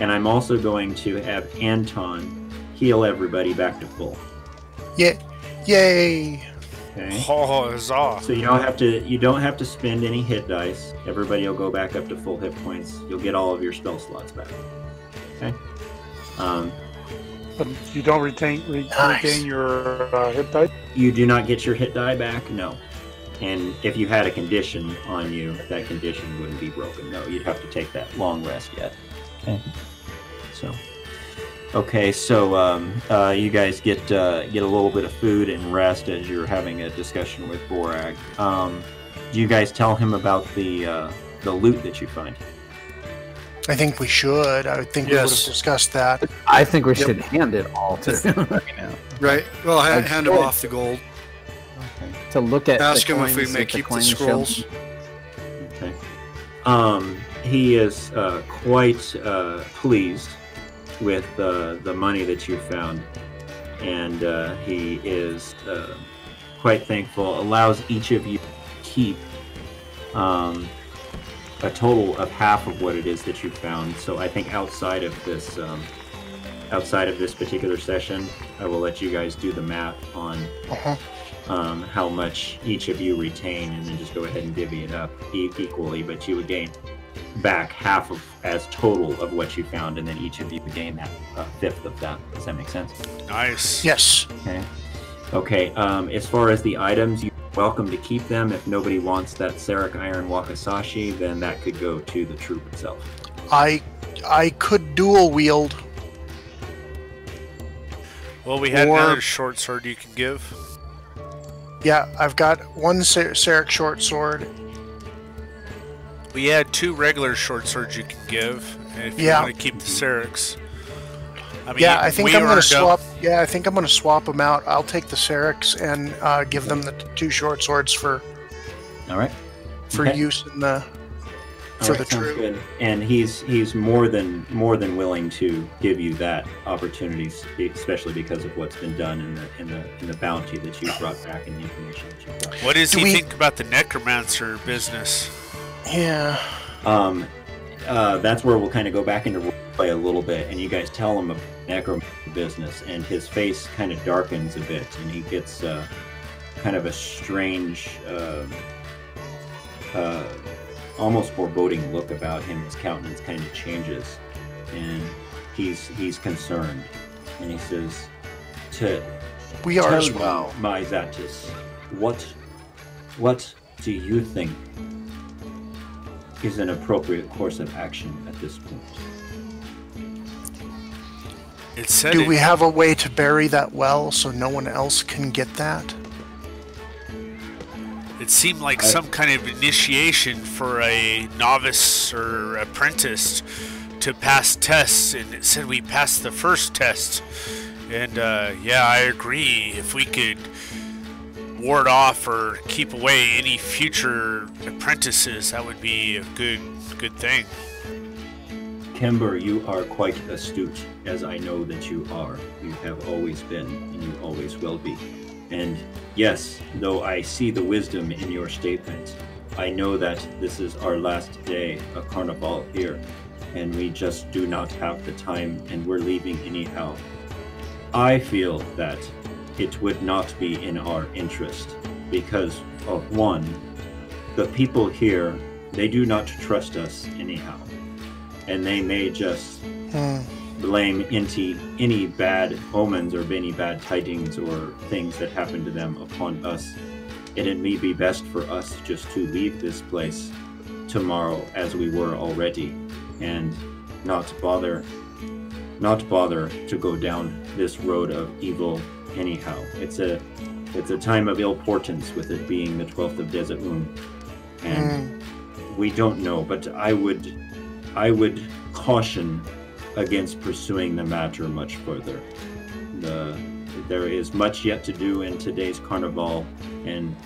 [SPEAKER 1] And I'm also going to have Anton heal everybody back to full.
[SPEAKER 2] Yeah. Yay!
[SPEAKER 1] Okay.
[SPEAKER 5] oh, huzzah.
[SPEAKER 1] So you don't have to you don't have to spend any hit dice. Everybody will go back up to full hit points. You'll get all of your spell slots back. Okay. Um,
[SPEAKER 4] But you don't retain re-
[SPEAKER 2] Nice.
[SPEAKER 4] regain your uh, hit die.
[SPEAKER 1] you do not get your hit die back. No. And if you had a condition on you, that condition wouldn't be broken. No, you'd have to take that long rest yet. Okay. So. Okay, so um, uh, you guys get uh, get a little bit of food and rest as you're having a discussion with Borag. Um, do you guys tell him about the uh, the loot that you find?
[SPEAKER 2] I think we should. I think we would have discussed that.
[SPEAKER 6] I think we
[SPEAKER 3] Yep.
[SPEAKER 6] should hand it all to him right now.
[SPEAKER 3] Right. Well, ha- hand him off the gold.
[SPEAKER 6] To look at
[SPEAKER 3] Ask
[SPEAKER 6] the
[SPEAKER 3] him if we may keep the
[SPEAKER 6] coins show-
[SPEAKER 3] scrolls.
[SPEAKER 1] Okay. Um, he is uh, quite uh, pleased with uh, the money that you found, and uh, he is uh, quite thankful. Allows each of you to keep um, a total of half of what it is that you found. So I think outside of this, um, outside of this particular session, I will let you guys do the math on
[SPEAKER 2] Uh-huh.
[SPEAKER 1] um, how much each of you retain, and then just go ahead and divvy it up e- equally. But you would gain back half of as total of what you found, and then each of you would gain that uh, fifth of that. Does that make sense?
[SPEAKER 5] Nice.
[SPEAKER 2] Yes.
[SPEAKER 1] Okay. Okay. Um, as far as the items, you're welcome to keep them. If nobody wants that Sarek Iron Wakizashi, then that could go to the troop itself.
[SPEAKER 2] I I could dual wield.
[SPEAKER 5] Well, we had
[SPEAKER 2] Or-
[SPEAKER 5] another short sword you can give.
[SPEAKER 2] Yeah, I've got one Ser- Sarek short sword.
[SPEAKER 5] We had two regular short swords you can give. And if you
[SPEAKER 2] Yeah.
[SPEAKER 5] want to keep the mm-hmm. Syrinx. I mean,
[SPEAKER 2] yeah, I think I'm going to swap. Yeah, I think I'm going to swap them out. I'll take the Sareks and uh, give them the t- two short swords for
[SPEAKER 1] All right.
[SPEAKER 2] for
[SPEAKER 1] Okay.
[SPEAKER 2] use in the for
[SPEAKER 1] right,
[SPEAKER 2] the
[SPEAKER 1] sounds
[SPEAKER 2] troop.
[SPEAKER 1] And he's he's more than more than willing to give you that opportunity, especially because of what's been done in the in the in the bounty that you brought back and the information that you brought.
[SPEAKER 5] What does
[SPEAKER 2] Do
[SPEAKER 5] he
[SPEAKER 2] we-
[SPEAKER 5] think about the necromancer business?
[SPEAKER 2] Yeah.
[SPEAKER 1] Um, uh, that's where we'll kind of go back into play a little bit, and you guys tell him about necro business, and his face kind of darkens a bit, and he gets uh, kind of a strange, um uh, almost foreboding look about him. His countenance kind of changes, and he's he's concerned, and he says, "To
[SPEAKER 2] We are as well.
[SPEAKER 1] my Zatis, what what do you think is an appropriate course of action at this point?
[SPEAKER 5] It said
[SPEAKER 2] Do
[SPEAKER 5] it,
[SPEAKER 2] we have a way to bury that well so no one else can get that?
[SPEAKER 5] it seemed like
[SPEAKER 1] I-
[SPEAKER 5] some kind of initiation for a novice or apprentice to pass tests, and it said we passed the first test. And uh, yeah, I agree. If we could ward off or keep away any future apprentices, that would be a good good thing.
[SPEAKER 1] Kimber, you are quite astute, as I know that you are. You have always been, and you always will be. And yes, though I see the wisdom in your statement, I know that this is our last day of Carnival here, and we just do not have the time, and we're leaving anyhow. I feel that it would not be in our interest because of one, the people here, they do not trust us anyhow. And they may just
[SPEAKER 2] Hmm.
[SPEAKER 1] blame into any bad omens or any bad tidings or things that happen to them upon us. And it may be best for us just to leave this place tomorrow as we were already and not bother not bother to go down this road of evil anyhow. It's a it's a time of ill portents with it being the 12th of Desert Moon. And we don't know, but I would I would caution against pursuing the matter much further. The, there is much yet to do in today's carnival, and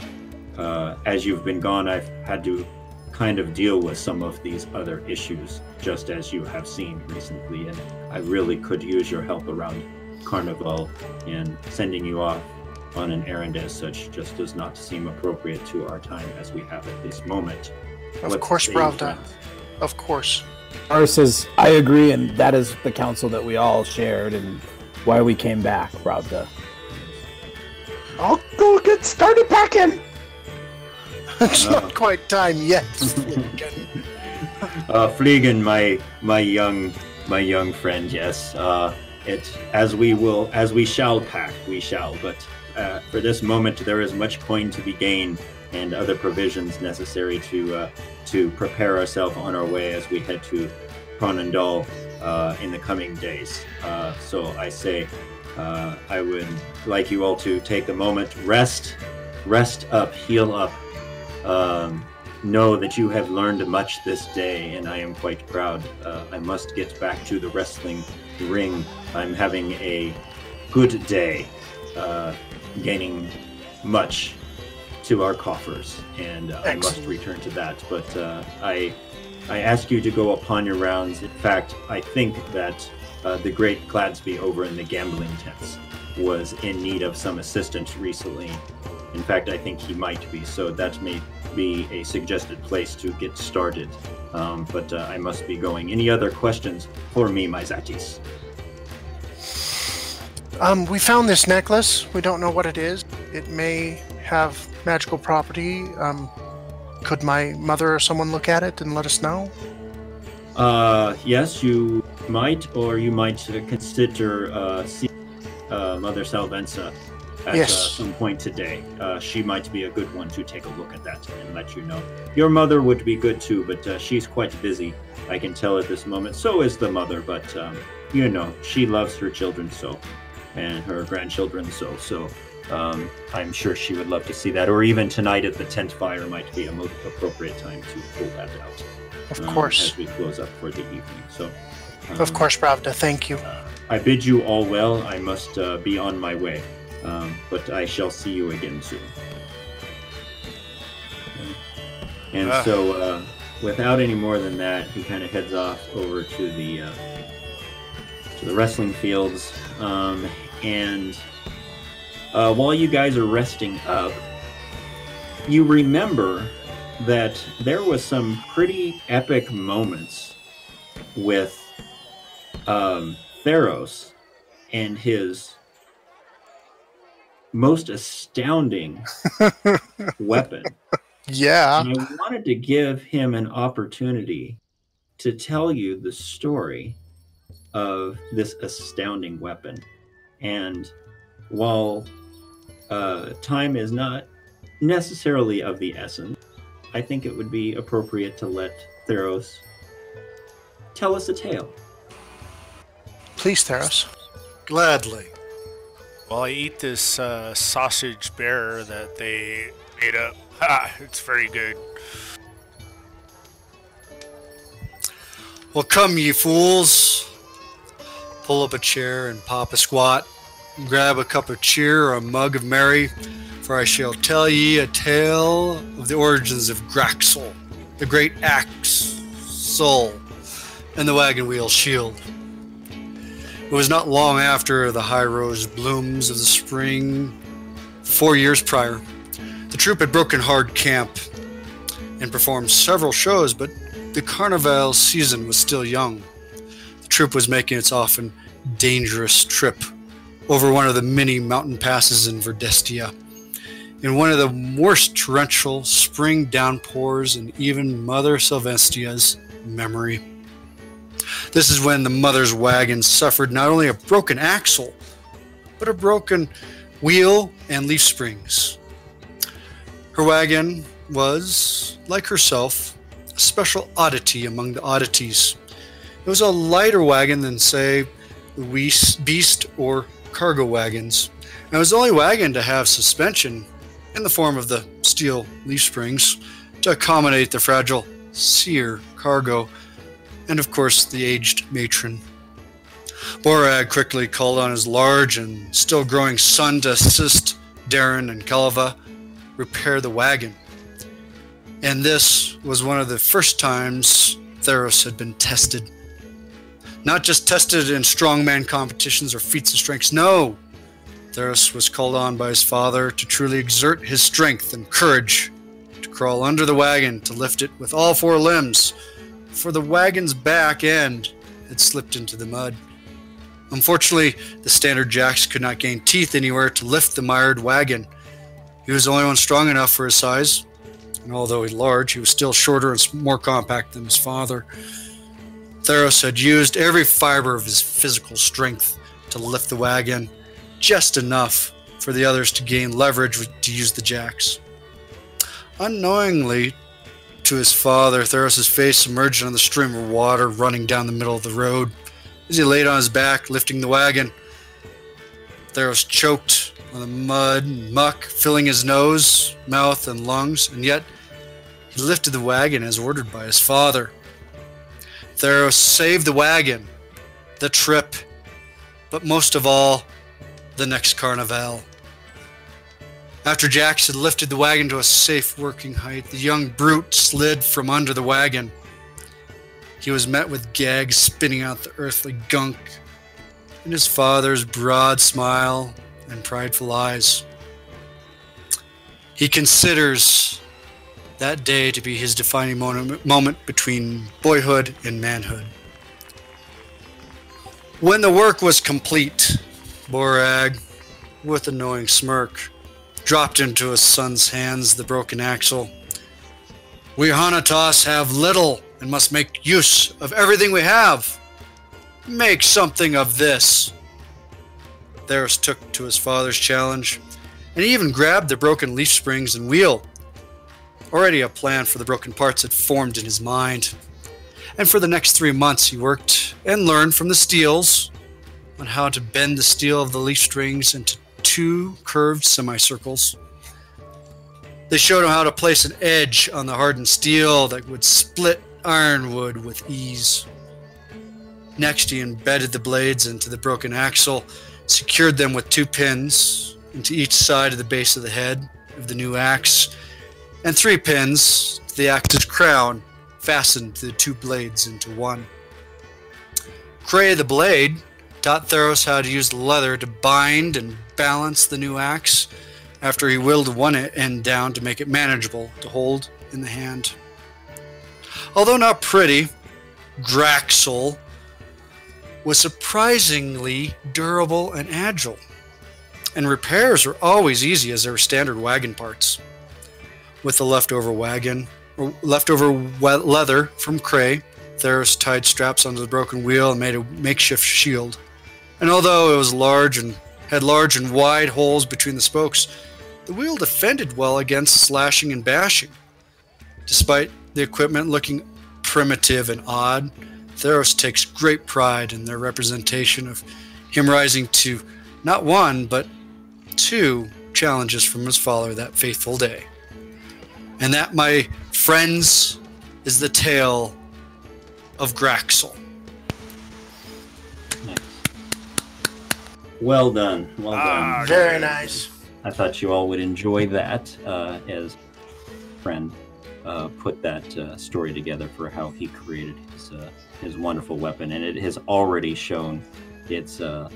[SPEAKER 1] uh, as you've been gone, I've had to kind of deal with some of these other issues, just as you have seen recently. And I really could use your help around carnival, and sending you off on an errand as such just does not seem appropriate to our time as we have at this moment.
[SPEAKER 2] Of course, Pravda.
[SPEAKER 1] Friends?
[SPEAKER 2] Of course.
[SPEAKER 6] Ara says, I agree, and that is the counsel that we all shared and why we came back, Pravda.
[SPEAKER 7] I'll go get started packing.
[SPEAKER 2] it's
[SPEAKER 1] Uh.
[SPEAKER 2] not quite time yet. Fleegan.
[SPEAKER 1] Uh, Fleegan, my my young my young friend, yes. Uh, it as we will as we shall pack, we shall. But uh, for this moment, there is much coin to be gained and other provisions necessary to uh, to prepare ourselves on our way as we head to Pronandal uh, in the coming days. Uh, so I say, uh, I would like you all to take a moment, rest, rest up, heal up. Um, know that you have learned much this day, and I am quite proud. Uh, I must get back to the wrestling ring. I'm having a good day, uh, gaining much to our coffers, and uh, I must return to that. But uh, I, I ask you to go upon your rounds. In fact, I think that uh, the great Gladsby over in the gambling tents was in need of some assistance recently. In fact, I think he might be. So that may be a suggested place to get started. Um, but uh, I must be going. Any other questions for me, my Zatis?
[SPEAKER 2] Um, we found this necklace. We don't know what it is. It may have magical property. Um, could my mother or someone look at it and let us know?
[SPEAKER 1] Uh, yes, you might, or you might consider uh, seeing uh, Mother Salvenza at
[SPEAKER 2] Yes.
[SPEAKER 1] uh, some point today. Uh, she might be a good one to take a look at that and let you know. Your mother would be good too, but uh, she's quite busy. I can tell at this moment. So is the mother, but um, you know she loves her children so, and her grandchildren so. So um, I'm sure she would love to see that, or even tonight at the tent fire might be a most appropriate time to pull that out
[SPEAKER 2] Of
[SPEAKER 1] um,
[SPEAKER 2] course.
[SPEAKER 1] as we close up for the evening. So, um,
[SPEAKER 2] Of course, Pravda. Thank you.
[SPEAKER 1] I bid you all well. I must uh, be on my way, um, but I shall see you again soon. And
[SPEAKER 5] Ah.
[SPEAKER 1] so, uh, without any more than that, he kind of heads off over to the uh, to the wrestling fields, um, and uh, while you guys are resting up, you remember that there was some pretty epic moments with um, Theros and his most astounding weapon.
[SPEAKER 2] Yeah.
[SPEAKER 1] And I wanted to give him an opportunity to tell you the story of this astounding weapon. And while uh, time is not necessarily of the essence, I think it would be appropriate to let Theros tell us a tale.
[SPEAKER 2] Please, Theros.
[SPEAKER 3] Gladly.
[SPEAKER 5] While I eat this uh, sausage bear that they made up, ha, it's very good.
[SPEAKER 3] Well, come, ye fools. Pull up a chair and pop a squat. Grab a cup of cheer or a mug of merry, for I shall tell ye a tale of the origins of Graxel, the great axe, soul, and the wagon wheel shield. It was not long after the high rose blooms of the spring, four years prior. The troop had broken hard camp and performed several shows, but the Carnival season was still young. The troop was making its often dangerous trip over one of the many mountain passes in Verdestia. In one of the worst torrential spring downpours in even Mother Sylvestia's memory. This is when the mother's wagon suffered not only a broken axle, but a broken wheel and leaf springs. Her wagon was, like herself, a special oddity among the oddities. It was a lighter wagon than, say, the beast or cargo wagons. And it was the only wagon to have suspension in the form of the steel leaf springs to accommodate the fragile seer cargo and, of course, the aged matron. Borag quickly called on his large and still growing son to assist Darren and Kalava repair the wagon. And this was one of the first times Theros had been tested. Not just tested in strongman competitions or feats of strength, no! Theros was called on by his father to truly exert his strength and courage to crawl under the wagon to lift it with all four limbs, for the wagon's back end had slipped into the mud. Unfortunately, the standard jacks could not gain teeth anywhere to lift the mired wagon. He was the only one strong enough for his size, and although he large, he was still shorter and more compact than his father. Theros had used every fiber of his physical strength to lift the wagon, just enough for the others to gain leverage to use the jacks. Unknowingly to his father, Theros' face emerged on the stream of water running down the middle of the road. As he laid on his back, lifting the wagon, Theros choked on the mud and muck, filling his nose, mouth, and lungs, and yet he lifted the wagon as ordered by his father. Theros save the wagon, the trip, but most of all, the next carnival. After jacks had lifted the wagon to a safe working height, the young brute slid from under the wagon. He was met with gags spitting out the earthly gunk, and his father's broad smile and prideful eyes. He considers that day to be his defining moment, between boyhood and manhood. When the work was complete, Borag, with a knowing smirk, dropped into his son's hands the broken axle. We Hanatos have little and must make use of everything we have. Make something of this. Theros took to his father's challenge, and he even grabbed the broken leaf springs and wheel. Already a plan for the broken parts had formed in his mind. And for the next three months, he worked and learned from the steels on how to bend the steel of the leaf strings into two curved semicircles. They showed him how to place an edge on the hardened steel that would split ironwood with ease. Next, he embedded the blades into the broken axle, secured them with two pins into each side of the base of the head of the new axe, and three pins to the axe's crown, fastened the two blades into one. Cray the blade taught Theros how to use the leather to bind and balance the new axe after he willed one end down to make it manageable to hold in the hand. Although not pretty, Graxel was surprisingly durable and agile, and repairs were always easy as they were standard wagon parts. With the leftover wagon, or leftover leather from Cray, Theros tied straps onto the broken wheel and made a makeshift shield. And although it was large and had large and wide holes between the spokes, the wheel defended well against slashing and bashing. Despite the equipment looking primitive and odd, Theros takes great pride in their representation of him rising to not one, but two challenges from his father that faithful day. And that, my friends, is the tale of Graxel.
[SPEAKER 1] Well done. Well
[SPEAKER 5] Ah,
[SPEAKER 1] done.
[SPEAKER 2] Very nice.
[SPEAKER 1] I thought you all would enjoy that uh, as friend uh, put that uh, story together for how he created his uh, his wonderful weapon, and it has already shown its uh,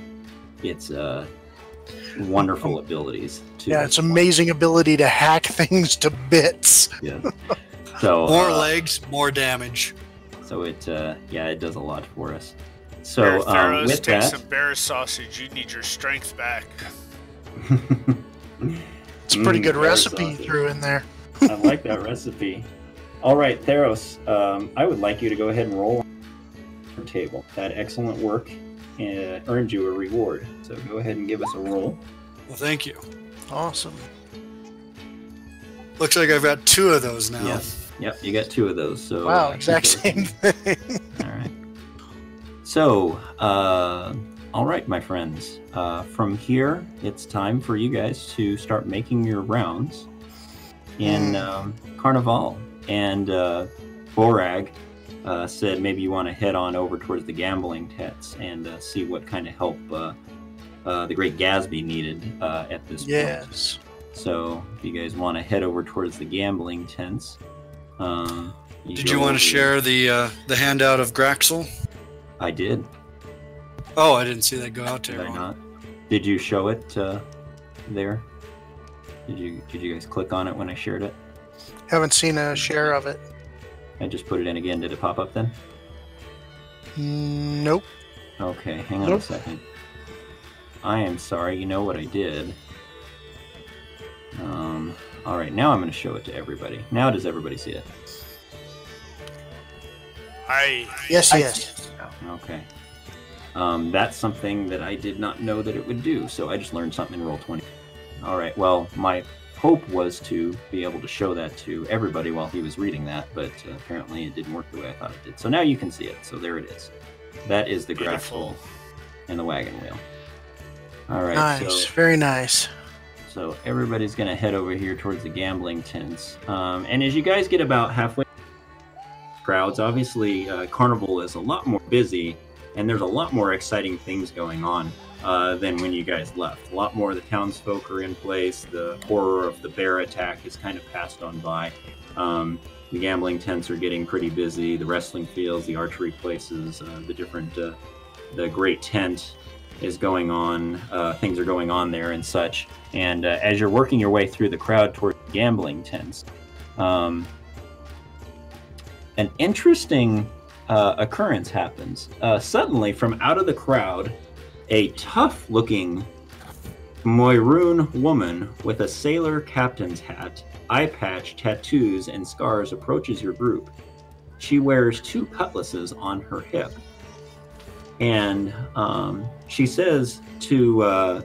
[SPEAKER 1] its uh, wonderful abilities. To
[SPEAKER 2] Yeah, it's amazing ability to hack things to bits.
[SPEAKER 1] Yeah. So
[SPEAKER 3] More
[SPEAKER 1] uh,
[SPEAKER 3] legs, more damage.
[SPEAKER 1] So it uh, yeah, it does a lot for us. So
[SPEAKER 5] Here,
[SPEAKER 1] um,
[SPEAKER 5] Theros,
[SPEAKER 1] with
[SPEAKER 5] take
[SPEAKER 1] that,
[SPEAKER 5] some bear sausage. You need your strength back.
[SPEAKER 2] It's a pretty
[SPEAKER 1] Mm,
[SPEAKER 2] good recipe you
[SPEAKER 1] sausage.
[SPEAKER 2] threw in there.
[SPEAKER 1] I like that recipe. All right, Theros, um, I would like you to go ahead and roll on table. That excellent work uh, earned you a reward. So go ahead and give us a roll.
[SPEAKER 3] Well, thank you.
[SPEAKER 2] Awesome.
[SPEAKER 3] Looks like I've got two of those now.
[SPEAKER 1] Yep. Yep, you got two of those. So
[SPEAKER 2] Wow,
[SPEAKER 1] uh,
[SPEAKER 2] exact same thing.
[SPEAKER 1] All right. So, uh, all right, my friends. Uh, from here, it's time for you guys to start making your rounds in
[SPEAKER 2] Hmm.
[SPEAKER 1] um, Carnival. And uh, Borag uh, said maybe you want to head on over towards the gambling tents and uh, see what kind of help uh, uh, the great Gatsby needed uh, at this point.
[SPEAKER 2] yes.
[SPEAKER 1] So, if you guys want to head over towards the gambling tents, um,
[SPEAKER 3] Did you want to share the uh, the handout of Graxel?
[SPEAKER 1] I did.
[SPEAKER 3] Oh, I didn't see that go out to
[SPEAKER 1] Did I not? Did you show it uh, there? Did you Did you guys click on it when I shared it?
[SPEAKER 2] Haven't seen a share of it.
[SPEAKER 1] I just put it in again. Did it pop up then?
[SPEAKER 2] Nope.
[SPEAKER 1] Okay, hang on
[SPEAKER 4] Nope.
[SPEAKER 1] a second. I am sorry. You know what I did? Um. All right, now I'm going to show it to everybody. Now does everybody see it?
[SPEAKER 5] I
[SPEAKER 2] Yes, yes.
[SPEAKER 1] Okay. Um, that's something that I did not know that it would do, so I just learned something in Roll20. All right, well, my hope was to be able to show that to everybody while he was reading that, but uh, apparently it didn't work the way I thought it did. So now you can see it. So there it is. That is the grass
[SPEAKER 5] Beautiful.
[SPEAKER 1] hole and the wagon wheel. All right,
[SPEAKER 2] nice.
[SPEAKER 1] so
[SPEAKER 2] Very nice.
[SPEAKER 1] so everybody's gonna head over here towards the gambling tents. Um, and as you guys get about halfway, crowds obviously uh, Carnival is a lot more busy, and there's a lot more exciting things going on uh, than when you guys left. A lot more of the townsfolk are in place. The horror of the bear attack is kind of passed on by. Um, the gambling tents are getting pretty busy. The wrestling fields, the archery places, uh, the different, uh, the great tent is going on. Uh, things are going on there and such. And uh, as you're working your way through the crowd toward the gambling tents, um, an interesting occurrence happens. Suddenly, from out of the crowd, a tough looking Moiroon woman with a sailor captain's hat, eye patch, tattoos, and scars approaches your group. She wears two cutlasses on her hip. And um, she says to uh,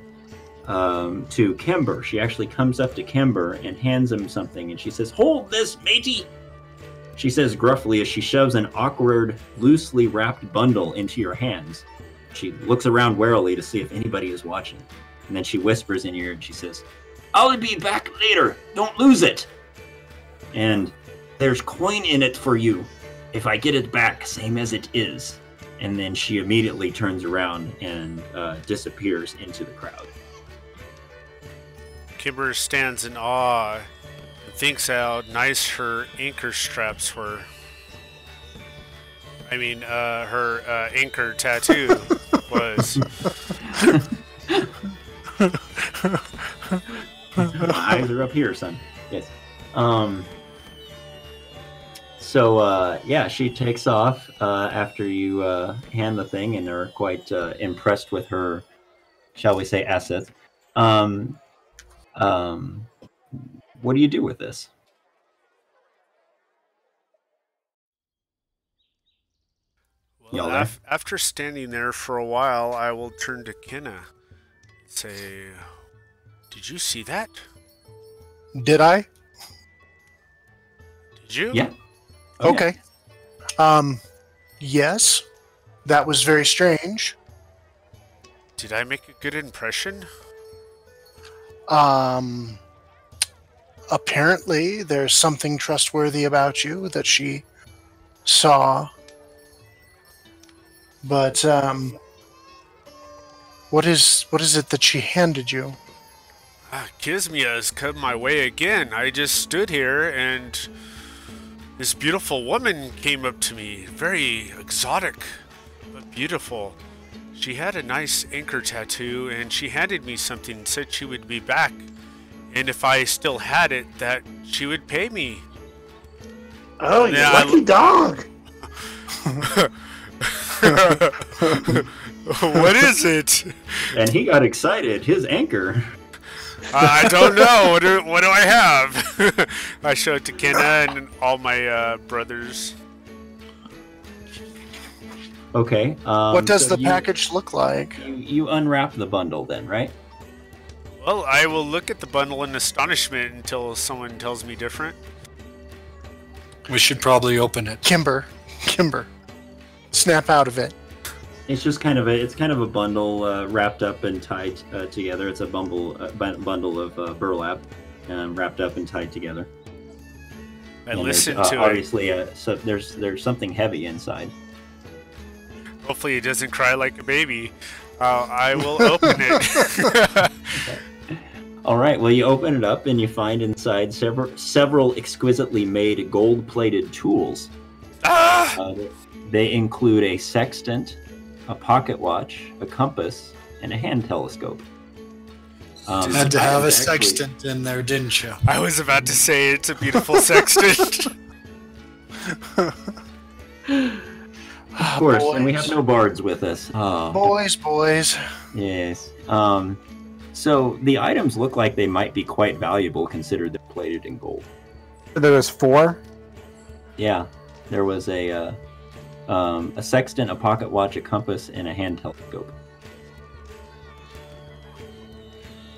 [SPEAKER 1] um, to Kimber, she actually comes up to Kimber and hands him something, and she says, "Hold this, matey." She says gruffly as she shoves an awkward, loosely wrapped bundle into your hands. She looks around warily to see if anybody is watching, and then she whispers in your ear and she says, "I'll be back later. Don't lose it." And there's coin in it for you. If I get it back, same as it is. And then she immediately turns around and uh, disappears into the crowd.
[SPEAKER 5] Kimber stands in awe and thinks how nice her anchor straps were. I mean, uh, her uh, anchor tattoo was.
[SPEAKER 1] My eyes are up here, son. Yes. Um. So uh, yeah, she takes off uh, after you uh, hand the thing, and are quite uh, impressed with her, shall we say, assets. Um, um, what do you do with this?
[SPEAKER 5] Well, af- after standing there for a while, I will turn to Kenna and say, Did you see that?
[SPEAKER 2] Did I?
[SPEAKER 5] Did you?
[SPEAKER 1] Yeah. Oh, yeah.
[SPEAKER 2] okay. Um, yes. That was very strange.
[SPEAKER 5] Did I make a good impression?
[SPEAKER 2] Um, apparently, there's something trustworthy about you that she saw. But um, what is what is it that she handed you?
[SPEAKER 5] Ah, Kismia has come my way again. I just stood here and this beautiful woman came up to me. Very exotic, but beautiful. She had a nice anchor tattoo and she handed me something, said she would be back. And if I still had it, that she would pay me.
[SPEAKER 7] Oh, you
[SPEAKER 5] Yeah, I
[SPEAKER 7] lucky dog.
[SPEAKER 5] what is it?
[SPEAKER 1] And he got excited. His anchor.
[SPEAKER 5] I don't know. What do, what do I have? I show it to Kenna and all my uh, brothers.
[SPEAKER 1] Okay. Um,
[SPEAKER 2] what does
[SPEAKER 1] so
[SPEAKER 2] the
[SPEAKER 1] you-
[SPEAKER 2] package look like?
[SPEAKER 1] You, you unwrap the bundle then, right?
[SPEAKER 5] Well, I will look at the bundle in astonishment until someone tells me different.
[SPEAKER 3] We should probably open it.
[SPEAKER 2] Kimber, Kimber, snap out of it.
[SPEAKER 1] It's just kind of a it's kind of a bundle uh, wrapped up and tied uh, together. It's a bundle uh, bu- bundle of uh, burlap um, wrapped up and tied together.
[SPEAKER 5] I
[SPEAKER 1] And there's,
[SPEAKER 5] listen
[SPEAKER 1] uh,
[SPEAKER 5] to it.
[SPEAKER 1] obviously uh, so there's there's something heavy inside.
[SPEAKER 5] Hopefully, it doesn't cry like a baby. Uh, I will open it.
[SPEAKER 1] All right. Well, you open it up and you find inside several several exquisitely made gold-plated tools.
[SPEAKER 5] ah!
[SPEAKER 1] Uh, they include a sextant, a pocket watch, a compass, and a hand telescope. Um,
[SPEAKER 3] Had to have a
[SPEAKER 1] actually-
[SPEAKER 3] sextant in there, didn't you?
[SPEAKER 5] I was about to say it's a beautiful sextant.
[SPEAKER 1] Of course, and we have no bards with us. Oh,
[SPEAKER 2] Boys, boys.
[SPEAKER 1] Yes. Um, so the items look like they might be quite valuable considered they're plated in gold.
[SPEAKER 6] There was four.
[SPEAKER 1] Yeah, there was a uh, um, a sextant, a pocket watch, a compass, and a hand telescope.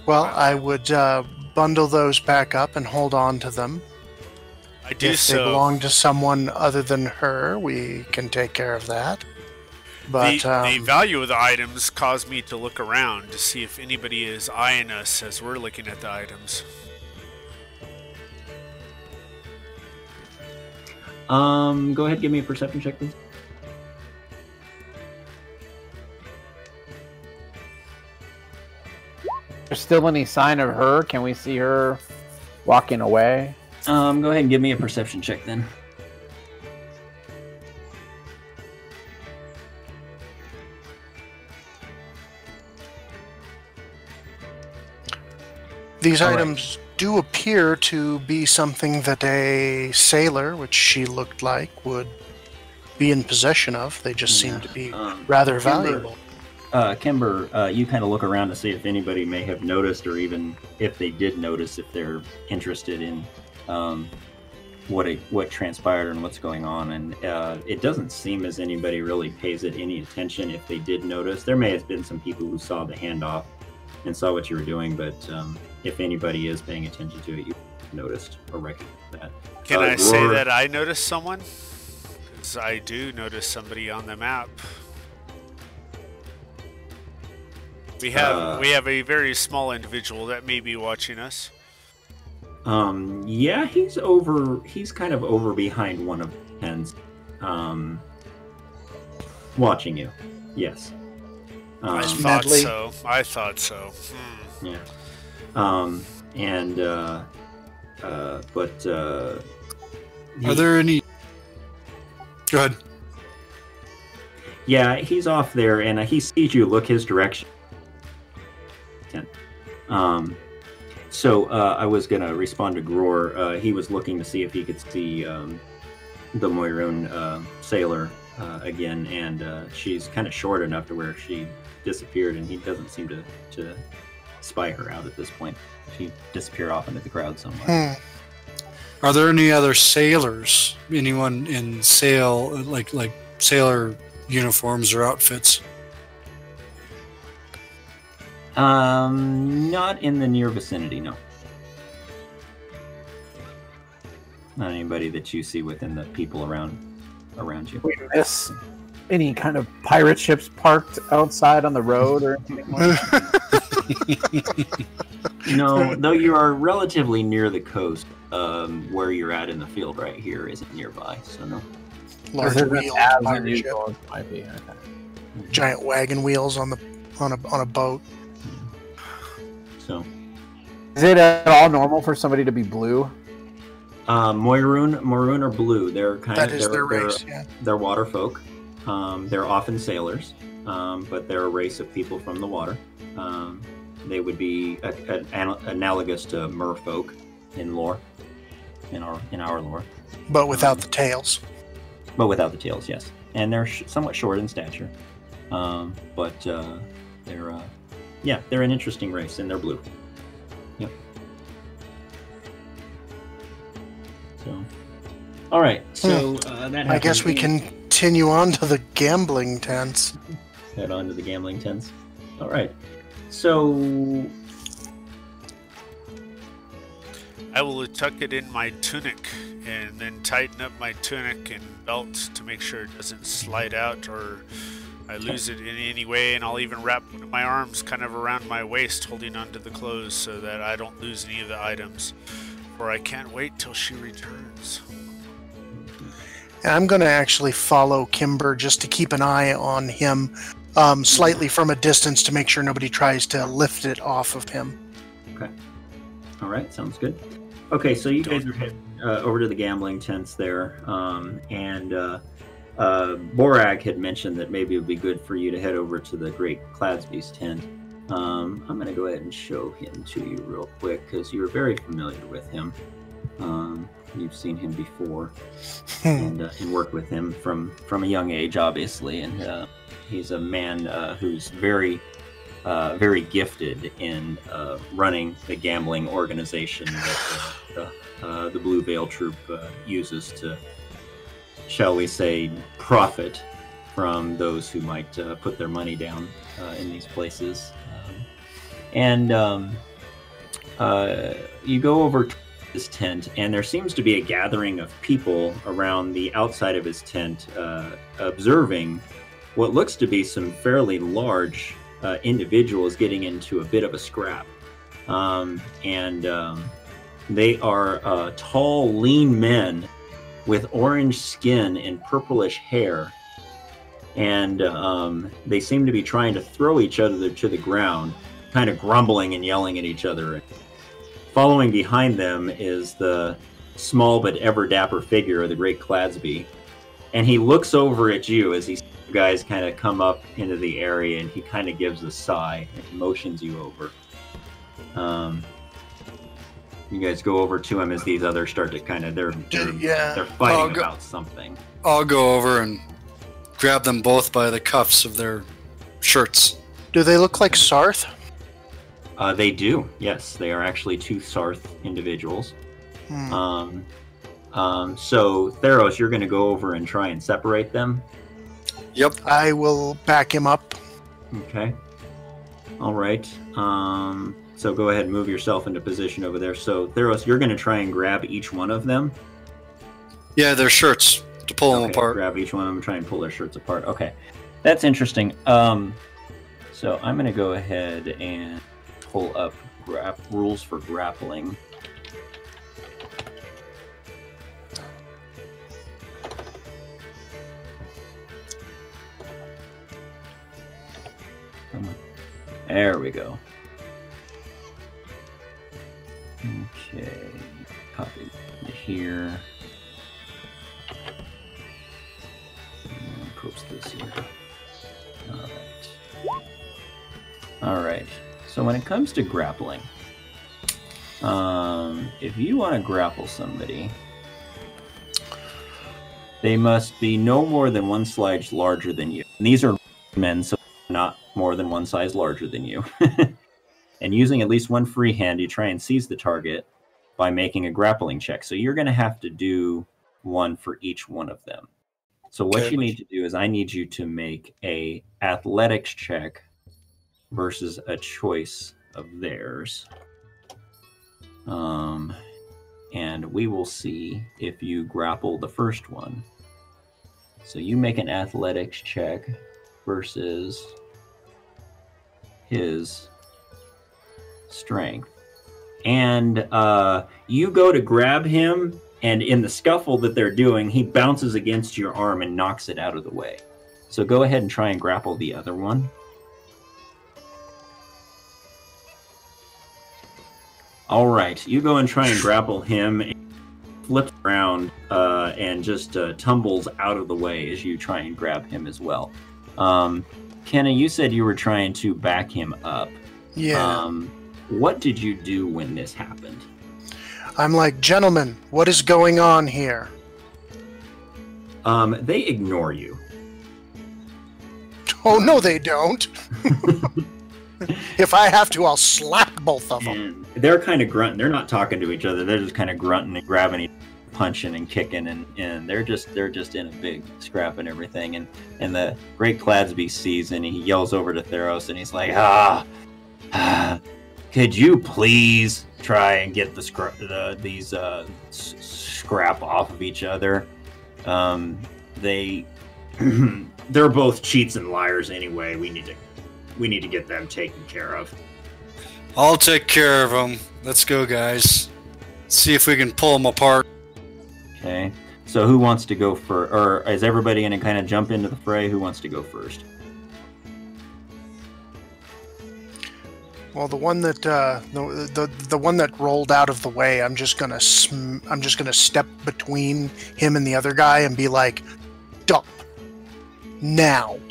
[SPEAKER 2] Well, I would uh, bundle those back up and hold on to them.
[SPEAKER 5] I do
[SPEAKER 2] if they belong to someone other than her, we can take care of that. But
[SPEAKER 5] the, the
[SPEAKER 2] um,
[SPEAKER 5] value of the items caused me to look around to see if anybody is eyeing us as we're looking at the items.
[SPEAKER 1] Um, go ahead, give me a perception check, please.
[SPEAKER 6] There's still any sign of her? Can we see her walking away?
[SPEAKER 1] Um, go ahead and give me a perception check then.
[SPEAKER 2] these
[SPEAKER 1] all right.
[SPEAKER 2] items do appear to be something that a sailor, which she looked like, would be in possession of. They just seem to be
[SPEAKER 1] Um,
[SPEAKER 2] rather
[SPEAKER 1] Kimber-
[SPEAKER 2] valuable.
[SPEAKER 1] Uh, Kimber, uh, you kind of look around to see if anybody may have noticed, or even if they did notice, if they're interested in um, what it, what transpired and what's going on. And uh, it doesn't seem as anybody really pays it any attention. If they did notice, there may have been some people who saw the handoff and saw what you were doing, but um, if anybody is paying attention to it, you noticed or recognized that.
[SPEAKER 5] Can
[SPEAKER 1] Uh,
[SPEAKER 5] I say that I noticed someone? Because I do notice somebody on the map. We have
[SPEAKER 1] Uh,
[SPEAKER 5] we have a very small individual that may be watching us.
[SPEAKER 1] Um, yeah, he's over. He's kind of over behind one of the tents, um, watching you. Yes. Um,
[SPEAKER 5] I thought
[SPEAKER 2] Medley.
[SPEAKER 5] so. I thought so. Hmm.
[SPEAKER 1] yeah. Um, and uh, uh, but uh, he-
[SPEAKER 3] Are there any? Go ahead.
[SPEAKER 1] Yeah, he's off there, and uh, he sees you look his direction. Um, so uh, I was gonna respond to Gror. Uh, he was looking to see if he could see um, the Moiroon uh, sailor uh, again, and uh, she's kind of short enough to where she disappeared, and he doesn't seem to to spy her out at this point. She disappeared off into the crowd somewhere.
[SPEAKER 2] Hmm.
[SPEAKER 3] Are there any other sailors? Anyone in sail like like sailor uniforms or outfits?
[SPEAKER 1] Um, not in the near vicinity, no. Not anybody that you see within the people around around you.
[SPEAKER 6] We miss any kind of pirate ships parked outside on the road or anything like?
[SPEAKER 1] No, though you are relatively near the coast, um, where you're at in the field right here isn't nearby, so no.
[SPEAKER 2] Large wheels,
[SPEAKER 6] as
[SPEAKER 2] pirate ship,
[SPEAKER 6] unusual as it might be? Okay.
[SPEAKER 2] giant wagon wheels on the on a on a boat.
[SPEAKER 1] So,
[SPEAKER 6] Is it at all normal for somebody to be blue?
[SPEAKER 1] um, Moiroon, Moiroon are blue. They're kind
[SPEAKER 2] That
[SPEAKER 1] of
[SPEAKER 2] is
[SPEAKER 1] they're,
[SPEAKER 2] their
[SPEAKER 1] they're,
[SPEAKER 2] race. Yeah.
[SPEAKER 1] they're water folk. Um, they're often sailors, um, but they're a race of people from the water. Um, they would be a, a- an- analogous to merfolk in lore, in our in our lore,
[SPEAKER 2] But without the tails.
[SPEAKER 1] but without the tails. Yes, and they're sh- somewhat short in stature, um, but uh, they're uh, yeah, they're an interesting race, and they're blue. Yep. So, all right. So uh, that.
[SPEAKER 2] I guess we continue continue on to the gambling tents.
[SPEAKER 1] Head on to the gambling tents. All right. So
[SPEAKER 5] I will tuck it in my tunic and then tighten up my tunic and belt to make sure it doesn't slide out or I lose it in any way. And I'll even wrap my arms kind of around my waist, holding onto the clothes so that I don't lose any of the items. For I can't wait till she returns.
[SPEAKER 2] And I'm going to actually follow Kimber just to keep an eye on him um, slightly from a distance to make sure nobody tries to lift it off of him. Okay.
[SPEAKER 1] All right, sounds good. Okay, so you guys are heading uh, over to the gambling tents there, um, and uh, uh, Borag had mentioned that maybe it would be good for you to head over to the Great Cladsby's tent. Um, I'm going to go ahead and show him to you real quick because you're very familiar with him. Um, you've seen him before and, uh, and worked with him from from a young age, obviously, and uh, he's a man uh, who's very uh, very gifted in uh, running the gambling organization that the, uh, the Blue Veil Troop uh, uses to, shall we say, profit from those who might uh, put their money down uh, in these places. Um, and um, uh, you go over to his tent, and there seems to be a gathering of people around the outside of his tent, uh, observing what looks to be some fairly large uh, individuals getting into a bit of a scrap. Um, and um, they are uh, tall, lean men with orange skin and purplish hair. And um, they seem to be trying to throw each other to the ground, kind of grumbling and yelling at each other. Following behind them is the small but ever dapper figure of the great Cladsby. And he looks over at you as you guys kind of come up into the area and he kind of gives a sigh and motions you over. Um, you guys go over to him as these others start to kind of they're they're,
[SPEAKER 2] Yeah.
[SPEAKER 1] they're fighting
[SPEAKER 3] go-
[SPEAKER 1] about something.
[SPEAKER 3] I'll go over and grab them both by the cuffs of their shirts.
[SPEAKER 2] Do they look like Sarth?
[SPEAKER 1] Uh, they do, yes. They are actually two Sarth individuals.
[SPEAKER 2] Hmm.
[SPEAKER 1] Um, um, so Theros, you're going to go over and try and separate them.
[SPEAKER 3] Yep.
[SPEAKER 2] I will back him up.
[SPEAKER 1] Okay. All right. Um, so go ahead and move yourself into position over there. So Theros, you're going to try and grab each one of them.
[SPEAKER 3] Yeah, their shirts to pull them apart.
[SPEAKER 1] Grab each one of them, and try and pull their shirts apart. Okay, that's interesting. Um, so I'm going to go ahead and pull up grap- rules for grappling. There we go. Okay, copy here. Post this here. All right. All right. So when it comes to grappling, um, if you want to grapple somebody, they must be no more than one size larger than you. And these are men, so not more than one size larger than you. and using at least one free hand, you try and seize the target by making a grappling check. So you're going to have to do one for each one of them. So what
[SPEAKER 3] Okay.
[SPEAKER 1] you need to do is I need you to make a athletics check versus a choice of theirs. Um, and we will see if you grapple the first one. So you make an athletics check versus his strength. And uh, you go to grab him, and in the scuffle that they're doing, he bounces against your arm and knocks it out of the way. So go ahead and try and grapple the other one. All right, you go and try and grapple him. and Flips around uh, and just uh, tumbles out of the way as you try and grab him as well. Um, Kenna, you said you were trying to back him up.
[SPEAKER 2] Yeah.
[SPEAKER 1] Um, what did you do when this happened?
[SPEAKER 2] I'm like, gentlemen, what is going on here?
[SPEAKER 1] Um, they ignore you.
[SPEAKER 2] Oh, no, they don't. if I have to, I'll slap both of them.
[SPEAKER 1] And they're kind of grunting. They're not talking to each other. They're just kind of grunting and grabbing each punching and kicking, and, and they're just they're just in a big scrap and everything. And and the Great Cladsby sees and he yells over to Theros and he's like, ah, ah could you please try and get the, scra- the these uh, s- scrap off of each other? Um, they they're both cheats and liars anyway. We need to we need to get them taken care of.
[SPEAKER 3] I'll take care of them. Let's go, guys. See if we can pull them apart.
[SPEAKER 1] Okay. So who wants to go first? Or is everybody going to kind of jump into the fray? Who wants to go first?
[SPEAKER 2] Well, the one that uh, the, the the one that rolled out of the way, I'm just gonna sm- I'm just gonna step between him and the other guy and be like, "Dump now."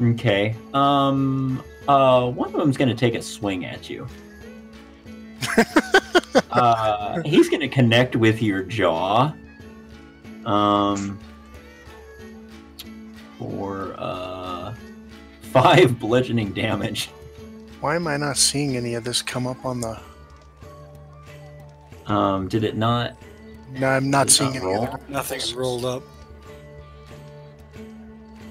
[SPEAKER 1] Okay. Um. Uh. One of them's going to take a swing at you. uh. He's going to connect with your jaw. Um. For uh, five bludgeoning damage.
[SPEAKER 2] Why am I not seeing any of this come up on the?
[SPEAKER 1] Um. Did it not?
[SPEAKER 2] No, I'm not seeing
[SPEAKER 1] not
[SPEAKER 2] any.
[SPEAKER 1] roll?
[SPEAKER 2] Of it.
[SPEAKER 3] Nothing's rolled up.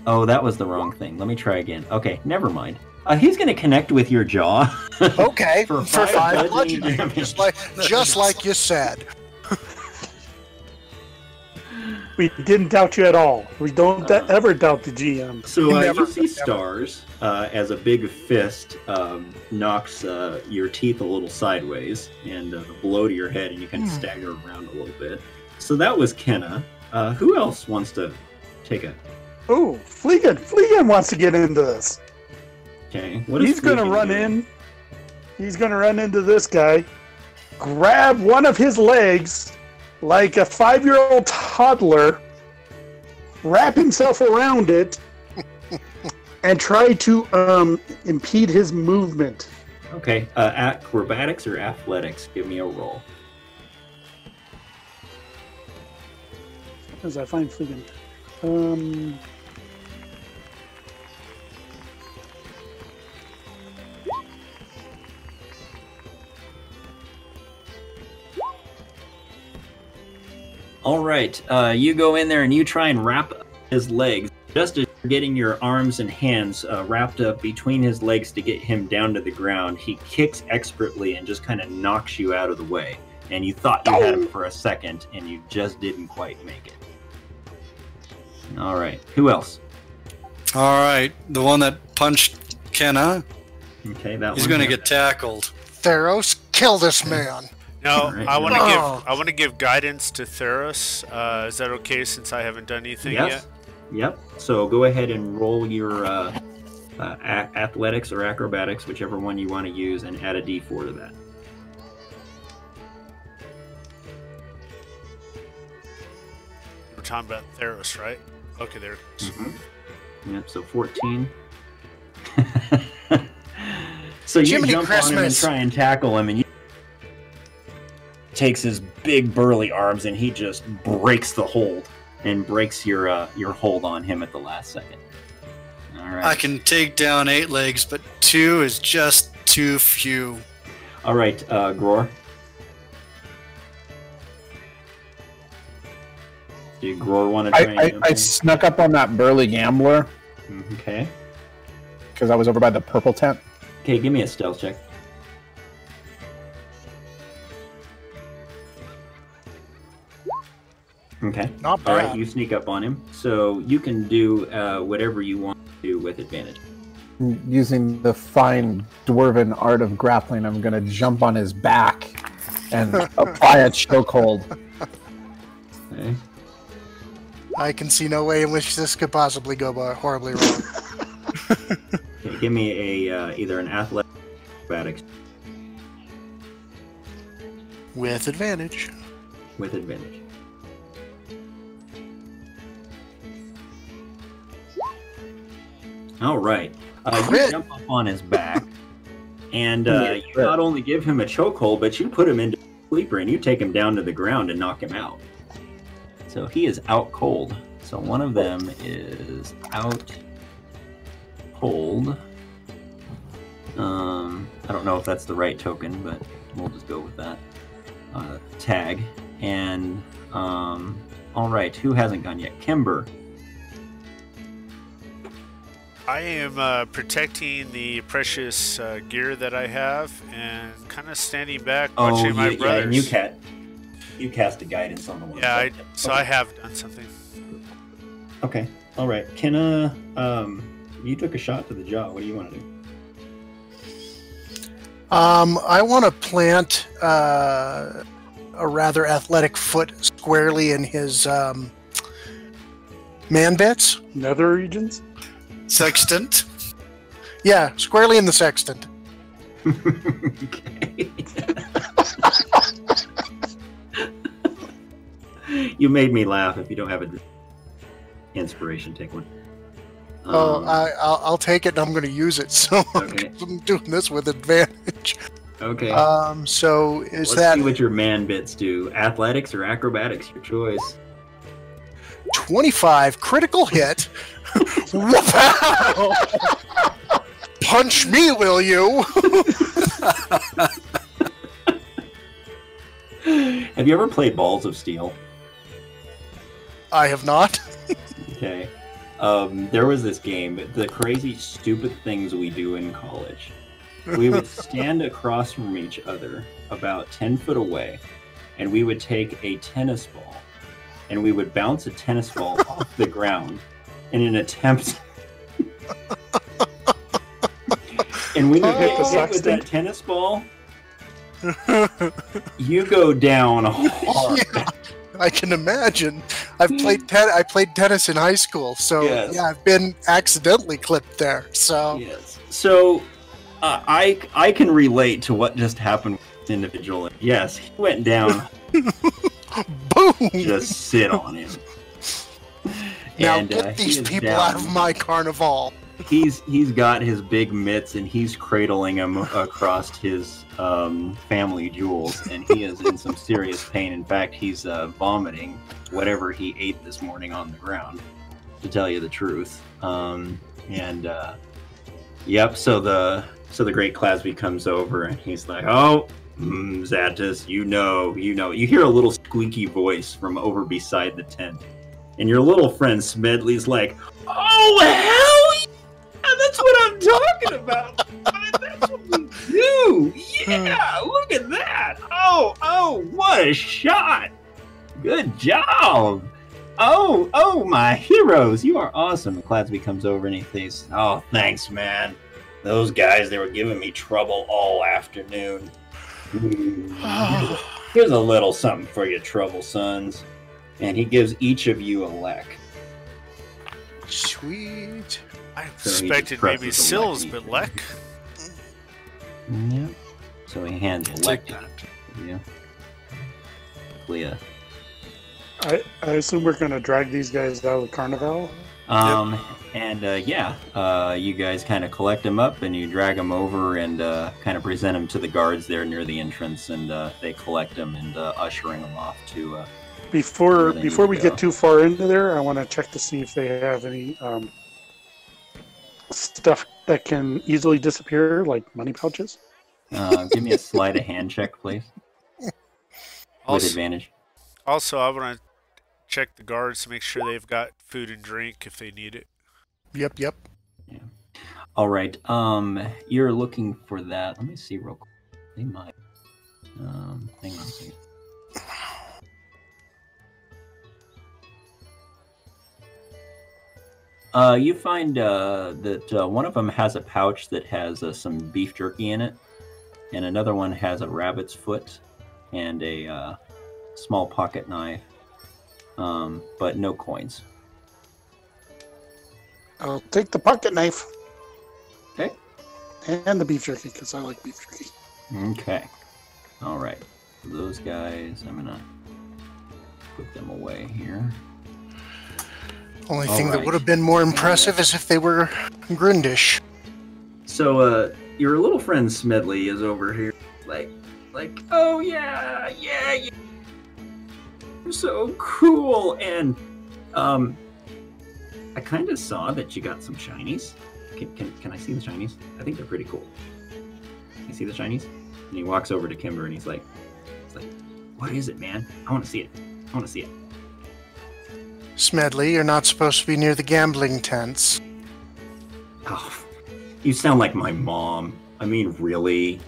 [SPEAKER 1] Oh, that was the wrong thing. Let me try again. Okay, never mind. Uh, he's going to connect with your jaw.
[SPEAKER 2] Okay,
[SPEAKER 1] For
[SPEAKER 2] for,
[SPEAKER 1] five
[SPEAKER 2] five
[SPEAKER 1] bludgeoning
[SPEAKER 2] bludgeoning,
[SPEAKER 1] damage.
[SPEAKER 2] just like just like you said.
[SPEAKER 4] We didn't doubt you at all. We don't
[SPEAKER 1] Uh.
[SPEAKER 4] ever doubt the GM.
[SPEAKER 1] So uh,
[SPEAKER 2] Never-
[SPEAKER 1] you see stars uh, as a big fist um, knocks uh, your teeth a little sideways and uh, the blow to your head, and you kind of
[SPEAKER 2] Hmm.
[SPEAKER 1] stagger around a little bit. So that was Kenna. Uh, who else wants to take a?
[SPEAKER 4] Oh, Fleegan! Fleegan wants to get into this.
[SPEAKER 1] Okay, what is
[SPEAKER 4] He's gonna run
[SPEAKER 1] doing?
[SPEAKER 4] in. He's gonna run into this guy, grab one of his legs like a five-year-old toddler, wrap himself around it, and try to um, impede his movement.
[SPEAKER 1] Okay, uh, acrobatics or athletics? Give me a roll.
[SPEAKER 4] As I find Fleegan. Um,
[SPEAKER 1] All right, uh, you go in there and you try and wrap his legs. Just as getting your arms and hands uh, wrapped up between his legs to get him down to the ground, he kicks expertly and just kind of knocks you out of the way. And you thought you had him for a second, and you just didn't quite make it. All right, who else?
[SPEAKER 3] All right, the one that punched Kenna,
[SPEAKER 1] Okay, that one.
[SPEAKER 3] he's going to get tackled.
[SPEAKER 2] Theros, kill this man.
[SPEAKER 5] No,
[SPEAKER 1] Alright.
[SPEAKER 5] I want to
[SPEAKER 2] Oh.
[SPEAKER 5] give I want to give guidance to Theros. Uh, is that okay since I haven't done anything
[SPEAKER 1] Yes. Yep. So go ahead and roll your uh, uh, a- athletics or acrobatics, whichever one you want to use, and add a d4 to that.
[SPEAKER 5] We're talking about Theros, right? Okay, there. is.
[SPEAKER 1] Yep. So 14. so you
[SPEAKER 2] Jiminy
[SPEAKER 1] jump on him and try and tackle him, and you takes his big burly arms and he just breaks the hold and breaks your uh, your hold on him at the last second. All right.
[SPEAKER 3] I can take down eight legs, but two is just too few.
[SPEAKER 1] All right, uh, Gror. Do you Gror want to try
[SPEAKER 6] I, I, I snuck up on that burly gambler
[SPEAKER 1] Okay.
[SPEAKER 6] because I was over by the purple tent.
[SPEAKER 1] Okay, give me a stealth check. Okay.
[SPEAKER 2] Not bad.
[SPEAKER 1] right, you sneak up on him. So you can do uh, whatever you want to do with advantage.
[SPEAKER 6] Using the fine dwarven art of grappling, I'm going to jump on his back and apply a chokehold.
[SPEAKER 1] Okay.
[SPEAKER 2] I can see no way in which this could possibly go horribly wrong.
[SPEAKER 1] okay give me a uh, either an athletic or acrobatics
[SPEAKER 2] With advantage.
[SPEAKER 1] with advantage. All right. Uh, you jump up on his back, and uh, you not only give him a chokehold, but you put him into a sleeper and you take him down to the ground and knock him out. So he is out cold. So one of them is out cold. Um, I don't know if that's the right token, but we'll just go with that. Uh, tag. And um, all right, who hasn't gone yet? Kimber.
[SPEAKER 5] I am uh, protecting the precious uh, gear that I have and kind of standing back watching my
[SPEAKER 1] Oh, yeah, yeah,
[SPEAKER 5] brothers.
[SPEAKER 1] and you cat, you cast a guidance on the one.
[SPEAKER 5] Yeah, I, so
[SPEAKER 1] Okay.
[SPEAKER 5] I have done something.
[SPEAKER 1] Okay, all right. Kenna, um, you took a shot to the jaw. What do you want to do?
[SPEAKER 2] Um, I want to plant uh, a rather athletic foot squarely in his um, man bits.
[SPEAKER 4] Nether regions?
[SPEAKER 3] Sextant.
[SPEAKER 2] Yeah, squarely in the sextant.
[SPEAKER 1] okay. you made me laugh. If you don't have an inspiration, take one.
[SPEAKER 2] oh,
[SPEAKER 1] Um,
[SPEAKER 2] I, I'll, I'll take it and I'm going to use it. So
[SPEAKER 1] Okay.
[SPEAKER 2] I'm doing this with advantage.
[SPEAKER 1] okay.
[SPEAKER 2] Um, so is
[SPEAKER 1] Let's
[SPEAKER 2] that
[SPEAKER 1] see what your man bits do. Athletics or acrobatics? Your choice.
[SPEAKER 2] 25 critical hit? Punch me, will you?
[SPEAKER 1] Have you ever played Balls of Steel?
[SPEAKER 2] I have not.
[SPEAKER 1] Okay. Um, there was this game, the crazy, stupid things we do in college. We would stand across from each other about 10 foot away, and we would take a tennis ball and we would bounce a tennis ball off the ground in an attempt. and when you
[SPEAKER 2] Oh.
[SPEAKER 1] get hit with that tennis ball, you go down hard.
[SPEAKER 2] Yeah, I can imagine. I've played ten- I played tennis in high school, so
[SPEAKER 1] Yes.
[SPEAKER 2] yeah, I've been accidentally clipped there. So
[SPEAKER 1] Yes. So uh, I I can relate to what just happened with this individual. Yes, he went down.
[SPEAKER 2] boom!
[SPEAKER 1] just sit on him.
[SPEAKER 2] Now
[SPEAKER 1] And,
[SPEAKER 2] get
[SPEAKER 1] uh,
[SPEAKER 2] these people
[SPEAKER 1] down.
[SPEAKER 2] out of my carnival.
[SPEAKER 1] He's he's got his big mitts and he's cradling him across his um, family jewels, and he is in some serious pain. In fact, he's uh, vomiting whatever he ate this morning on the ground. To tell you the truth, um, and uh, yep. So the so the great Cladsby comes over and he's like, "Oh, mm, Zatus, you know, you know." You hear a little squeaky voice from over beside the tent, and your little friend Smedley's like, "Oh hell yeah, that's what I'm talking about. that's what we do. Yeah, look at that. Oh, oh, what a shot. Good job. Oh, oh, my heroes. You are awesome. Cladsby comes over and he says, Oh, thanks, man. Those guys, they were giving me trouble all afternoon. Here's, a, little something for your trouble sons. And he gives each of you a leck.
[SPEAKER 2] Sweet.
[SPEAKER 5] I
[SPEAKER 1] So he
[SPEAKER 5] suspected
[SPEAKER 1] just
[SPEAKER 5] maybe Sills, but Lek.
[SPEAKER 1] Yeah. So he hands a
[SPEAKER 3] Take
[SPEAKER 1] leck
[SPEAKER 3] that.
[SPEAKER 1] to you. Leah.
[SPEAKER 4] I, I assume we're going to drag these guys out of the carnival.
[SPEAKER 1] Um, and uh, yeah, uh, you guys kind of collect them up and you drag them over and uh, kind of present them to the guards there near the entrance, and uh, they collect them and uh, ushering them off to.
[SPEAKER 4] Before before we
[SPEAKER 1] go.
[SPEAKER 4] get too far into there, I want to check to see if they have any um, stuff that can easily disappear, like money pouches.
[SPEAKER 1] uh, give me a sleight of hand check, please, with
[SPEAKER 5] Also,
[SPEAKER 1] advantage.
[SPEAKER 5] also, I want to check the guards to make sure they've got food and drink if they need it.
[SPEAKER 2] Yep, yep.
[SPEAKER 1] All right. Um, you're looking for that. Let me see real quick. They might. Um, hang on a second. Uh, you find uh, that uh, one of them has a pouch that has uh, some beef jerky in it, and another one has a rabbit's foot and a uh, small pocket knife, um, but no coins.
[SPEAKER 4] I'll take the pocket knife
[SPEAKER 1] Okay.
[SPEAKER 4] and the beef jerky because I like beef jerky.
[SPEAKER 1] Okay. All right. Those guys, I'm gonna put them away here.
[SPEAKER 2] Only
[SPEAKER 1] All
[SPEAKER 2] thing that would have been more impressive is if they were Grindish.
[SPEAKER 1] So, uh, your little friend Smedley is over here, like, like, oh yeah, yeah, yeah, you're so cool, and um, I kind of saw that you got some shinies. Can, can can I see the shinies? I think they're pretty cool. Can you see the shinies? And he walks over to Kimber and he's like, he's like, What is it, man? I want to see it. I want to see it.
[SPEAKER 2] Smedley, you're not supposed to be near the gambling tents.
[SPEAKER 1] Oh, you sound like my mom. I mean, really?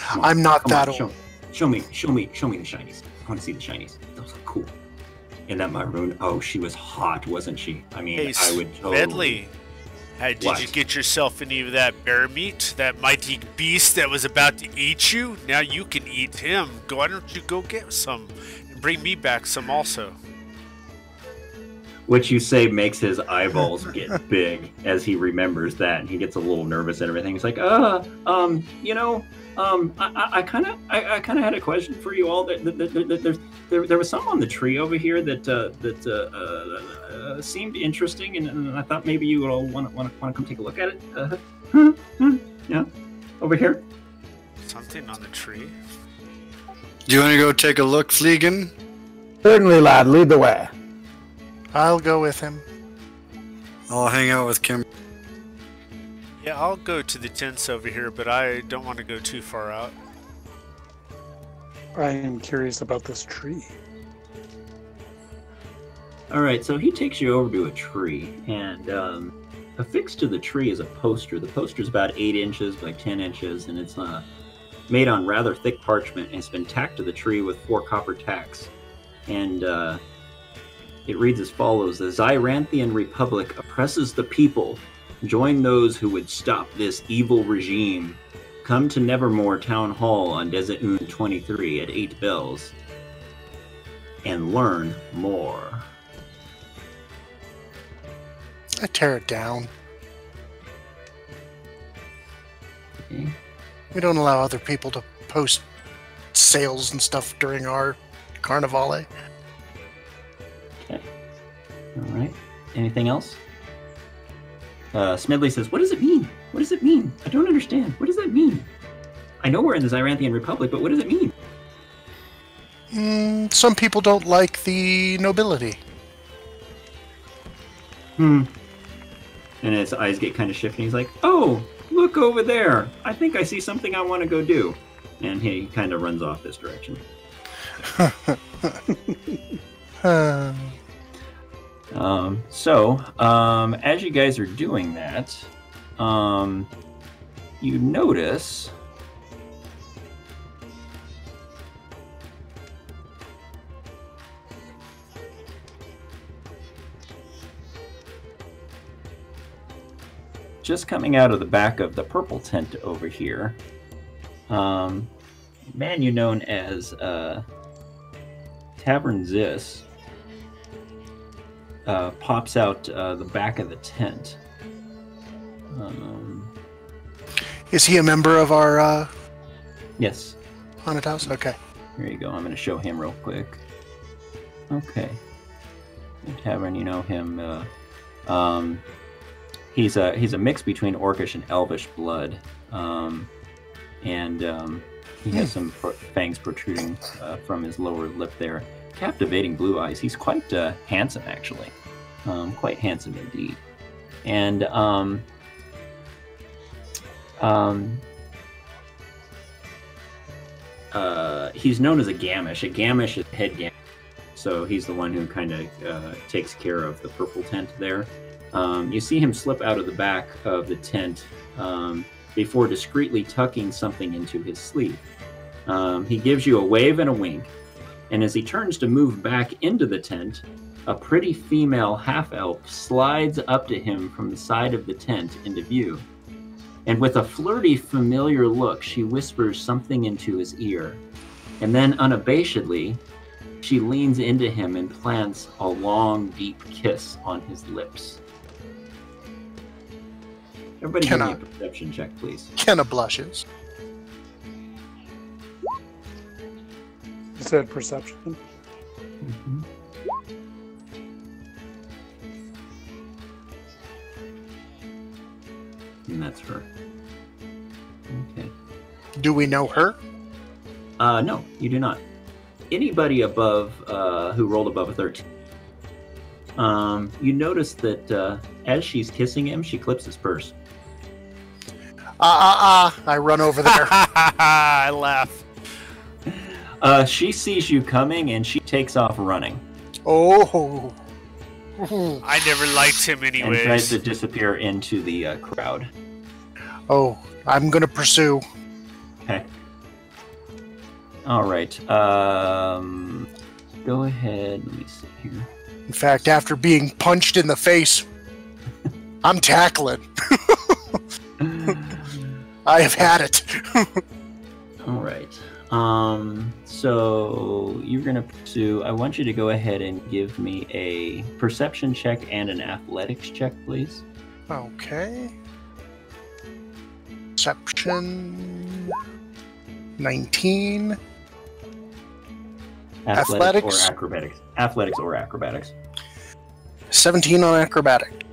[SPEAKER 1] Come
[SPEAKER 2] I'm not
[SPEAKER 1] come
[SPEAKER 2] that
[SPEAKER 1] on,
[SPEAKER 2] old.
[SPEAKER 1] Show, show me, show me, show me the shinies. I want to see the shinies. Those look cool. And that Moiroon. Oh, she was hot, wasn't she? I mean,
[SPEAKER 5] Hey,
[SPEAKER 1] I would totally.
[SPEAKER 5] Smedley. Hey, did
[SPEAKER 1] What?
[SPEAKER 5] you get yourself any of that bear meat? That mighty beast that was about to eat you? Now you can eat him. Why don't you go get some and bring me back some also?
[SPEAKER 1] What you say makes his eyeballs get big as he remembers that, and he gets a little nervous and everything. He's like, "Uh, um, you know, um, I kind of, I, I kind of had a question for you all. That, that, that, that there's, there, there was some on the tree over here that uh, that uh, uh, uh, seemed interesting, and, and I thought maybe you would all want to want to come take a look at it. Uh, huh, huh, yeah, over here.
[SPEAKER 5] Something on the tree.
[SPEAKER 3] Do you want to go take a look, Fleegan?
[SPEAKER 6] Certainly, lad. Lead the way.
[SPEAKER 2] I'll go with him.
[SPEAKER 3] I'll hang out with Kim.
[SPEAKER 5] Yeah, I'll go to the tents over here, but I don't want to go too far out.
[SPEAKER 4] I am curious about this tree.
[SPEAKER 1] All right, so he takes you over to a tree, and um, affixed to the tree is a poster. The poster is about eight inches by ten inches, and it's uh, made on rather thick parchment, and it's been tacked to the tree with four copper tacks. And uh, it reads as follows: "The Zyranthian Republic oppresses the people. Join those who would stop this evil regime. Come to Nevermore Town Hall on Desert Moon 23 at eight bells, and learn more."
[SPEAKER 2] I tear it down.
[SPEAKER 1] Okay.
[SPEAKER 2] We don't allow other people to post sales and stuff during our carnivale.
[SPEAKER 1] All right. Anything else? Uh, Smedley says, "What does it mean? What does it mean? I don't understand. What does that mean? I know we're in the Zyranthian Republic, but what does it mean?"
[SPEAKER 2] Mm, some people don't like the nobility.
[SPEAKER 1] Hmm. And his eyes get kind of shifty. He's like, "Oh, look over there! I think I see something I want to go do." And he kind of runs off this direction.
[SPEAKER 2] Uh,
[SPEAKER 1] Um, so, um, as you guys are doing that, um, you notice just coming out of the back of the purple tent over here, um, man you known as uh, Tavern Zis uh, pops out uh, the back of the tent. Um,
[SPEAKER 2] is he a member of our uh,
[SPEAKER 1] yes,
[SPEAKER 2] haunted house? Okay.
[SPEAKER 1] here you go. I'm going to show him real quick. Okay. The Tavern, you know him. Uh, um, he's a he's a mix between Orcish and Elvish blood, um, and um, he has some pro- fangs protruding uh, from his lower lip there. Captivating blue eyes. He's quite uh, handsome, actually. Um, quite handsome indeed. And um, um, uh, he's known as a Gamish. A Gamish is head Gamish. So he's the one who kind of uh, takes care of the purple tent there. Um, you see him slip out of the back of the tent um, before discreetly tucking something into his sleeve. Um, he gives you a wave and a wink, and as he turns to move back into the tent, a pretty female half elf slides up to him from the side of the tent into view. And with a flirty, familiar look, she whispers something into his ear. And then, unabashedly, she leans into him and plants a long, deep kiss on his lips. Everybody give me a perception check, please.
[SPEAKER 2] Kenna blushes.
[SPEAKER 4] You said perception.
[SPEAKER 1] And that's her. Okay.
[SPEAKER 2] Do we know her?
[SPEAKER 1] Uh, no, you do not. Anybody above, uh, who rolled above a 13. Um, you notice that uh, as she's kissing him, she clips his purse.
[SPEAKER 2] Ah, ah, ah. I run over there.
[SPEAKER 5] I laugh.
[SPEAKER 1] Uh, she sees you coming and she takes off running
[SPEAKER 2] Oh.
[SPEAKER 5] I never liked him anyway.
[SPEAKER 1] and tries to disappear into the uh, crowd.
[SPEAKER 2] Oh, I'm gonna pursue.
[SPEAKER 1] Okay. All right. Um, go ahead. Let me see here.
[SPEAKER 2] In fact, after being punched in the face, I'm tackling. I have had it.
[SPEAKER 1] All right. Um, so you're gonna pursue. I want you to go ahead and give me a perception check and an athletics check, please.
[SPEAKER 2] okay. Perception. 19. Athletics?
[SPEAKER 1] or acrobatics. Athletics or acrobatics.
[SPEAKER 2] 17 on acrobatic.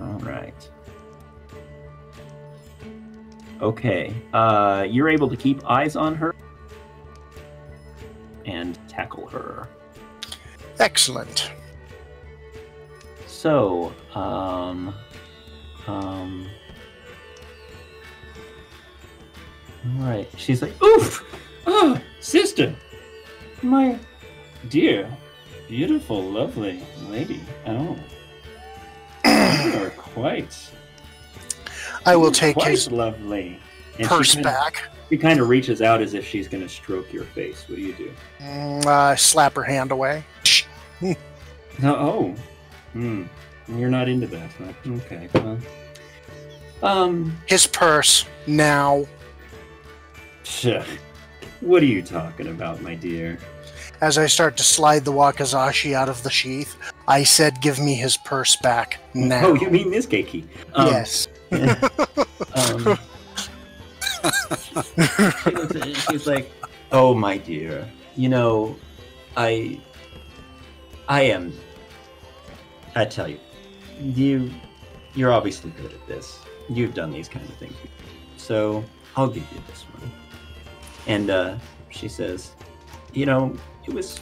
[SPEAKER 1] All right. Okay. Uh, you're able to keep eyes on her and tackle her.
[SPEAKER 2] Excellent.
[SPEAKER 1] So, um, um, all right. She's like, "Oof, oh, sister, my dear, beautiful, lovely lady. Oh, you are quite,
[SPEAKER 2] I will take
[SPEAKER 1] quite
[SPEAKER 2] his
[SPEAKER 1] lovely." And
[SPEAKER 2] purse
[SPEAKER 1] kinda,
[SPEAKER 2] back.
[SPEAKER 1] She kind of reaches out as if she's going to stroke your face. What do you do?
[SPEAKER 2] Mm, uh, slap her hand away.
[SPEAKER 1] No, oh, hmm. You're not into that, huh? Okay. Well, um,
[SPEAKER 2] His purse now.
[SPEAKER 1] What are you talking about, my dear?
[SPEAKER 2] As I start to slide the wakizashi out of the sheath, I said, "Give me his purse back now."
[SPEAKER 1] Oh, you mean this keiki? Um,
[SPEAKER 2] yes.
[SPEAKER 1] um, she she's like, "Oh, my dear, you know, I, I am. I tell you, you, you're obviously good at this. You've done these kinds of things, so I'll give you this one." And uh, she says, "You know, it was."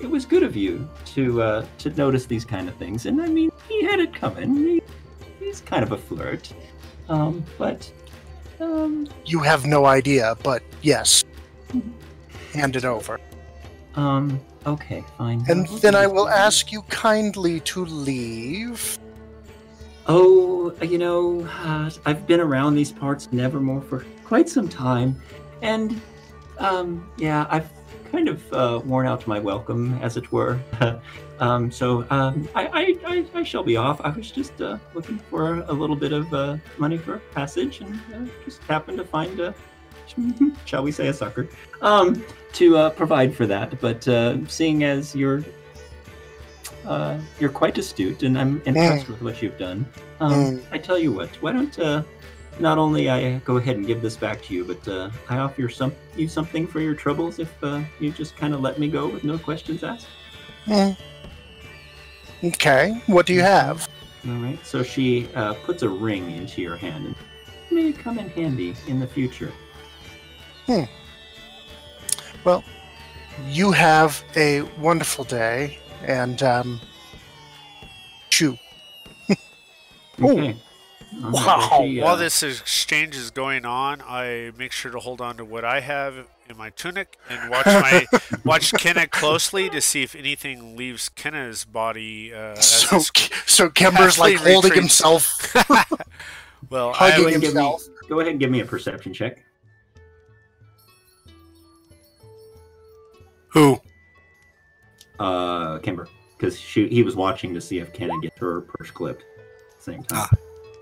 [SPEAKER 1] It was good of you to uh, to notice these kind of things, and I mean, he had it coming. He, he's kind of a flirt, um, but um,
[SPEAKER 2] You have no idea, but yes. Hand it over.
[SPEAKER 1] um, okay, fine.
[SPEAKER 2] And then I will ask you kindly to leave.
[SPEAKER 1] Oh, you know, uh, I've been around these parts Nevermore for quite some time, and um, yeah, I've kind of uh, worn out my welcome, as it were. um, so um, I, I, I, I shall be off. I was just uh, looking for a little bit of uh, money for passage, and uh, just happened to find a, shall we say, a sucker, um, to uh, provide for that. But uh, seeing as you're uh, you're quite astute, and I'm impressed with what you've done. Um,
[SPEAKER 2] Mm.
[SPEAKER 1] I tell you what, why don't uh, not only I go ahead and give this back to you, but uh, I offer you some you something for your troubles if uh, you just kind of let me go with no questions asked.
[SPEAKER 2] Hmm. Okay, what do you have?
[SPEAKER 1] All right. So she uh, puts a ring into your hand, and it may come in handy in the future. Hmm.
[SPEAKER 2] Well, you have a wonderful day, and um, chew.
[SPEAKER 1] Okay.
[SPEAKER 2] Wow.
[SPEAKER 1] well, she, uh,
[SPEAKER 5] While this exchange is going on, I make sure to hold on to what I have in my tunic and watch my watch Kenna closely to see if anything leaves Kenna's body. Uh,
[SPEAKER 2] So,
[SPEAKER 5] this-
[SPEAKER 2] so Kimber's like
[SPEAKER 5] Halfway
[SPEAKER 2] holding
[SPEAKER 5] retreats.
[SPEAKER 2] himself,
[SPEAKER 5] well,
[SPEAKER 2] hugging
[SPEAKER 1] go ahead and give me-
[SPEAKER 2] himself.
[SPEAKER 1] Go ahead and give me a perception check.
[SPEAKER 2] Who?
[SPEAKER 1] Uh, Kimber, because she he was watching to see if Kenna gets her purse clipped. Same time.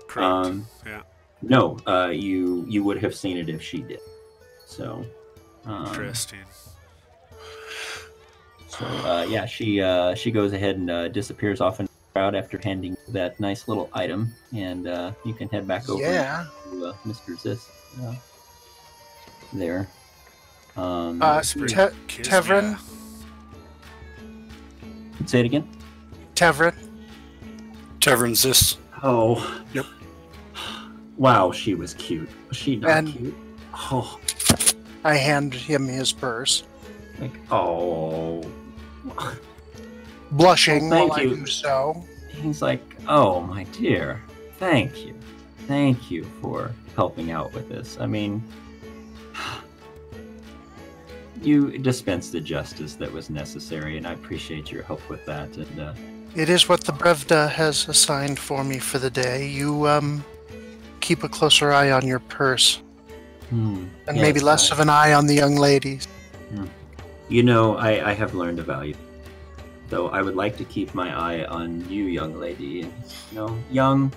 [SPEAKER 5] correct.
[SPEAKER 1] Um,
[SPEAKER 5] Yeah.
[SPEAKER 1] No, uh, you you would have seen it if she did. So, um,
[SPEAKER 5] Interesting.
[SPEAKER 1] so uh, yeah, she uh, she goes ahead and uh, disappears off in the crowd after handing that nice little item, and uh, you can head back over
[SPEAKER 2] Yeah.
[SPEAKER 1] to uh, Mr. Zis uh, there. Um,
[SPEAKER 2] Uh. Te- Tevrin?
[SPEAKER 5] me.
[SPEAKER 1] say it again.
[SPEAKER 2] Tevrin?
[SPEAKER 3] Tavern's this.
[SPEAKER 1] Oh,
[SPEAKER 3] Yep.
[SPEAKER 1] Wow, she was cute. Was she not
[SPEAKER 2] And-
[SPEAKER 1] cute? Oh,
[SPEAKER 2] I hand him his purse,
[SPEAKER 1] like oh.
[SPEAKER 2] blushing
[SPEAKER 1] Well, thank
[SPEAKER 2] while
[SPEAKER 1] you.
[SPEAKER 2] I do so.
[SPEAKER 1] He's like, oh my dear, thank you, thank you for helping out with this. I mean, you dispensed the justice that was necessary, and I appreciate your help with that. And uh,
[SPEAKER 2] It is what the Brevda has assigned for me for the day. You um, keep a closer eye on your purse,
[SPEAKER 1] hmm,
[SPEAKER 2] and maybe less
[SPEAKER 1] I-
[SPEAKER 2] of an eye on the young ladies.
[SPEAKER 1] You know, I, I have learned a value. Though I would like to keep my eye on you, young lady. And, you know, young,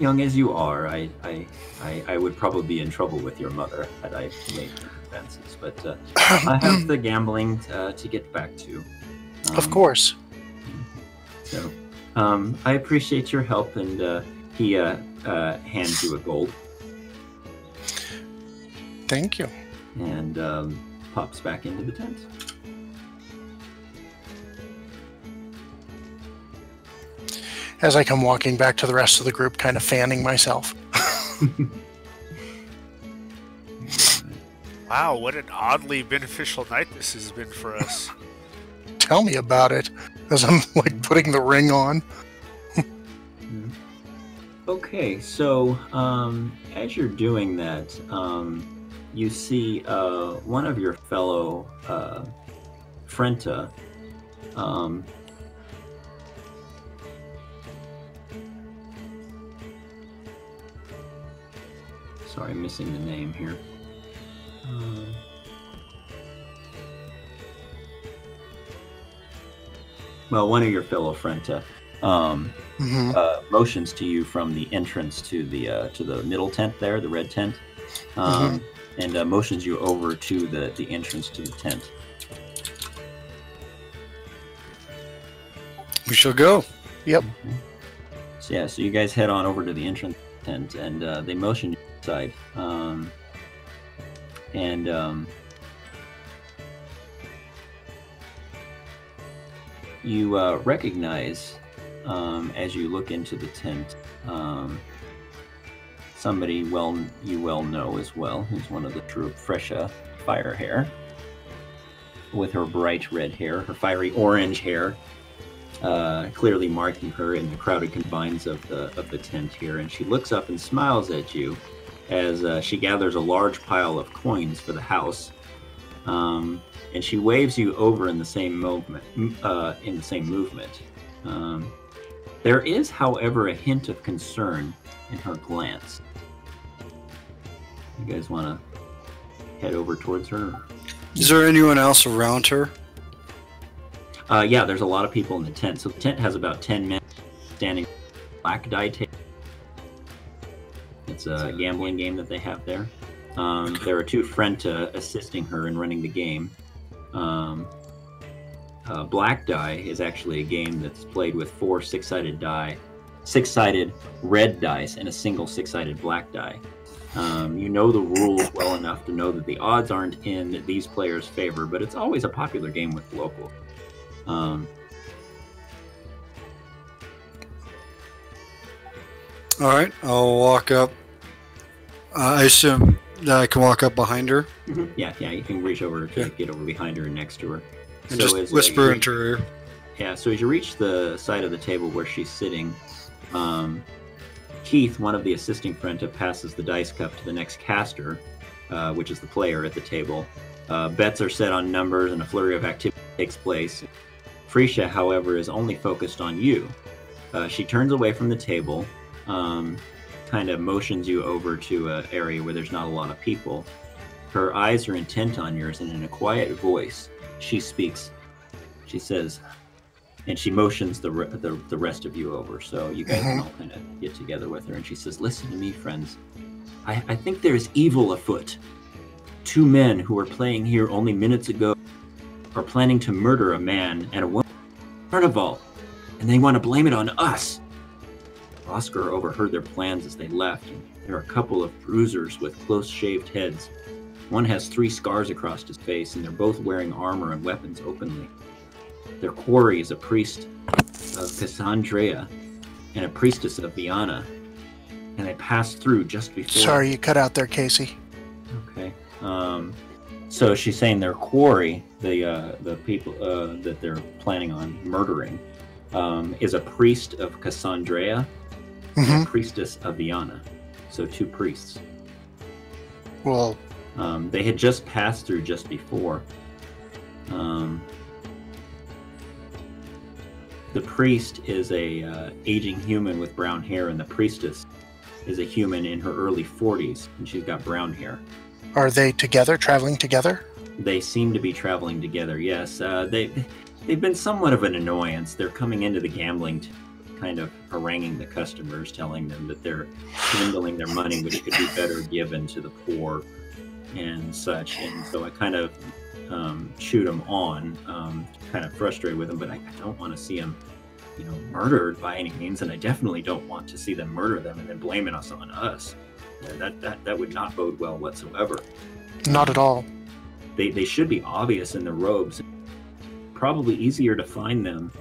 [SPEAKER 1] young as you are, I, I, I, I would probably be in trouble with your mother had I made advances. But uh, I have the gambling uh, to get back to.
[SPEAKER 2] of
[SPEAKER 1] Um,
[SPEAKER 2] course.
[SPEAKER 1] So, um, I appreciate your help, and uh, he uh, uh, hands you a gold
[SPEAKER 2] Thank you.
[SPEAKER 1] and um, pops back into the tent.
[SPEAKER 2] As I come walking back to the rest of the group, kind of fanning myself.
[SPEAKER 5] Wow, what an oddly beneficial night this has been for us.
[SPEAKER 2] Tell me about it. As I'm like putting the ring on.
[SPEAKER 1] Okay, so um, as you're doing that, um, you see uh, one of your fellow uh, Frenta. Um, sorry, I'm missing the name here. Um, well, one of your fellow Frenta. Um,
[SPEAKER 2] hmm
[SPEAKER 1] uh, motions to you from the entrance to the uh, to the middle tent there, the red tent, um, and uh, motions you over to the the entrance to the tent.
[SPEAKER 3] We shall go.
[SPEAKER 2] Yep.
[SPEAKER 1] So yeah, so you guys head on over to the entrance tent, and uh, they motion you inside. Um, and um, you uh, recognize um, as you look into the tent um, somebody well you well know as well, who's one of the troop, Fresha Firehair, with her bright red hair, her fiery orange hair, uh, clearly marking her in the crowded confines of the of the tent here. And she looks up and smiles at you as uh, she gathers a large pile of coins for the house. Um, and she waves you over in the same movement. Uh, in the same movement. Um, there is, however, a hint of concern in her glance. You guys want to head over towards her?
[SPEAKER 3] Is there anyone else around her?
[SPEAKER 1] Uh, yeah, there's a lot of people in the tent. So the tent has about 10 men standing black die table. It's a gambling game that they have there. Um, there are two Frenta assisting her in running the game. Um, uh, black die is actually a game that's played with four six-sided die, six-sided red dice, and a single six-sided black die. Um, you know the rules well enough to know that the odds aren't in these players' favor, but it's always a popular game with locals. Um,
[SPEAKER 3] All right, I'll walk up. Uh, I assume that I can walk up behind her
[SPEAKER 1] yeah, yeah, you can reach over to
[SPEAKER 3] Okay.
[SPEAKER 1] get over behind her and next to her.
[SPEAKER 3] and
[SPEAKER 1] So
[SPEAKER 3] just
[SPEAKER 1] uh,
[SPEAKER 3] whisper into her ear.
[SPEAKER 1] Yeah, so as you reach the side of the table where she's sitting, um, Keith, one of the assisting Frenta, passes the dice cup to the next caster, uh, which is the player at the table. Uh, bets are set on numbers and a flurry of activity takes place. Frisha, however, is only focused on you. Uh, she turns away from the table, um, kind of motions you over to an area where there's not a lot of people. Her eyes are intent on yours, and in a quiet voice, she speaks. She says, and she motions the, the the rest of you over. So you guys can mm-hmm. all kind of get together with her and she says listen to me friends. I, I think there's evil afoot. Two men who were playing here only minutes ago are planning to murder a man and a woman carnival and they want to blame it on us. Oscar overheard their plans as they left there are a couple of bruisers with close shaved heads. One has three scars across his face and they're both wearing armor and weapons openly their quarry is a priest of Cassandrea and a priestess of Viana. And they passed through just before.
[SPEAKER 2] Sorry, you cut out there, Casey.
[SPEAKER 1] Okay. Um, so she's saying their quarry, the uh, the people uh, that they're planning on murdering, um, is a priest of Cassandrea and
[SPEAKER 2] hmm
[SPEAKER 1] a priestess of Viana. So two priests.
[SPEAKER 2] Well,
[SPEAKER 1] Um, they had just passed through just before. Um, the priest is a uh, aging human with brown hair, and the priestess is a human in her early 40s, and she's got brown hair.
[SPEAKER 2] Are they together, traveling together?
[SPEAKER 1] They seem to be traveling together. Yes, uh, they they've been somewhat of an annoyance. They're coming into the gambling, t- kind of haranguing the customers, telling them that they're dwindling their money, which could be better given to the poor and such. And so I kind of um, shoot them on, um, kind of frustrated with them, but I, I don't want to see them, you know, murdered by any means, and I definitely don't want to see them murder them and then blaming us on us. That that that would not bode well whatsoever
[SPEAKER 2] Not at all.
[SPEAKER 1] they, they should be obvious in their robes. Probably easier to find them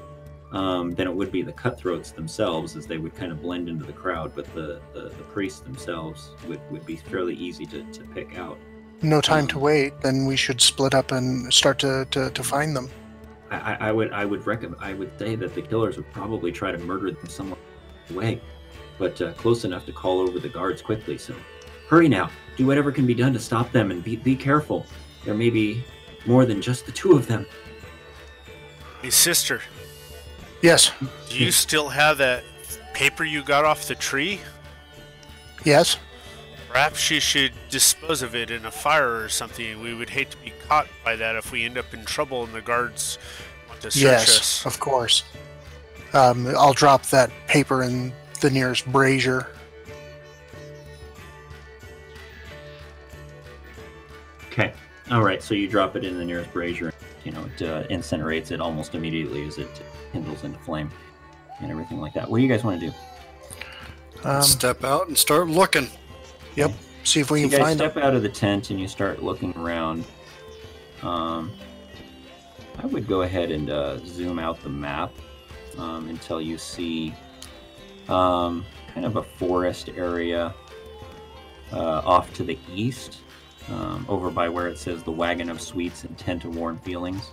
[SPEAKER 1] um, than it would be the cutthroats themselves, as they would kind of blend into the crowd. But the, the, the priests themselves would, would be fairly easy to, to pick out.
[SPEAKER 2] No time to wait. Then we should split up and start to, to, to find them.
[SPEAKER 1] I, I, I would I would recommend I would say that the killers would probably try to murder them somewhere away, but uh, close enough to call over the guards quickly. So hurry now, do whatever can be done to stop them, and be be careful. There may be more than just the two of them.
[SPEAKER 5] Hey, sister,
[SPEAKER 2] Yes.
[SPEAKER 5] do you still have that paper you got off the tree?
[SPEAKER 2] Yes.
[SPEAKER 5] Perhaps she should dispose of it in a fire or something. We would hate to be caught by that if we end up in trouble and the guards want to search
[SPEAKER 2] Yes.
[SPEAKER 5] us.
[SPEAKER 2] Of course. Um, I'll drop that paper in the nearest brazier.
[SPEAKER 1] Okay. All right. So you drop it in the nearest brazier. You know, it uh, incinerates it almost immediately as it kindles into flame and everything like that. What do you guys want to do?
[SPEAKER 2] Um,
[SPEAKER 3] Step out and start looking.
[SPEAKER 2] See if we
[SPEAKER 1] you
[SPEAKER 2] can
[SPEAKER 1] guys
[SPEAKER 2] find them.
[SPEAKER 1] step out of the tent and you start looking around. Um, I would go ahead and uh, zoom out the map um, until you see um, kind of a forest area uh, off to the east, um, over by where it says the Wagon of Sweets and Tent of warm Feelings.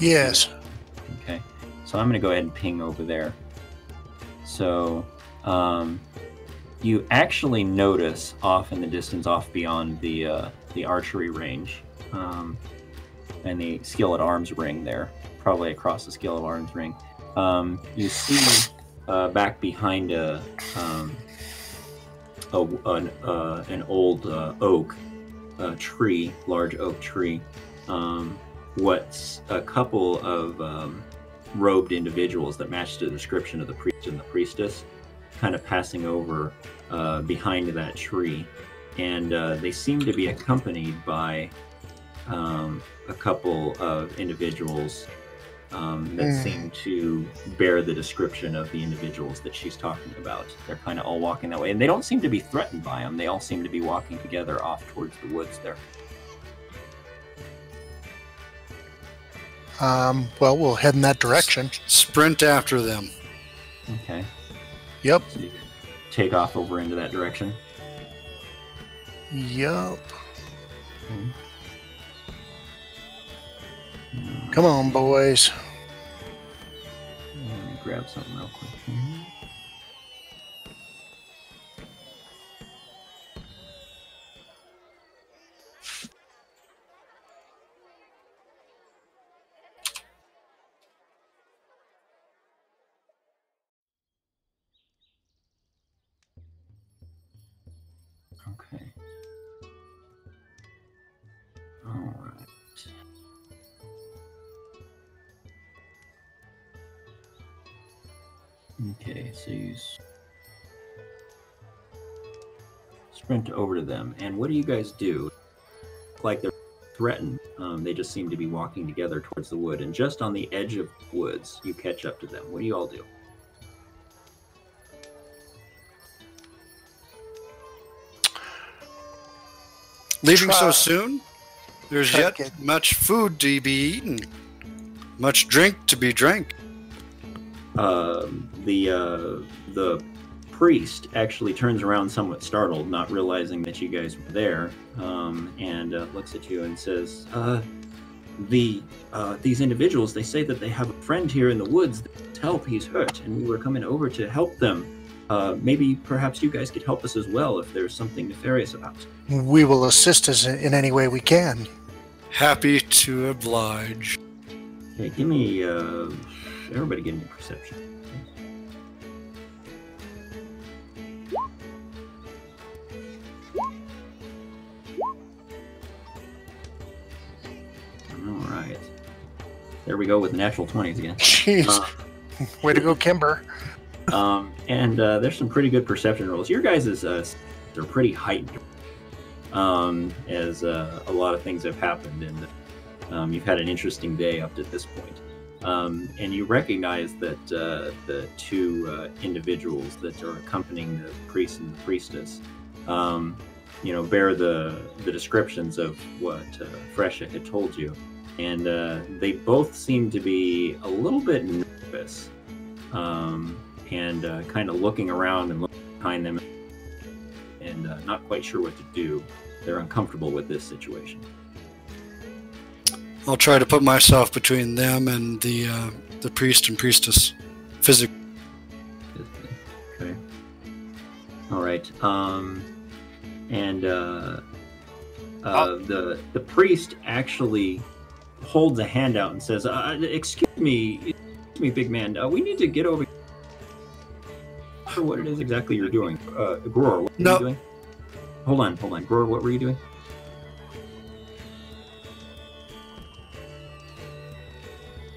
[SPEAKER 2] Yes.
[SPEAKER 1] Okay, so I'm going to go ahead and ping over there. So, um, you actually notice off in the distance, off beyond the uh, the archery range, um, and the skill at arms ring there, probably across the skill at arms ring. Um, you see uh, back behind a, um, a an, uh, an old uh, oak tree, large oak tree. Um, what's a couple of um, robed individuals that match the description of the priest and the priestess, kind of passing over uh, behind that tree, and uh, they seem to be accompanied by um, a couple of individuals um, that
[SPEAKER 2] Mm.
[SPEAKER 1] seem to bear the description of the individuals that she's talking about. They're kind of all walking that way, and they don't seem to be threatened by them. They all seem to be walking together off towards the woods there.
[SPEAKER 2] Um, well, we'll head in that direction.
[SPEAKER 3] Sprint after them.
[SPEAKER 1] Okay.
[SPEAKER 2] Yep.
[SPEAKER 1] So you take off over into that direction.
[SPEAKER 2] Yep. Hmm. Come on, boys.
[SPEAKER 1] Let me grab something real quick. Okay, so you sprint over to them, and what do you guys do? Like they're threatened. Um, they just seem to be walking together towards the wood, and just on the edge of the woods, you catch up to them. What do you all do?
[SPEAKER 3] Leaving so soon? There's
[SPEAKER 2] try
[SPEAKER 3] yet much food to be eaten, much drink to be drank.
[SPEAKER 1] Um, the uh, the priest actually turns around somewhat startled, not realizing that you guys were there, um, and uh, looks at you and says, uh, "The uh, these individuals they say that they have a friend here in the woods that needs help. He's hurt, and we were coming over to help them. Uh, maybe perhaps you guys could help us as well if there's something nefarious about."
[SPEAKER 2] We will assist us in in any way we can.
[SPEAKER 3] Happy to oblige.
[SPEAKER 1] Okay, give me. Everybody, give me perception. All right. There we go with the natural twenties again.
[SPEAKER 2] Jeez.
[SPEAKER 1] Uh,
[SPEAKER 2] Way to go, Kimber.
[SPEAKER 1] um, and uh, there's some pretty good perception rolls. Your guys' is uh, they're pretty heightened, um, as uh, a lot of things have happened, and um, you've had an interesting day up to this point. Um, and you recognize that uh, the two uh, individuals that are accompanying the priest and the priestess, um, you know, bear the the descriptions of what uh, Fresha had told you, and uh, they both seem to be a little bit nervous um, and uh, kind of looking around and looking behind them and uh, not quite sure what to do. They're uncomfortable with this situation.
[SPEAKER 3] I'll try to put myself between them and the uh, the priest and priestess, physically.
[SPEAKER 1] Okay. All right. Um, and uh, uh, the the priest actually holds a hand out and says, uh, "Excuse me, excuse me, big man. Uh, we need to get over." Not Sure, what it is exactly you're doing, uh, Gror? What are
[SPEAKER 3] No.
[SPEAKER 1] you doing? Hold on, hold on, Gror. What were you doing?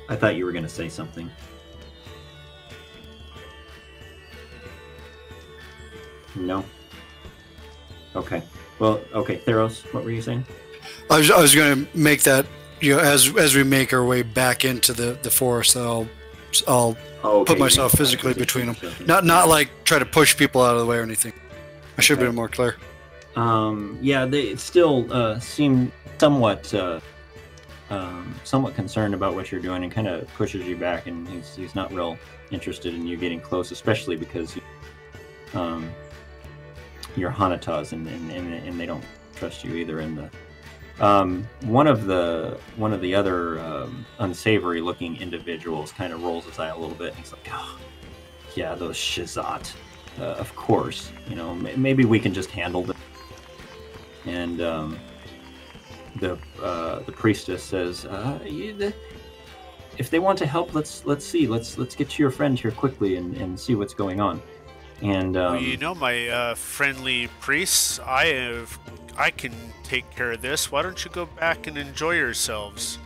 [SPEAKER 1] I thought you were going to say something. No. Okay. Well, okay, Theros, what were you saying?
[SPEAKER 3] I was, I was going to make that you know as as we make our way back into the the forest. I'll I'll
[SPEAKER 1] Oh, okay,
[SPEAKER 3] put myself physically between them. not not like try to push people out of the way or anything. I should have been more clear.
[SPEAKER 1] Um, yeah, they still uh, seem somewhat, uh, um, somewhat concerned about what you're doing, and kind of pushes you back. And he's he's not real interested in you getting close, especially because um, you're Hanatas, and, and and they don't trust you either. And the um, one of the one of the other um, unsavory looking individuals kind of rolls his eye a little bit, and he's like, oh, "Yeah, those Shizat." Uh, of course, you know, may- maybe we can just handle them and um, the uh, the priestess says, uh, you, the, "If they want to help, let's let's see. Let's let's get to your friend here quickly and, and see what's going on." And um,
[SPEAKER 5] well, you know, my uh, friendly priests, I have, I can take care of this. Why don't you go back and enjoy yourselves?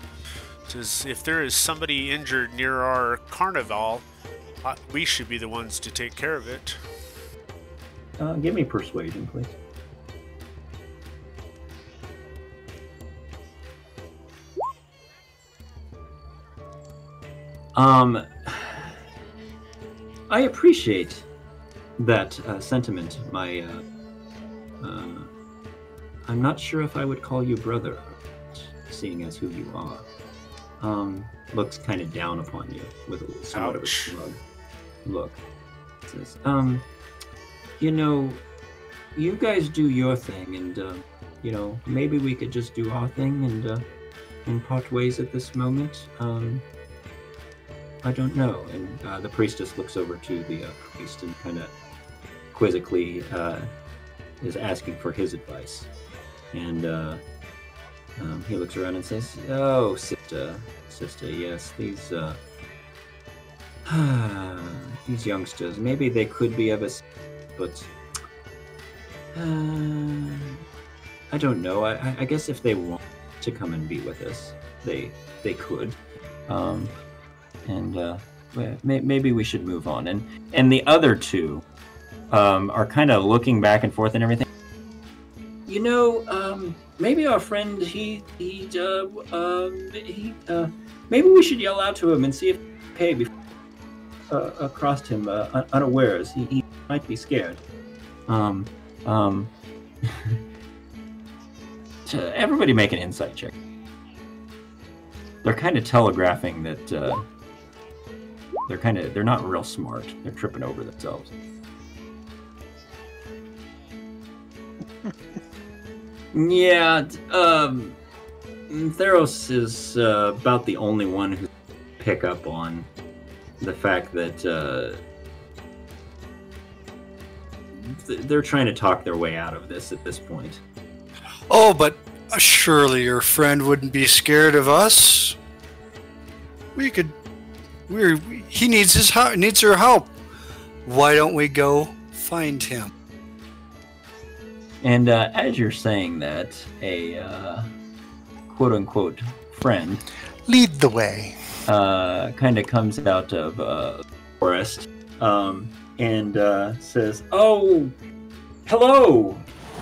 [SPEAKER 5] Because if there is somebody injured near our carnival, uh, we should be the ones to take care of it.
[SPEAKER 1] uh, give me persuasion, please. Um, I appreciate that uh, sentiment. My, uh, uh, I'm not sure if I would call you brother, seeing as who you are. Um, looks kind of down upon you with a somewhat of a shrug. Look, says, um, you know, you guys do your thing, and uh, you know, maybe we could just do our thing and uh, and part ways at this moment. Um, I don't know. And uh, the priestess looks over to the uh, priest and kind of quizzically uh, is asking for his advice. And uh, um, he looks around and says, "Oh, sister, sister, yes, these uh, these youngsters. Maybe they could be of us, but uh, I don't know. I- I guess if they want to come and be with us, they they could. Um, and uh, may, maybe we should move on. And and the other two um, are kind of looking back and forth and everything. You know, um, maybe our friend he he uh, um, he uh, maybe we should yell out to him and see if okay before uh, across him uh, un- unawares. He, he might be scared. Um, um, everybody make an insight check. They're kind of telegraphing that uh, they're kind of they're not real smart. They're tripping over themselves. yeah, um, Theros is uh, about the only one who pick up on the fact that uh, th- they're trying to talk their way out of this at this point.
[SPEAKER 3] Oh, but surely your friend wouldn't be scared of us. We could. We're. He needs his help. Needs her help. Why don't we go find him?
[SPEAKER 1] And uh, as you're saying that, a uh, quote unquote friend
[SPEAKER 2] Lead the way.
[SPEAKER 1] uh, kind of comes out of uh, forest um, and uh, says, "Oh, hello!"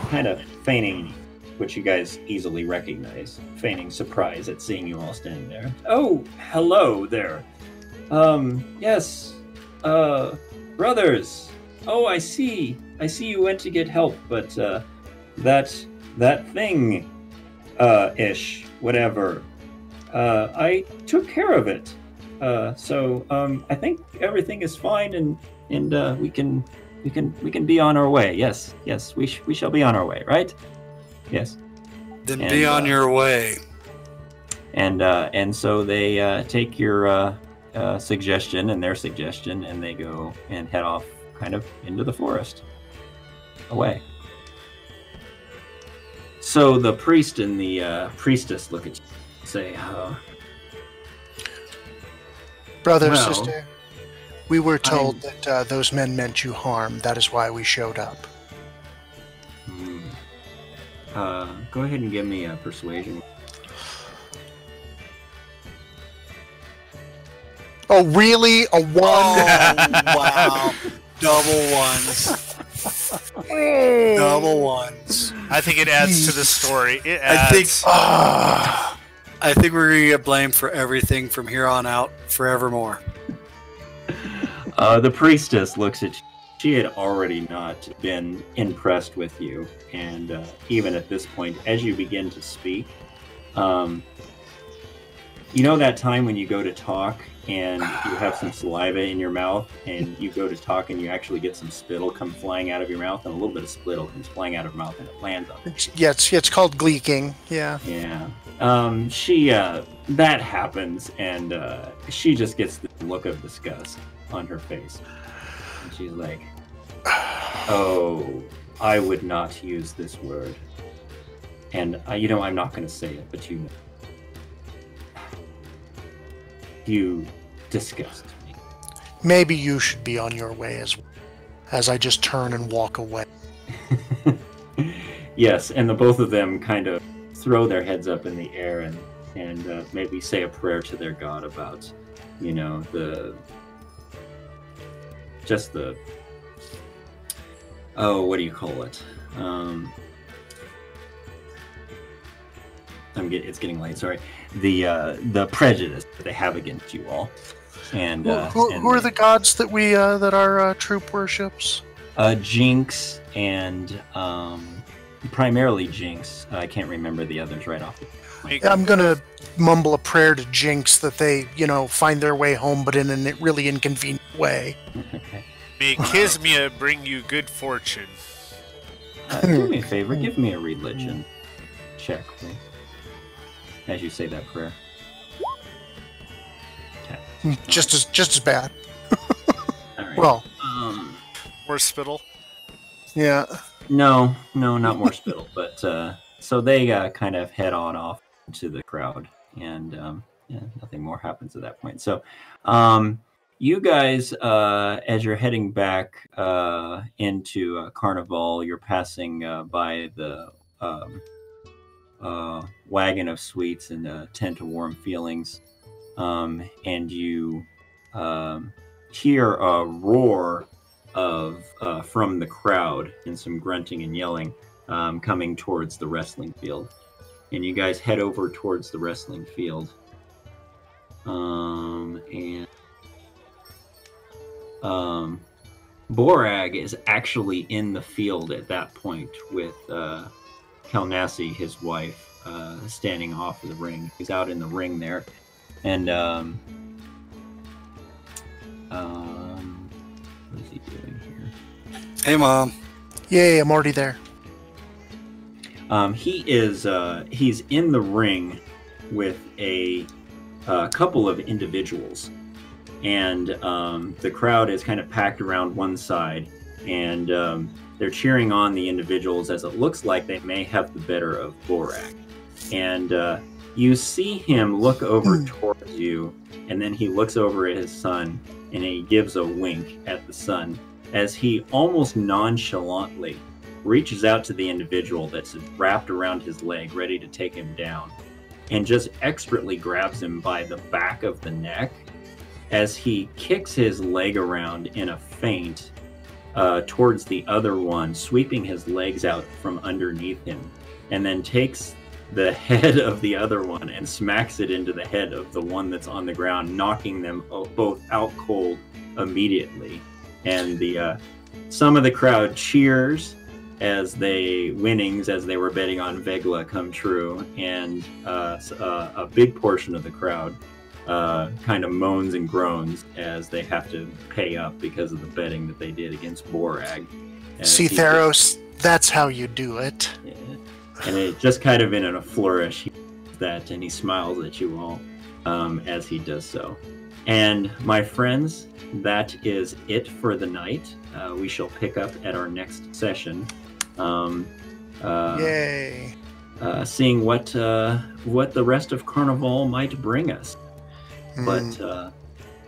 [SPEAKER 1] Kind of feigning, which you guys easily recognize, feigning surprise at seeing you all standing there. Oh, hello there. Um, yes, uh, brothers. Oh, I see. I see you went to get help, but uh, that that thing, uh, ish, whatever. Uh, I took care of it. Uh, so um, I think everything is fine, and and uh, we can we can we can be on our way. Yes, yes, we sh- we shall be on our way, right? Yes.
[SPEAKER 3] Then
[SPEAKER 1] And,
[SPEAKER 3] be on
[SPEAKER 1] uh,
[SPEAKER 3] your way.
[SPEAKER 1] And uh, and so they uh, take your uh, uh, suggestion and their suggestion, and they go and head off, kind of into the forest, away. So the priest and the uh, priestess look at you, and say, uh,
[SPEAKER 2] Brother,
[SPEAKER 1] Well,
[SPEAKER 2] sister, we were told
[SPEAKER 1] I'm-
[SPEAKER 2] that uh, those men meant you harm. That is why we showed up.
[SPEAKER 1] Hmm. Uh, go ahead and give me a persuasion.
[SPEAKER 2] Oh, really? A one?
[SPEAKER 3] wow. Double ones. Double ones.
[SPEAKER 5] I think it adds to the story. It
[SPEAKER 3] I
[SPEAKER 5] adds.
[SPEAKER 3] think
[SPEAKER 2] Ah.
[SPEAKER 3] I think we're gonna get blamed for everything from here on out forevermore.
[SPEAKER 1] Uh, the priestess looks at you. She had already not been impressed with you, and uh, even at this point, as you begin to speak, um, you know that time when you go to talk and you have some saliva in your mouth, and you go to talk and you actually get some spittle come flying out of your mouth, and a little bit of spittle comes flying out of your mouth, and it lands on.
[SPEAKER 2] It's, yeah, it's, it's called gleeking. Yeah.
[SPEAKER 1] Yeah. Um, she, uh, that happens, and uh, she just gets the look of disgust on her face. And she's like, Oh, I would not use this word. And, uh, you know, I'm not going to say it, but you know. You disgust me.
[SPEAKER 2] Maybe you should be on your way as well. As I just turn and walk away.
[SPEAKER 1] yes, and the both of them kind of throw their heads up in the air and and uh, maybe say a prayer to their god about, you know, the just the oh, what do you call it? Um, I'm get it's getting late. Sorry, the uh, the prejudice that they have against you all, and
[SPEAKER 2] Who,
[SPEAKER 1] uh,
[SPEAKER 2] who,
[SPEAKER 1] and
[SPEAKER 2] who are the gods that we uh, that our uh, troop worships?
[SPEAKER 1] Uh, Jinx and um, primarily Jinx. I can't remember the others right off.
[SPEAKER 2] I'm gonna mumble a prayer to Jinx that they, you know, find their way home, but in a really inconvenient way.
[SPEAKER 1] okay.
[SPEAKER 5] May Kismia bring you good fortune.
[SPEAKER 1] Uh, do me a favor. Give me a religion check, please. As you say that prayer. Okay.
[SPEAKER 2] Just as just as bad.
[SPEAKER 1] All right.
[SPEAKER 2] Well,
[SPEAKER 1] um,
[SPEAKER 5] More spittle.
[SPEAKER 2] yeah.
[SPEAKER 1] no, no, not more spittle. but uh, so they uh, kind of head on off to the crowd, and um, yeah, nothing more happens at that point. So, um, you guys, uh, as you're heading back uh, into uh, Carnival, you're passing uh, by the um, uh, wagon of sweets and a tent of warm feelings, um, and you um, hear a roar of uh, from the crowd and some grunting and yelling um, coming towards the wrestling field. And you guys head over towards the wrestling field. Um, and um, Borag is actually in the field at that point with uh, Kalnassi, his wife, uh, standing off of the ring. He's out in the ring there. And um, um, what is he doing here?
[SPEAKER 3] Hey, mom.
[SPEAKER 2] Yay, I'm already there.
[SPEAKER 1] Um, he is uh, he's in the ring with a, uh couple of individuals, and um, the crowd is kind of packed around one side, and um, they're cheering on the individuals as it looks like they may have the better of Borag. And uh, you see him look over towards you, and then he looks over at his son and he gives a wink at the son as he almost nonchalantly reaches out to the individual that's wrapped around his leg, ready to take him down, and just expertly grabs him by the back of the neck as he kicks his leg around in a feint uh, towards the other one, sweeping his legs out from underneath him, and then takes the head of the other one and smacks it into the head of the one that's on the ground, knocking them both out cold immediately. And the uh, some of the crowd cheers as they winnings as they were betting on Vegla come true, and uh, s- uh, a big portion of the crowd uh, kind of moans and groans as they have to pay up because of the betting that they did against Borag.
[SPEAKER 2] See,
[SPEAKER 1] he-
[SPEAKER 2] Theros, that's how you do it.
[SPEAKER 1] yeah. And it just kind of in a flourish, that and he smiles at you all um, as he does so. And my friends, that is it for the night. Uh, we shall pick up at our next session, um, uh,
[SPEAKER 2] Yay.
[SPEAKER 1] uh, seeing what uh, what the rest of Carnival might bring us.
[SPEAKER 2] Mm.
[SPEAKER 1] But uh,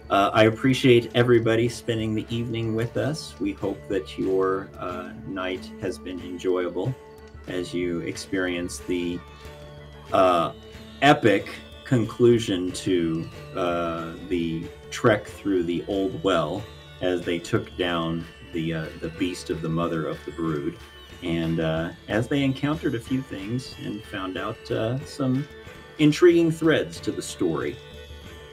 [SPEAKER 1] uh, I appreciate everybody spending the evening with us. We hope that your uh, night has been enjoyable as you experience the uh, epic conclusion to uh, the trek through the old well as they took down the uh, the beast of the mother of the brood, and uh, as they encountered a few things and found out uh, some intriguing threads to the story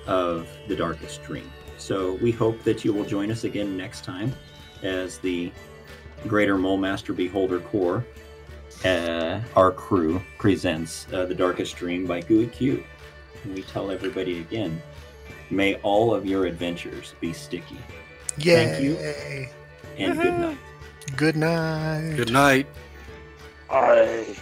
[SPEAKER 1] of the darkest dream. So we hope that you will join us again next time as the Greater Mole Master Beholder Corps, uh, our crew, presents uh, The Darkest Dream by Gooey Cube. And we tell everybody again, may all of your adventures be sticky.
[SPEAKER 2] Yay.
[SPEAKER 1] thank you. And good night.
[SPEAKER 2] Good night.
[SPEAKER 3] Good night.
[SPEAKER 7] I